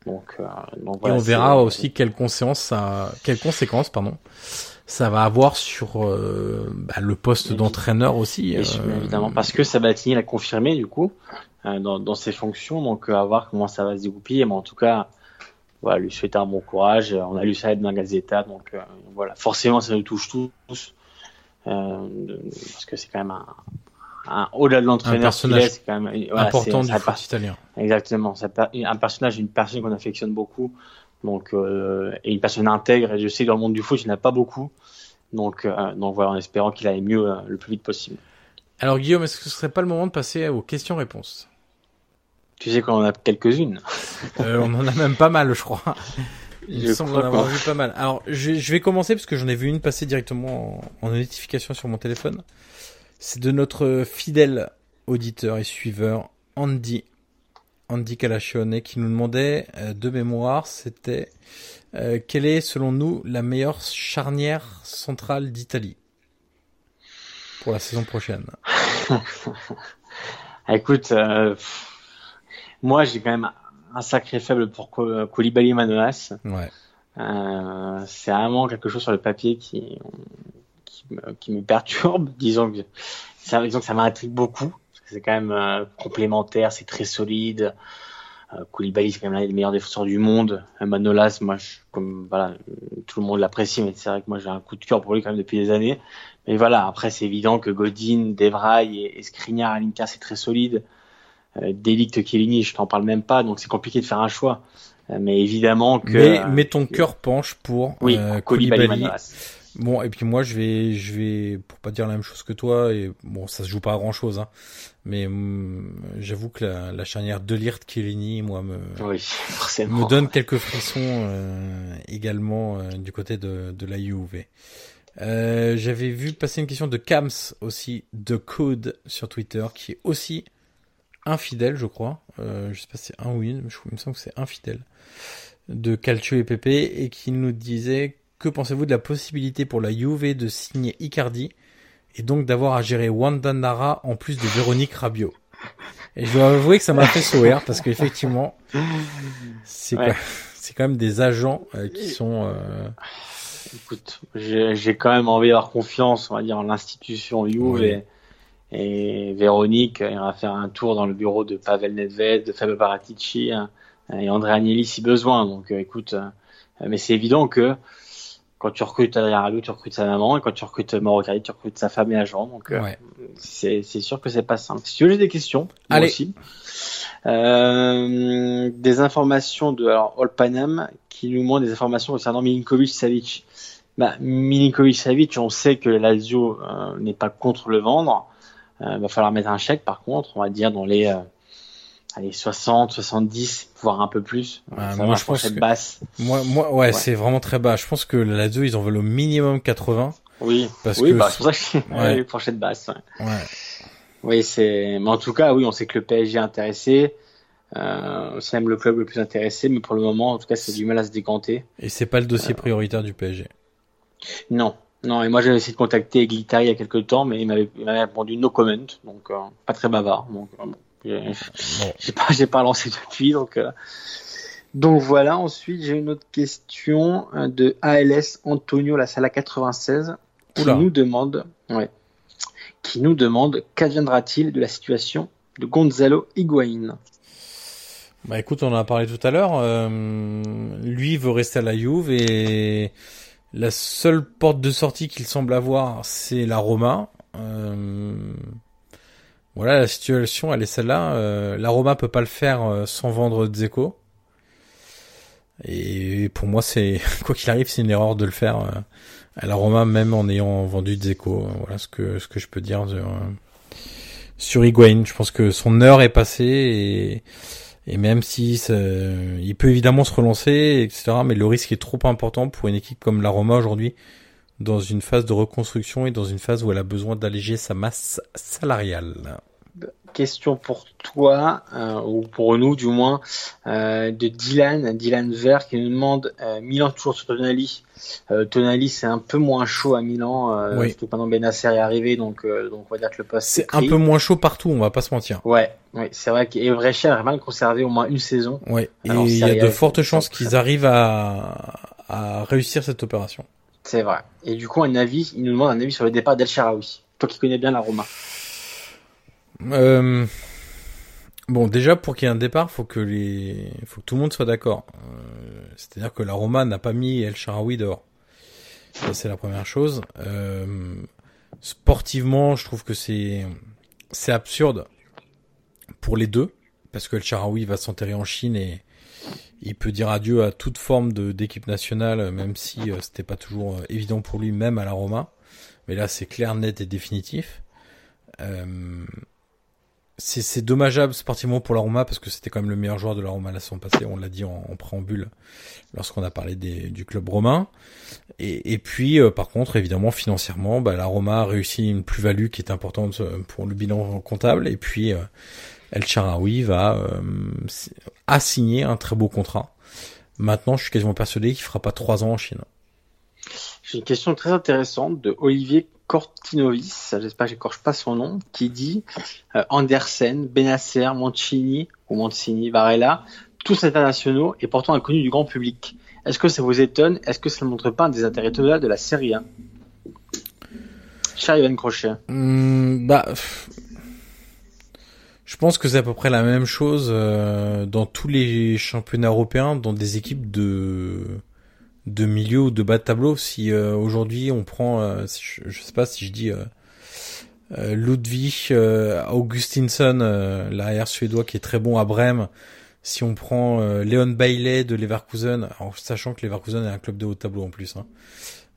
Donc, euh, donc Et voilà, on c'est- verra aussi quelles conséquences ça, quelles conséquences pardon, ça va avoir sur euh, bah, le poste d'entraîneur aussi. Sûr, euh, évidemment, parce que Sabatini l'a confirmé du coup euh, dans, dans ses fonctions, donc euh, à voir comment ça va se dégoupiller. Mais en tout cas, voilà, lui souhaiter un bon courage. Euh, On a lu ça dans la Gazeta, donc voilà, forcément ça nous touche tous, de- parce que c'est quand même un, un au-delà de l'entraîneur c'est quand même voilà, important du foot italien. Exactement, ça un personnage, une personne qu'on affectionne beaucoup, donc euh, et une personne intègre. Et je sais que dans le monde du foot, il n'y en a pas beaucoup. Donc, euh, donc voilà, en espérant qu'il aille mieux euh, le plus vite possible. Alors Guillaume, est-ce que ce serait pas le moment de passer aux questions-réponses? Tu sais qu'on en a quelques-unes. Euh, on en a même pas mal, je crois. Il me Je semble en avoir pas. vu pas mal. Alors, je, je vais commencer parce que j'en ai vu une passer directement en, en notification sur mon téléphone. C'est de notre fidèle auditeur et suiveur Andy, Andy Calachione, qui nous demandait euh, de mémoire, c'était euh, quelle est selon nous la meilleure charnière centrale d'Italie pour la saison prochaine? Écoute, euh, moi j'ai quand même un sacré faible pour Ko- Koulibaly Manolas. Ouais. C'est vraiment quelque chose sur le papier qui, qui, me, qui me perturbe. Disons que ça, disons que ça m'intrigue beaucoup. C'est quand même euh, complémentaire, c'est très solide. Euh, Koulibaly, c'est quand même l'un des meilleurs défenseurs du monde. Manolas, moi, je, comme voilà, tout le monde l'apprécie, mais c'est vrai que moi j'ai un coup de cœur pour lui quand même depuis des années. Mais voilà, après c'est évident que Godin, Devray et, et Skriniar à l'Inter c'est très solide. Euh, Delict, Chiellini, je t'en parle même pas, donc c'est compliqué de faire un choix. Euh, mais évidemment que. Mais, mais ton cœur penche pour oui, Koulibaly, Koulibaly. Bon, et puis moi, je vais, je vais, pour pas dire la même chose que toi, et bon, ça se joue pas à grand chose, hein, mais hum, j'avoue que la, la charnière de Lirt Chiellini, moi, me, Oui, forcément. me donne quelques frissons euh, également euh, du côté de, de la Juve. Euh, J'avais vu passer une question de Kams aussi, de Code sur Twitter, qui est aussi infidèle, je crois. Euh, je sais pas si c'est un ou une, mais je, il me semble que c'est infidèle de Calcio et PP et qui nous disait que pensez-vous de la possibilité pour la Juve de signer Icardi et donc d'avoir à gérer Wanda Nara en plus de Véronique Rabiot? Et je dois avouer que ça m'a fait sourire parce qu'effectivement, c'est Ouais. quand, même des agents euh, qui sont euh, Écoute, j'ai quand même envie d'avoir confiance, on va dire, en l'institution Juve Oui. et, et Véronique ira faire un tour dans le bureau de Pavel Nedved, de Fabio Paratici hein, et André Agnelli si besoin. Donc, euh, écoute, mais c'est évident que quand tu recrutes Adrien Rabiot, tu recrutes sa maman, et quand tu recrutes Mauro tu recrutes sa femme et agent. Donc, euh, ouais. c'est c'est sûr que c'est pas simple. Si tu veux, j'ai des questions. moi Allez. aussi. Euh, des informations de alors All Panam qui nous montrent des informations concernant Milinkovic Savic. Bah, Milinkovic Savic, on sait que Lazio euh, n'est pas contre le vendre. Euh, va falloir mettre un chèque par contre, on va dire dans les euh, allez 60, 70, voire un peu plus. Ah, Ça moi, je pense que- basse. Moi, moi, ouais, c'est vraiment très bas. Je pense que la 2, ils en veulent au minimum 80. Oui, Parce oui, que- bah, c'est pour ça que Ouais. ouais, fourchette basse. ouais. Ouais. Oui, c'est. Mais en tout cas, oui, on sait que le PSG est intéressé. Euh, c'est même le club le plus intéressé, mais pour le moment, en tout cas, c'est du mal à se décanter. Et c'est pas le dossier prioritaire du PSG. Non, non. Et moi, j'avais essayé de contacter Guittari il y a quelques temps, mais il m'avait, il m'avait répondu no comment, donc euh, pas très bavard. Donc, euh, bon, j'ai, Bon. j'ai pas, j'ai pas lancé depuis, donc. euh, Donc voilà. Ensuite, j'ai une autre question euh, de ALS Antonio La Sala 96 qui Oula. nous demande, ouais, qui nous demande qu'adviendra-t-il de la situation de Gonzalo Higuain. Bah écoute, on en a parlé tout à l'heure. euh, lui veut rester à la Juve et la seule porte de sortie qu'il semble avoir, c'est la Roma. Euh, voilà, la situation, elle est celle-là. Euh, la Roma peut pas le faire euh, sans vendre Dzeko. Et pour moi, c'est quoi qu'il arrive, c'est une erreur de le faire euh, à la Roma, même en ayant vendu Dzeko. Voilà ce que ce que je peux dire sur, sur. Je pense que son heure est passée et même si il peut évidemment se relancer, etc., mais le risque est trop important pour une équipe comme la Roma aujourd'hui, dans une phase de reconstruction et dans une phase où elle a besoin d'alléger sa masse salariale. Question pour toi, euh, ou pour nous du moins, euh, de Dylan, Dylan Vert qui nous demande euh, Milan toujours sur Tonali. Tonali c'est un peu moins chaud à Milan, Oui. surtout que maintenant Benasser est arrivé, donc, donc on va dire que le poste est C'est un peu moins chaud partout, on va pas se mentir. Ouais, ouais c'est vrai que Evrecha a vraiment conservé au moins une saison. Ouais. Et il y a de fortes chances qu'ils arrivent à, à réussir cette opération. C'est vrai. Et du coup un avis, il nous demande un avis sur le départ d'El Sharawi. Toi qui connais bien la Roma. Euh, Bon, déjà pour qu'il y ait un départ, faut faut que tout le monde soit d'accord. Euh, C'est-à-dire que la Roma n'a pas mis El Sharawi dehors. Ça c'est la première chose. Euh, sportivement, je trouve que c'est, c'est absurde pour les deux parce que El va s'enterrer en Chine et il peut dire adieu à toute forme d'équipe nationale, même si euh, c'était pas toujours euh, évident pour lui, même à la Roma. Mais là, c'est clair, net et définitif. Euh, c'est dommageable sportivement pour la Roma parce que c'était quand même le meilleur joueur de la Roma la saison passée, on l'a dit en, préambule lorsqu'on a parlé du club romain. Et, puis par contre évidemment financièrement, bah, la Roma a réussi une plus-value qui est importante pour le bilan comptable et puis El Charaoui va euh, s- a signé un très beau contrat. Maintenant, je suis quasiment persuadé qu'il fera pas trois ans en Chine. J'ai une question très intéressante de Olivier Cortinovis, j'espère que j'écorche pas son nom, qui dit euh, Andersen, Benasser, Mancini ou Mancini, Varela, tous internationaux et pourtant inconnus du grand public. Est-ce que ça vous étonne? Est-ce que ça ne montre pas un désintérêt total de la Serie A? Cher Ivan Crochet. Hum, bah, Je pense que c'est à peu près la même chose euh, dans tous les championnats européens, dans des équipes de de milieu ou de bas de tableau. Si euh, aujourd'hui on prend, euh, je, je, sais pas si je dis Ludwig Augustinsson, l'arrière suédois qui est très bon à Brême. Si on prend Leon Bailey de Leverkusen, en sachant que Leverkusen est un club de haut tableau en plus. Hein.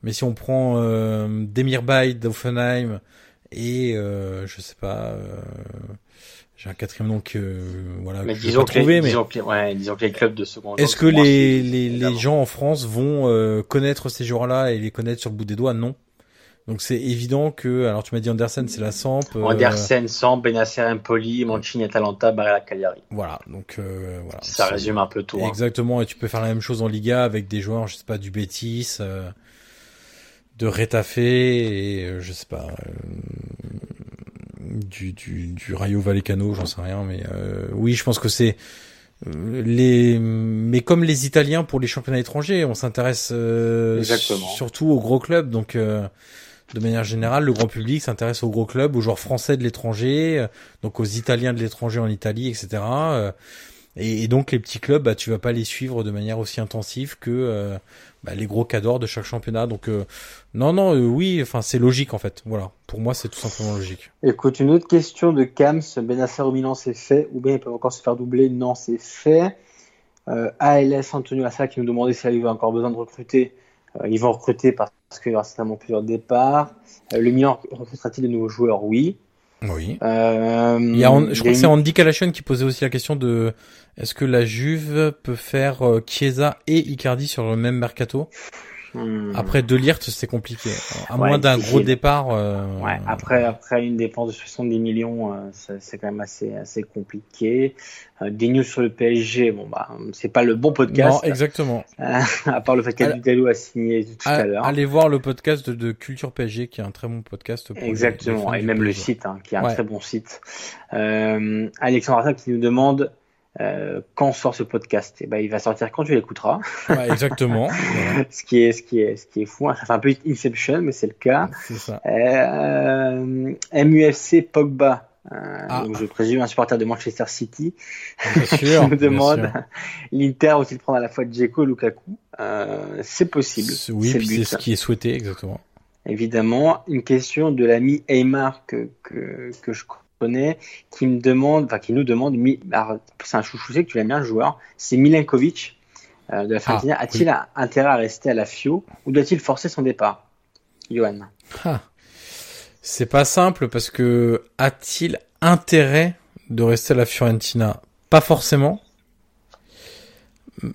Mais si on prend Demir Bay d'Offenheim et je sais pas j'ai un quatrième nom que voilà mais que disons je trouver, mais disons que, ouais, disons que les clubs de second est-ce que les les, les gens en France vont euh, connaître ces joueurs-là et les connaître sur le bout des doigts? Non. Donc c'est évident que alors tu m'as dit Andersen c'est la Samp. Euh, Andersen, Samp, Benacer, Empoli, Mancini, Atalanta, Barella, Cagliari. Voilà donc euh, voilà. Ça résume un peu tout. Hein. Exactement et tu peux faire la même chose en Liga avec des joueurs je sais pas du Betis. Euh, de Retafe et je sais pas du, du, du Rayo Vallecano, j'en sais rien, mais euh, oui, je pense que c'est euh, les mais comme les Italiens pour les championnats étrangers, on s'intéresse euh, surtout aux gros clubs, donc de manière générale, le grand public s'intéresse aux gros clubs, aux joueurs français de l'étranger, donc aux Italiens de l'étranger en Italie, etc. Et, donc les petits clubs, bah, tu vas pas les suivre de manière aussi intensive que euh, bah, les gros cadors de chaque championnat. Donc euh, non, non, euh, oui, enfin c'est logique en fait. Voilà, pour moi c'est tout simplement logique. Écoute, une autre question de Kams, Benacer au Milan c'est fait, ou bien il peut encore se faire doubler? Non, c'est fait. ALS Antonio Assa qui nous demandait si il avait encore besoin de recruter. ils vont recruter parce qu'il y aura certainement plusieurs départs. le Milan recrutera-t-il de nouveaux joueurs? Oui. Oui. Euh, il y a, je crois que c'est Andy Kalachon qui posait aussi la question de est-ce que la Juve peut faire euh, Chiesa et Icardi sur le même mercato? Hmm. Après De Ligt, c'est compliqué. À moins d'un gros départ. Euh... Ouais, après, après une dépense de 70 millions, euh, c'est quand même assez, assez compliqué. Euh, des news sur le PSG, bon bah, c'est pas le bon podcast. Non, exactement. à part le fait qu'Abdelou a signé tout à, l'heure. Allez voir le podcast de, Culture PSG, qui est un très bon podcast. Pour exactement, et même le site, hein, qui est un très bon site. Euh, Alexandre qui nous demande euh, quand sort ce podcast? Eh ben, il va sortir quand tu l'écouteras. Ouais, exactement. ce qui est ce qui est ce qui est fou. Hein. Ça fait un peu Inception, mais c'est le cas. C'est ça. Euh, MUFC Pogba. Euh, ah. donc je présume un supporter de Manchester City bien sûr, qui nous demande l'Inter aussi de prendre à la fois Dzeko et Lukaku? C'est possible. Oui, c'est ce qui est souhaité exactement. Évidemment, une question de l'ami Aymar que, que, que je qui me demande, enfin qui nous demande, c'est un chouchou, c'est que tu l'aimes bien le joueur, c'est Milenkovic euh, de la Fiorentina. Ah, A-t-il intérêt à rester à la FIO ou doit-il forcer son départ, Johan? Ah. C'est pas simple parce que a-t-il intérêt de rester à la Fiorentina? Pas forcément.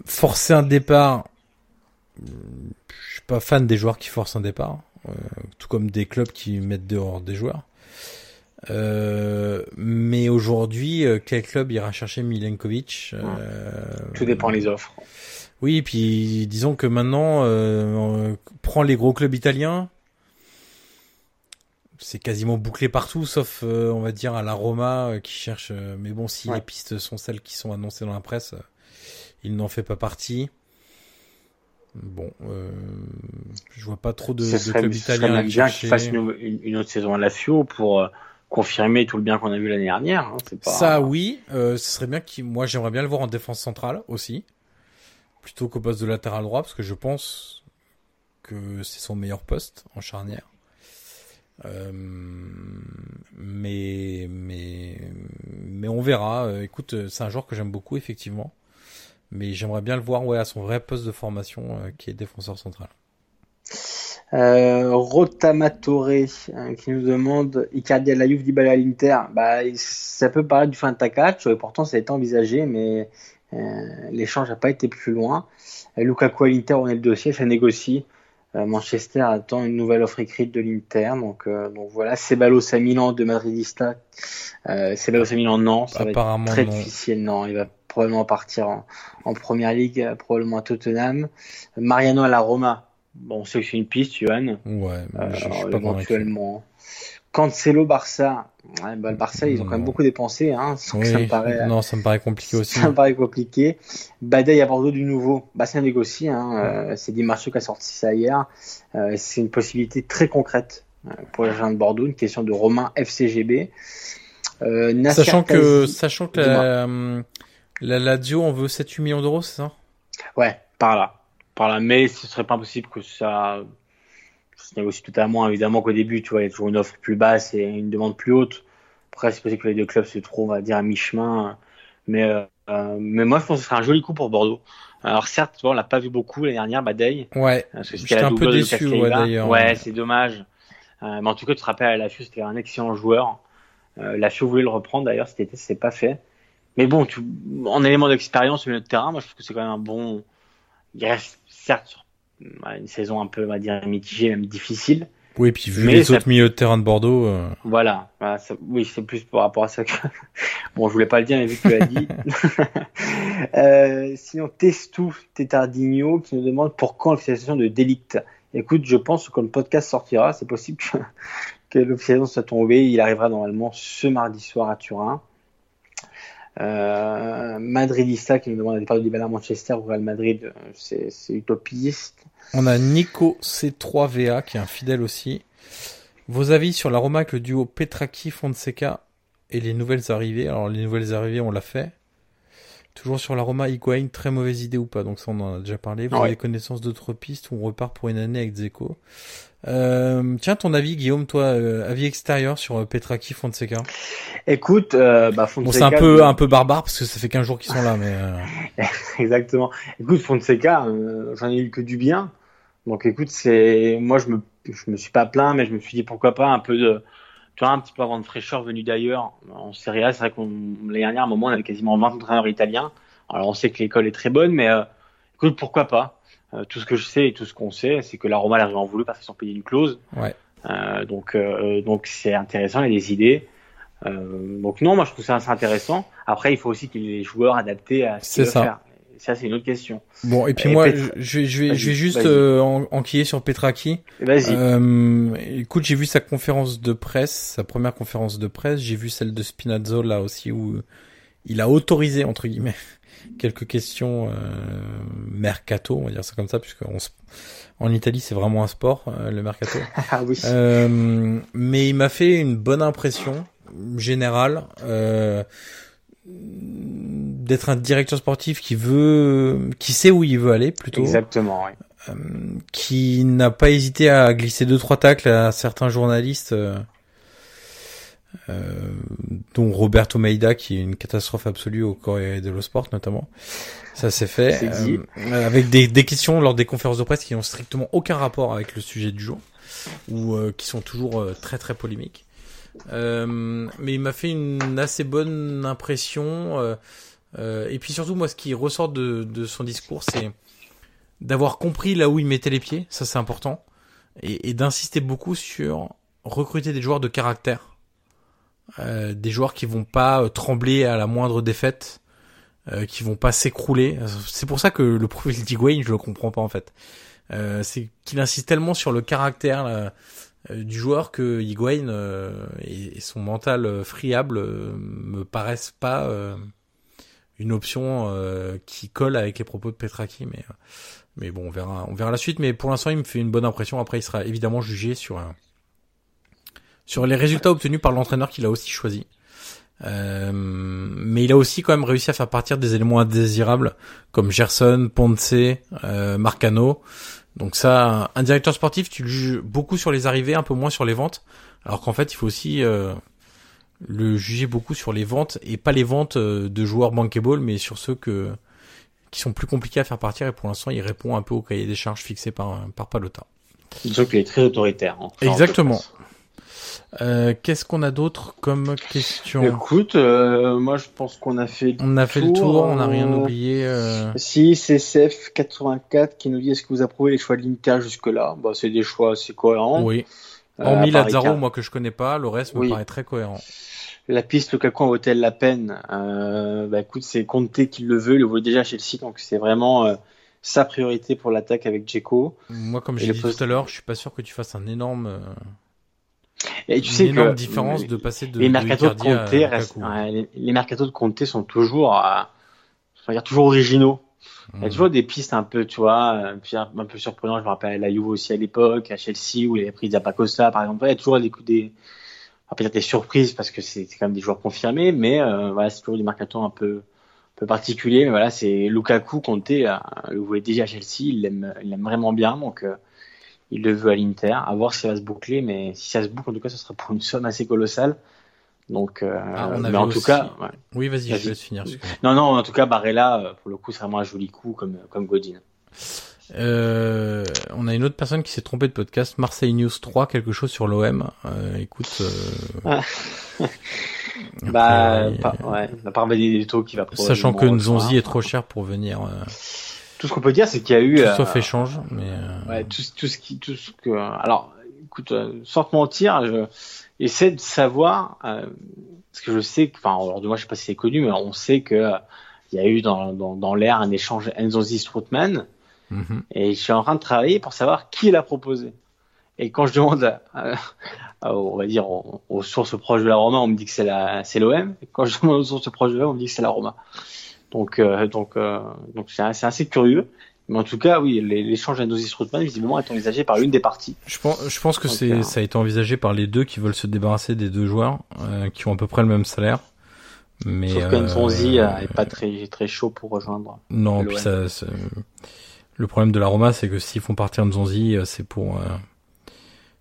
Forcer un départ, je suis pas fan des joueurs qui forcent un départ, euh, tout comme des clubs qui mettent dehors des joueurs. Euh, mais aujourd'hui, euh, quel club ira chercher Milenkovic euh, Tout dépend des offres. Oui, et puis disons que maintenant, euh, on prend les gros clubs italiens. C'est quasiment bouclé partout, sauf on va dire à la Roma qui cherche. mais bon, si les pistes sont celles qui sont annoncées dans la presse, il n'en fait pas partie. Bon, euh, je vois pas trop de, de clubs italiens. bien qu'il fasse une, une, autre saison à la FIO pour confirmer tout le bien qu'on a vu l'année dernière. Hein, pas... Ça, oui. Euh, ce serait bien qu'il. Moi, j'aimerais bien le voir en défense centrale aussi, plutôt qu'au poste de latéral droit, parce que je pense que c'est son meilleur poste en charnière. Euh, mais mais mais on verra. Euh, écoute, c'est un joueur que j'aime beaucoup effectivement, mais j'aimerais bien le voir ouais à son vrai poste de formation euh, qui est défenseur central. Euh, Rotamatore hein, qui nous demande Icardi à la Juve, Dybala à l'Inter. Bah, ça peut paraître du fin de catch, et pourtant ça a été envisagé, mais euh, l'échange n'a pas été plus loin. Euh, Lukaku à l'Inter, on est le dossier, ça négocie. Euh, Manchester attend une nouvelle offre écrite de l'Inter, donc, euh, donc voilà. Ceballos à Milan de Madridista. Euh, Ceballos à Milan, non, ça va être très difficile, non. Il va probablement partir en, en première ligue, probablement à Tottenham. Mariano à la Roma, Bon, c'est une piste, Johan. Ouais, euh, je, suis pas éventuellement. Cancelo Barça, bah, le Barça, ils ont quand même beaucoup dépensé. Hein, ça me paraît, non, ça me paraît compliqué aussi. Ça me paraît compliqué. Badei à Bordeaux du nouveau, bah, ça négocie. Hein, euh, c'est Di Marcio qui a sorti ça hier. Euh, c'est une possibilité très concrète euh, pour les gens de Bordeaux. Une question de Romain FCGB. Euh, sachant que, sachant que la, la Lazio, on veut 7-8 millions d'euros, c'est ça? Ouais, par là. Par là. Mais ce serait pas impossible que ça se négocie totalement, évidemment qu'au début, tu vois, il y a toujours une offre plus basse et une demande plus haute. Après, c'est possible que les deux clubs se trouvent, on va dire, à mi-chemin. Mais, euh, mais moi, je pense que ce serait un joli coup pour Bordeaux. Alors certes, on l'a pas vu beaucoup l'année dernière, Badei. Ouais. J'étais un peu déçu, ouais, d'ailleurs. Ouais, c'est dommage. Euh, mais en tout cas, tu te rappelles, à la FIU, c'était un excellent joueur. Euh, voulait le reprendre, d'ailleurs, cet été, c'est pas fait. Mais bon, tu, en élément d'expérience au milieu de terrain, moi, je trouve que c'est quand même un bon. Il reste certes une saison un peu, on va dire, mitigée, même difficile. Oui, puis vu les autres milieux de terrain de Bordeaux. Euh... Voilà, voilà ça... oui, c'est plus par rapport à ça que. bon, je voulais pas le dire, mais vu que tu l'as dit. euh, sinon, Testou Tétardinho qui nous demande pour quand l'officialisation de Délict. Écoute, je pense que quand le podcast sortira, c'est possible que, que l'officialisation soit tombée. Il arrivera normalement ce mardi soir à Turin. Euh, Madridista qui nous demande un départ Dybala à Manchester ou Real Madrid, c'est utopiste. On a Nico C3VA qui est un fidèle aussi. Vos avis sur la Roma avec le duo Petraki Fonseca et les nouvelles arrivées? Alors les nouvelles arrivées, on l'a fait. Toujours sur la Roma, Higuain, très mauvaise idée ou pas Donc ça, on en a déjà parlé. Vous avez connaissance d'autres pistes ou on repart pour une année avec Zeko euh, Tiens, ton avis, Guillaume, toi, euh, avis extérieur sur euh, Petraki, Fonseca? Écoute, euh, bah Fonseca... Bon, c'est un peu, un peu barbare parce que ça fait 15 jours qu'ils sont là, mais... Exactement. Écoute, Fonseca, j'en ai eu que du bien. Donc écoute, c'est moi je me je me suis pas plaint, mais je me suis dit pourquoi pas un peu de tu vois un petit peu avant de fraîcheur venu d'ailleurs en Serie A. C'est vrai qu'on l'année dernière à un moment on avait quasiment 20 entraîneurs italiens. Alors on sait que l'école est très bonne, mais euh, écoute pourquoi pas? Euh, tout ce que je sais et tout ce qu'on sait, c'est que la Roma l'a vraiment voulu parce qu'ils sont payés une clause. Ouais. Euh, donc donc c'est intéressant, il y a des idées. Donc non, moi je trouve ça assez intéressant. Après, il faut aussi qu'il y ait des joueurs adaptés à ce qu'ils veulent faire ça c'est une autre question. Bon et puis moi je, je, je, vais, je vais juste euh, enquiller sur Petraki. Vas-y. Euh, écoute, j'ai vu sa conférence de presse, sa première conférence de presse. J'ai vu celle de Spinazzo là aussi où il a autorisé entre guillemets quelques questions euh, mercato, on va dire ça comme ça, puisque on en Italie c'est vraiment un sport euh, le mercato. ah oui. Euh, mais il m'a fait une bonne impression générale. Euh, d'être un directeur sportif qui veut, qui sait où il veut aller plutôt. Exactement. Oui. Euh, qui n'a pas hésité à glisser deux trois tacles à certains journalistes, euh, euh, dont Roberto Meida qui est une catastrophe absolue au Corée de Sport notamment. Ça s'est fait euh, avec des, des questions lors des conférences de presse qui n'ont strictement aucun rapport avec le sujet du jour ou qui sont toujours très très polémiques. Mais il m'a fait une assez bonne impression. Euh, euh, et puis surtout, moi, ce qui ressort de, de son discours, c'est d'avoir compris là où il mettait les pieds. Ça, c'est important. Et, et d'insister beaucoup sur recruter des joueurs de caractère. Euh, des joueurs qui vont pas trembler à la moindre défaite, euh, qui vont pas s'écrouler. C'est pour ça que le profil d'Higuain, je le comprends pas en fait. Euh, c'est qu'il insiste tellement sur le caractère, là, euh, du joueur que Higuain euh, et, et, son mental euh, friable euh, me paraissent pas une option qui colle avec les propos de Petraki mais mais bon on verra on verra la suite. Mais pour l'instant il me fait une bonne impression. Après il sera évidemment jugé sur sur les résultats obtenus par l'entraîneur qu'il a aussi choisi. Euh, mais il a aussi quand même réussi à faire partir des éléments indésirables comme Gerson, Ponce, euh, Marcano, donc ça, un directeur sportif, tu le juges beaucoup sur les arrivées, un peu moins sur les ventes. Alors qu'en fait, il faut aussi euh, le juger beaucoup sur les ventes et pas les ventes euh, de joueurs bankable, mais sur ceux que qui sont plus compliqués à faire partir. Et pour l'instant, il répond un peu au cahier des charges fixé par par Palota. Disons qu'il est très autoritaire. Hein, Exactement. Euh, Qu'est-ce qu'on a d'autre comme question? Écoute, euh, moi je pense qu'on a fait. On a fait le tour, on n'a rien oublié. Euh... Si CCF 84 qui nous dit est-ce que vous approuvez les choix de l'Inter jusque là Bah c'est des choix assez cohérents. Oui. Hormis euh, Lazaro, moi que je connais pas, le reste me oui. paraît très cohérent. La piste Lukaku en vaut-elle la peine? Euh, Bah écoute, c'est Conte qui le veut, il le veut déjà chez le site, donc c'est vraiment euh, sa priorité pour l'attaque avec Djeko. Moi, comme j'ai dit tout à l'heure, je suis pas sûr que tu fasses un énorme. Euh, et tu sais une énorme différence de passer de les mercatos de, de Conte ouais, les, les mercatos de Conte sont toujours, euh, dire toujours originaux. Mmh. Il y a toujours des pistes un peu, tu vois, un peu surprenantes. Je me rappelle la Juve aussi à l'époque, à Chelsea où il avait pris Zappacosta par exemple. Il y a toujours des, des peut-être des surprises parce que c'est quand même des joueurs confirmés, mais euh, voilà, c'est toujours des mercato un peu, un peu particulier. Mais voilà, c'est Lukaku, Conte, euh, le voulait déjà à Chelsea, il l'aime, il l'aime vraiment bien, donc euh, il le veut à l'Inter. À voir si ça va se boucler, mais si ça se boucle, en tout cas, ce sera pour une somme assez colossale. Donc, euh, Ah, on mais en tout aussi- cas, ouais. Oui, vas-y, je laisse finir. non, non, en tout cas, Barella, euh, pour le coup, c'est vraiment un joli coup comme, comme Godin. Euh, on a une autre personne qui s'est trompée de podcast, Marseille News 3, quelque chose sur l'OM. Euh, écoute, euh, Ah. après, Bah, euh, pas, ouais, à part Benedetto qui va sachant que Nzonzi est trop cher pour venir, euh, Tout ce qu'on peut dire, c'est qu'il y a eu. tout euh, sauf échange, mais euh, Ouais, tout, tout ce qui, tout ce que. Alors, écoute, euh, sans te mentir, je essaie de savoir euh, parce que je sais que, enfin, alors de moi, je sais pas si c'est connu, mais on sait que euh, il y a eu dans, dans, dans l'air un échange Nzonzi Strootman, mhm. et je suis en train de travailler pour savoir qui l'a proposé. Et quand je demande, à- à- à- on va dire, aux, aux sources proches de la Roma, on me dit que c'est la, l'OM. Et quand je demande aux sources proches de l'OM, on me dit que c'est la Roma. Donc, euh, donc, euh, donc c'est assez, assez curieux. Mais en tout cas, oui, l'échange Nzonzi Strootman, visiblement, est envisagé par l'une des parties. je pense, je pense que c'est, euh, ça a été envisagé par les deux qui veulent se débarrasser des deux joueurs euh, qui ont à peu près le même salaire. Mais Sauf que euh, Nzonzi euh, est pas très, très chaud pour rejoindre. Non, puis ça, ça- le problème de la Roma, c'est que s'ils font partir Nzonzi, euh, c'est pour, euh,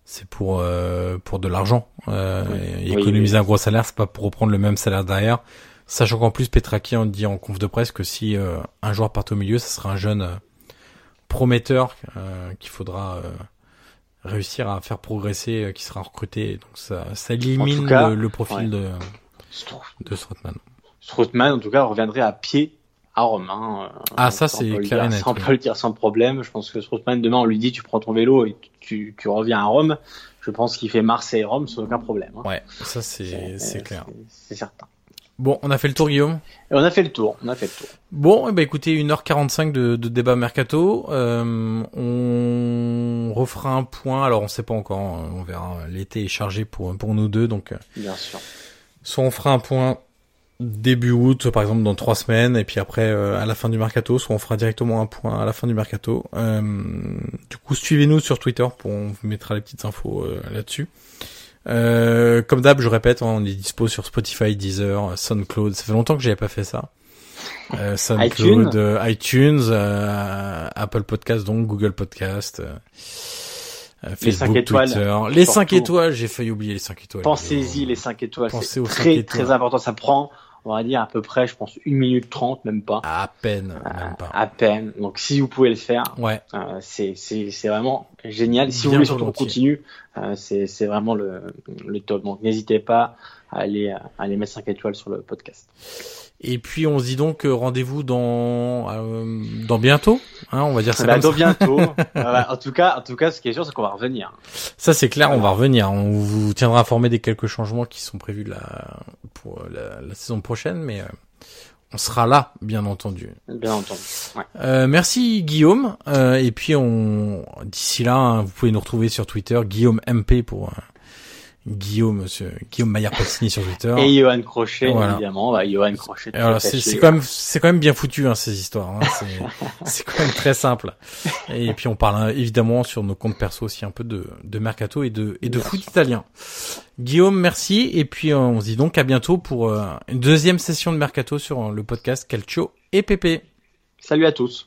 c'est pour, euh, pour de l'argent. Euh, Oui. et Oui, économiser oui. un gros salaire, c'est pas pour reprendre le même salaire derrière. Sachant qu'en plus, Petraki en dit en conf de presse que si euh, un joueur part au milieu, ce sera un jeune euh, prometteur euh, qu'il faudra euh, réussir à faire progresser, euh, qui sera recruté. Donc ça, ça élimine cas, le, le profil ouais. de, de Strootman. Strootman, en tout cas, reviendrait à pied à Rome. Hein. Ah, ça, c'est clair et net, On peut le dire sans problème. Je pense que Strootman, demain, on lui dit, tu prends ton vélo et tu, tu reviens à Rome. Je pense qu'il fait Marseille-Rome sans aucun problème. hein. Ouais, ça c'est, clair. C'est certain. Bon, on a fait le tour, Guillaume. Et on a fait le tour. On a fait le tour. Bon, eh ben écoutez, 1h45 de, de débat mercato. Euh, on refera un point. Alors, on sait pas encore. hein, On verra. L'été est chargé pour pour nous deux, donc euh, Bien sûr. soit on fera un point début août, par exemple dans trois semaines, et puis après euh, à la fin du mercato, soit on fera directement un point à la fin du mercato. Euh, du coup, suivez-nous sur Twitter pour on vous mettra les petites infos euh, là-dessus. Euh, comme d'hab, je répète, hein, on est dispo sur Spotify, Deezer, SoundCloud. Ça fait longtemps que j'avais pas fait ça. Euh, SoundCloud, iTunes. euh, iTunes, euh, Apple Podcast, donc Google Podcast, euh, Les Facebook, cinq étoiles, Twitter. Les surtout. 5 étoiles, j'ai failli oublier les 5 étoiles. Pensez-y, les 5 étoiles. Pensez C'est aux cinq très, étoiles. très important. Ça prend, on va dire, à peu près, je pense, 1 minute 30, même pas. À peine, même pas. À peine. Donc, si vous pouvez le faire, Ouais. Euh, c'est c'est c'est vraiment génial. Si vous voulez surtout continue, euh, c'est c'est vraiment le le top. Donc n'hésitez pas à aller à aller mettre 5 étoiles sur le podcast. Et puis on se dit donc euh, rendez-vous dans euh, dans bientôt, hein, on va dire ça Bah, dans ça. bientôt. En tout cas, en tout cas, ce qui est sûr, c'est qu'on va revenir. Ça c'est clair, on va revenir. On vous tiendra informé des quelques changements qui sont prévus là pour la, la saison prochaine, mais euh, on sera là, bien entendu. Bien entendu. Ouais. Euh, merci Guillaume. Euh, et puis on d'ici là, hein, vous pouvez nous retrouver sur Twitter, Guillaume MP pour euh, Guillaume, monsieur, Guillaume Maillard Pazzini sur Twitter. Et Johan Crochet, Voilà. évidemment. Bah, Johan Crochet. C'est quand même c'est quand même bien foutu hein, ces histoires. Hein. C'est quand même très simple. Et puis on parle hein, évidemment sur nos comptes perso aussi un peu de de mercato et de et de foot italien. Guillaume, merci. Et puis euh, on se dit donc à bientôt pour euh, une deuxième session de mercato sur euh, le podcast Calcio et Pépé. Salut à tous.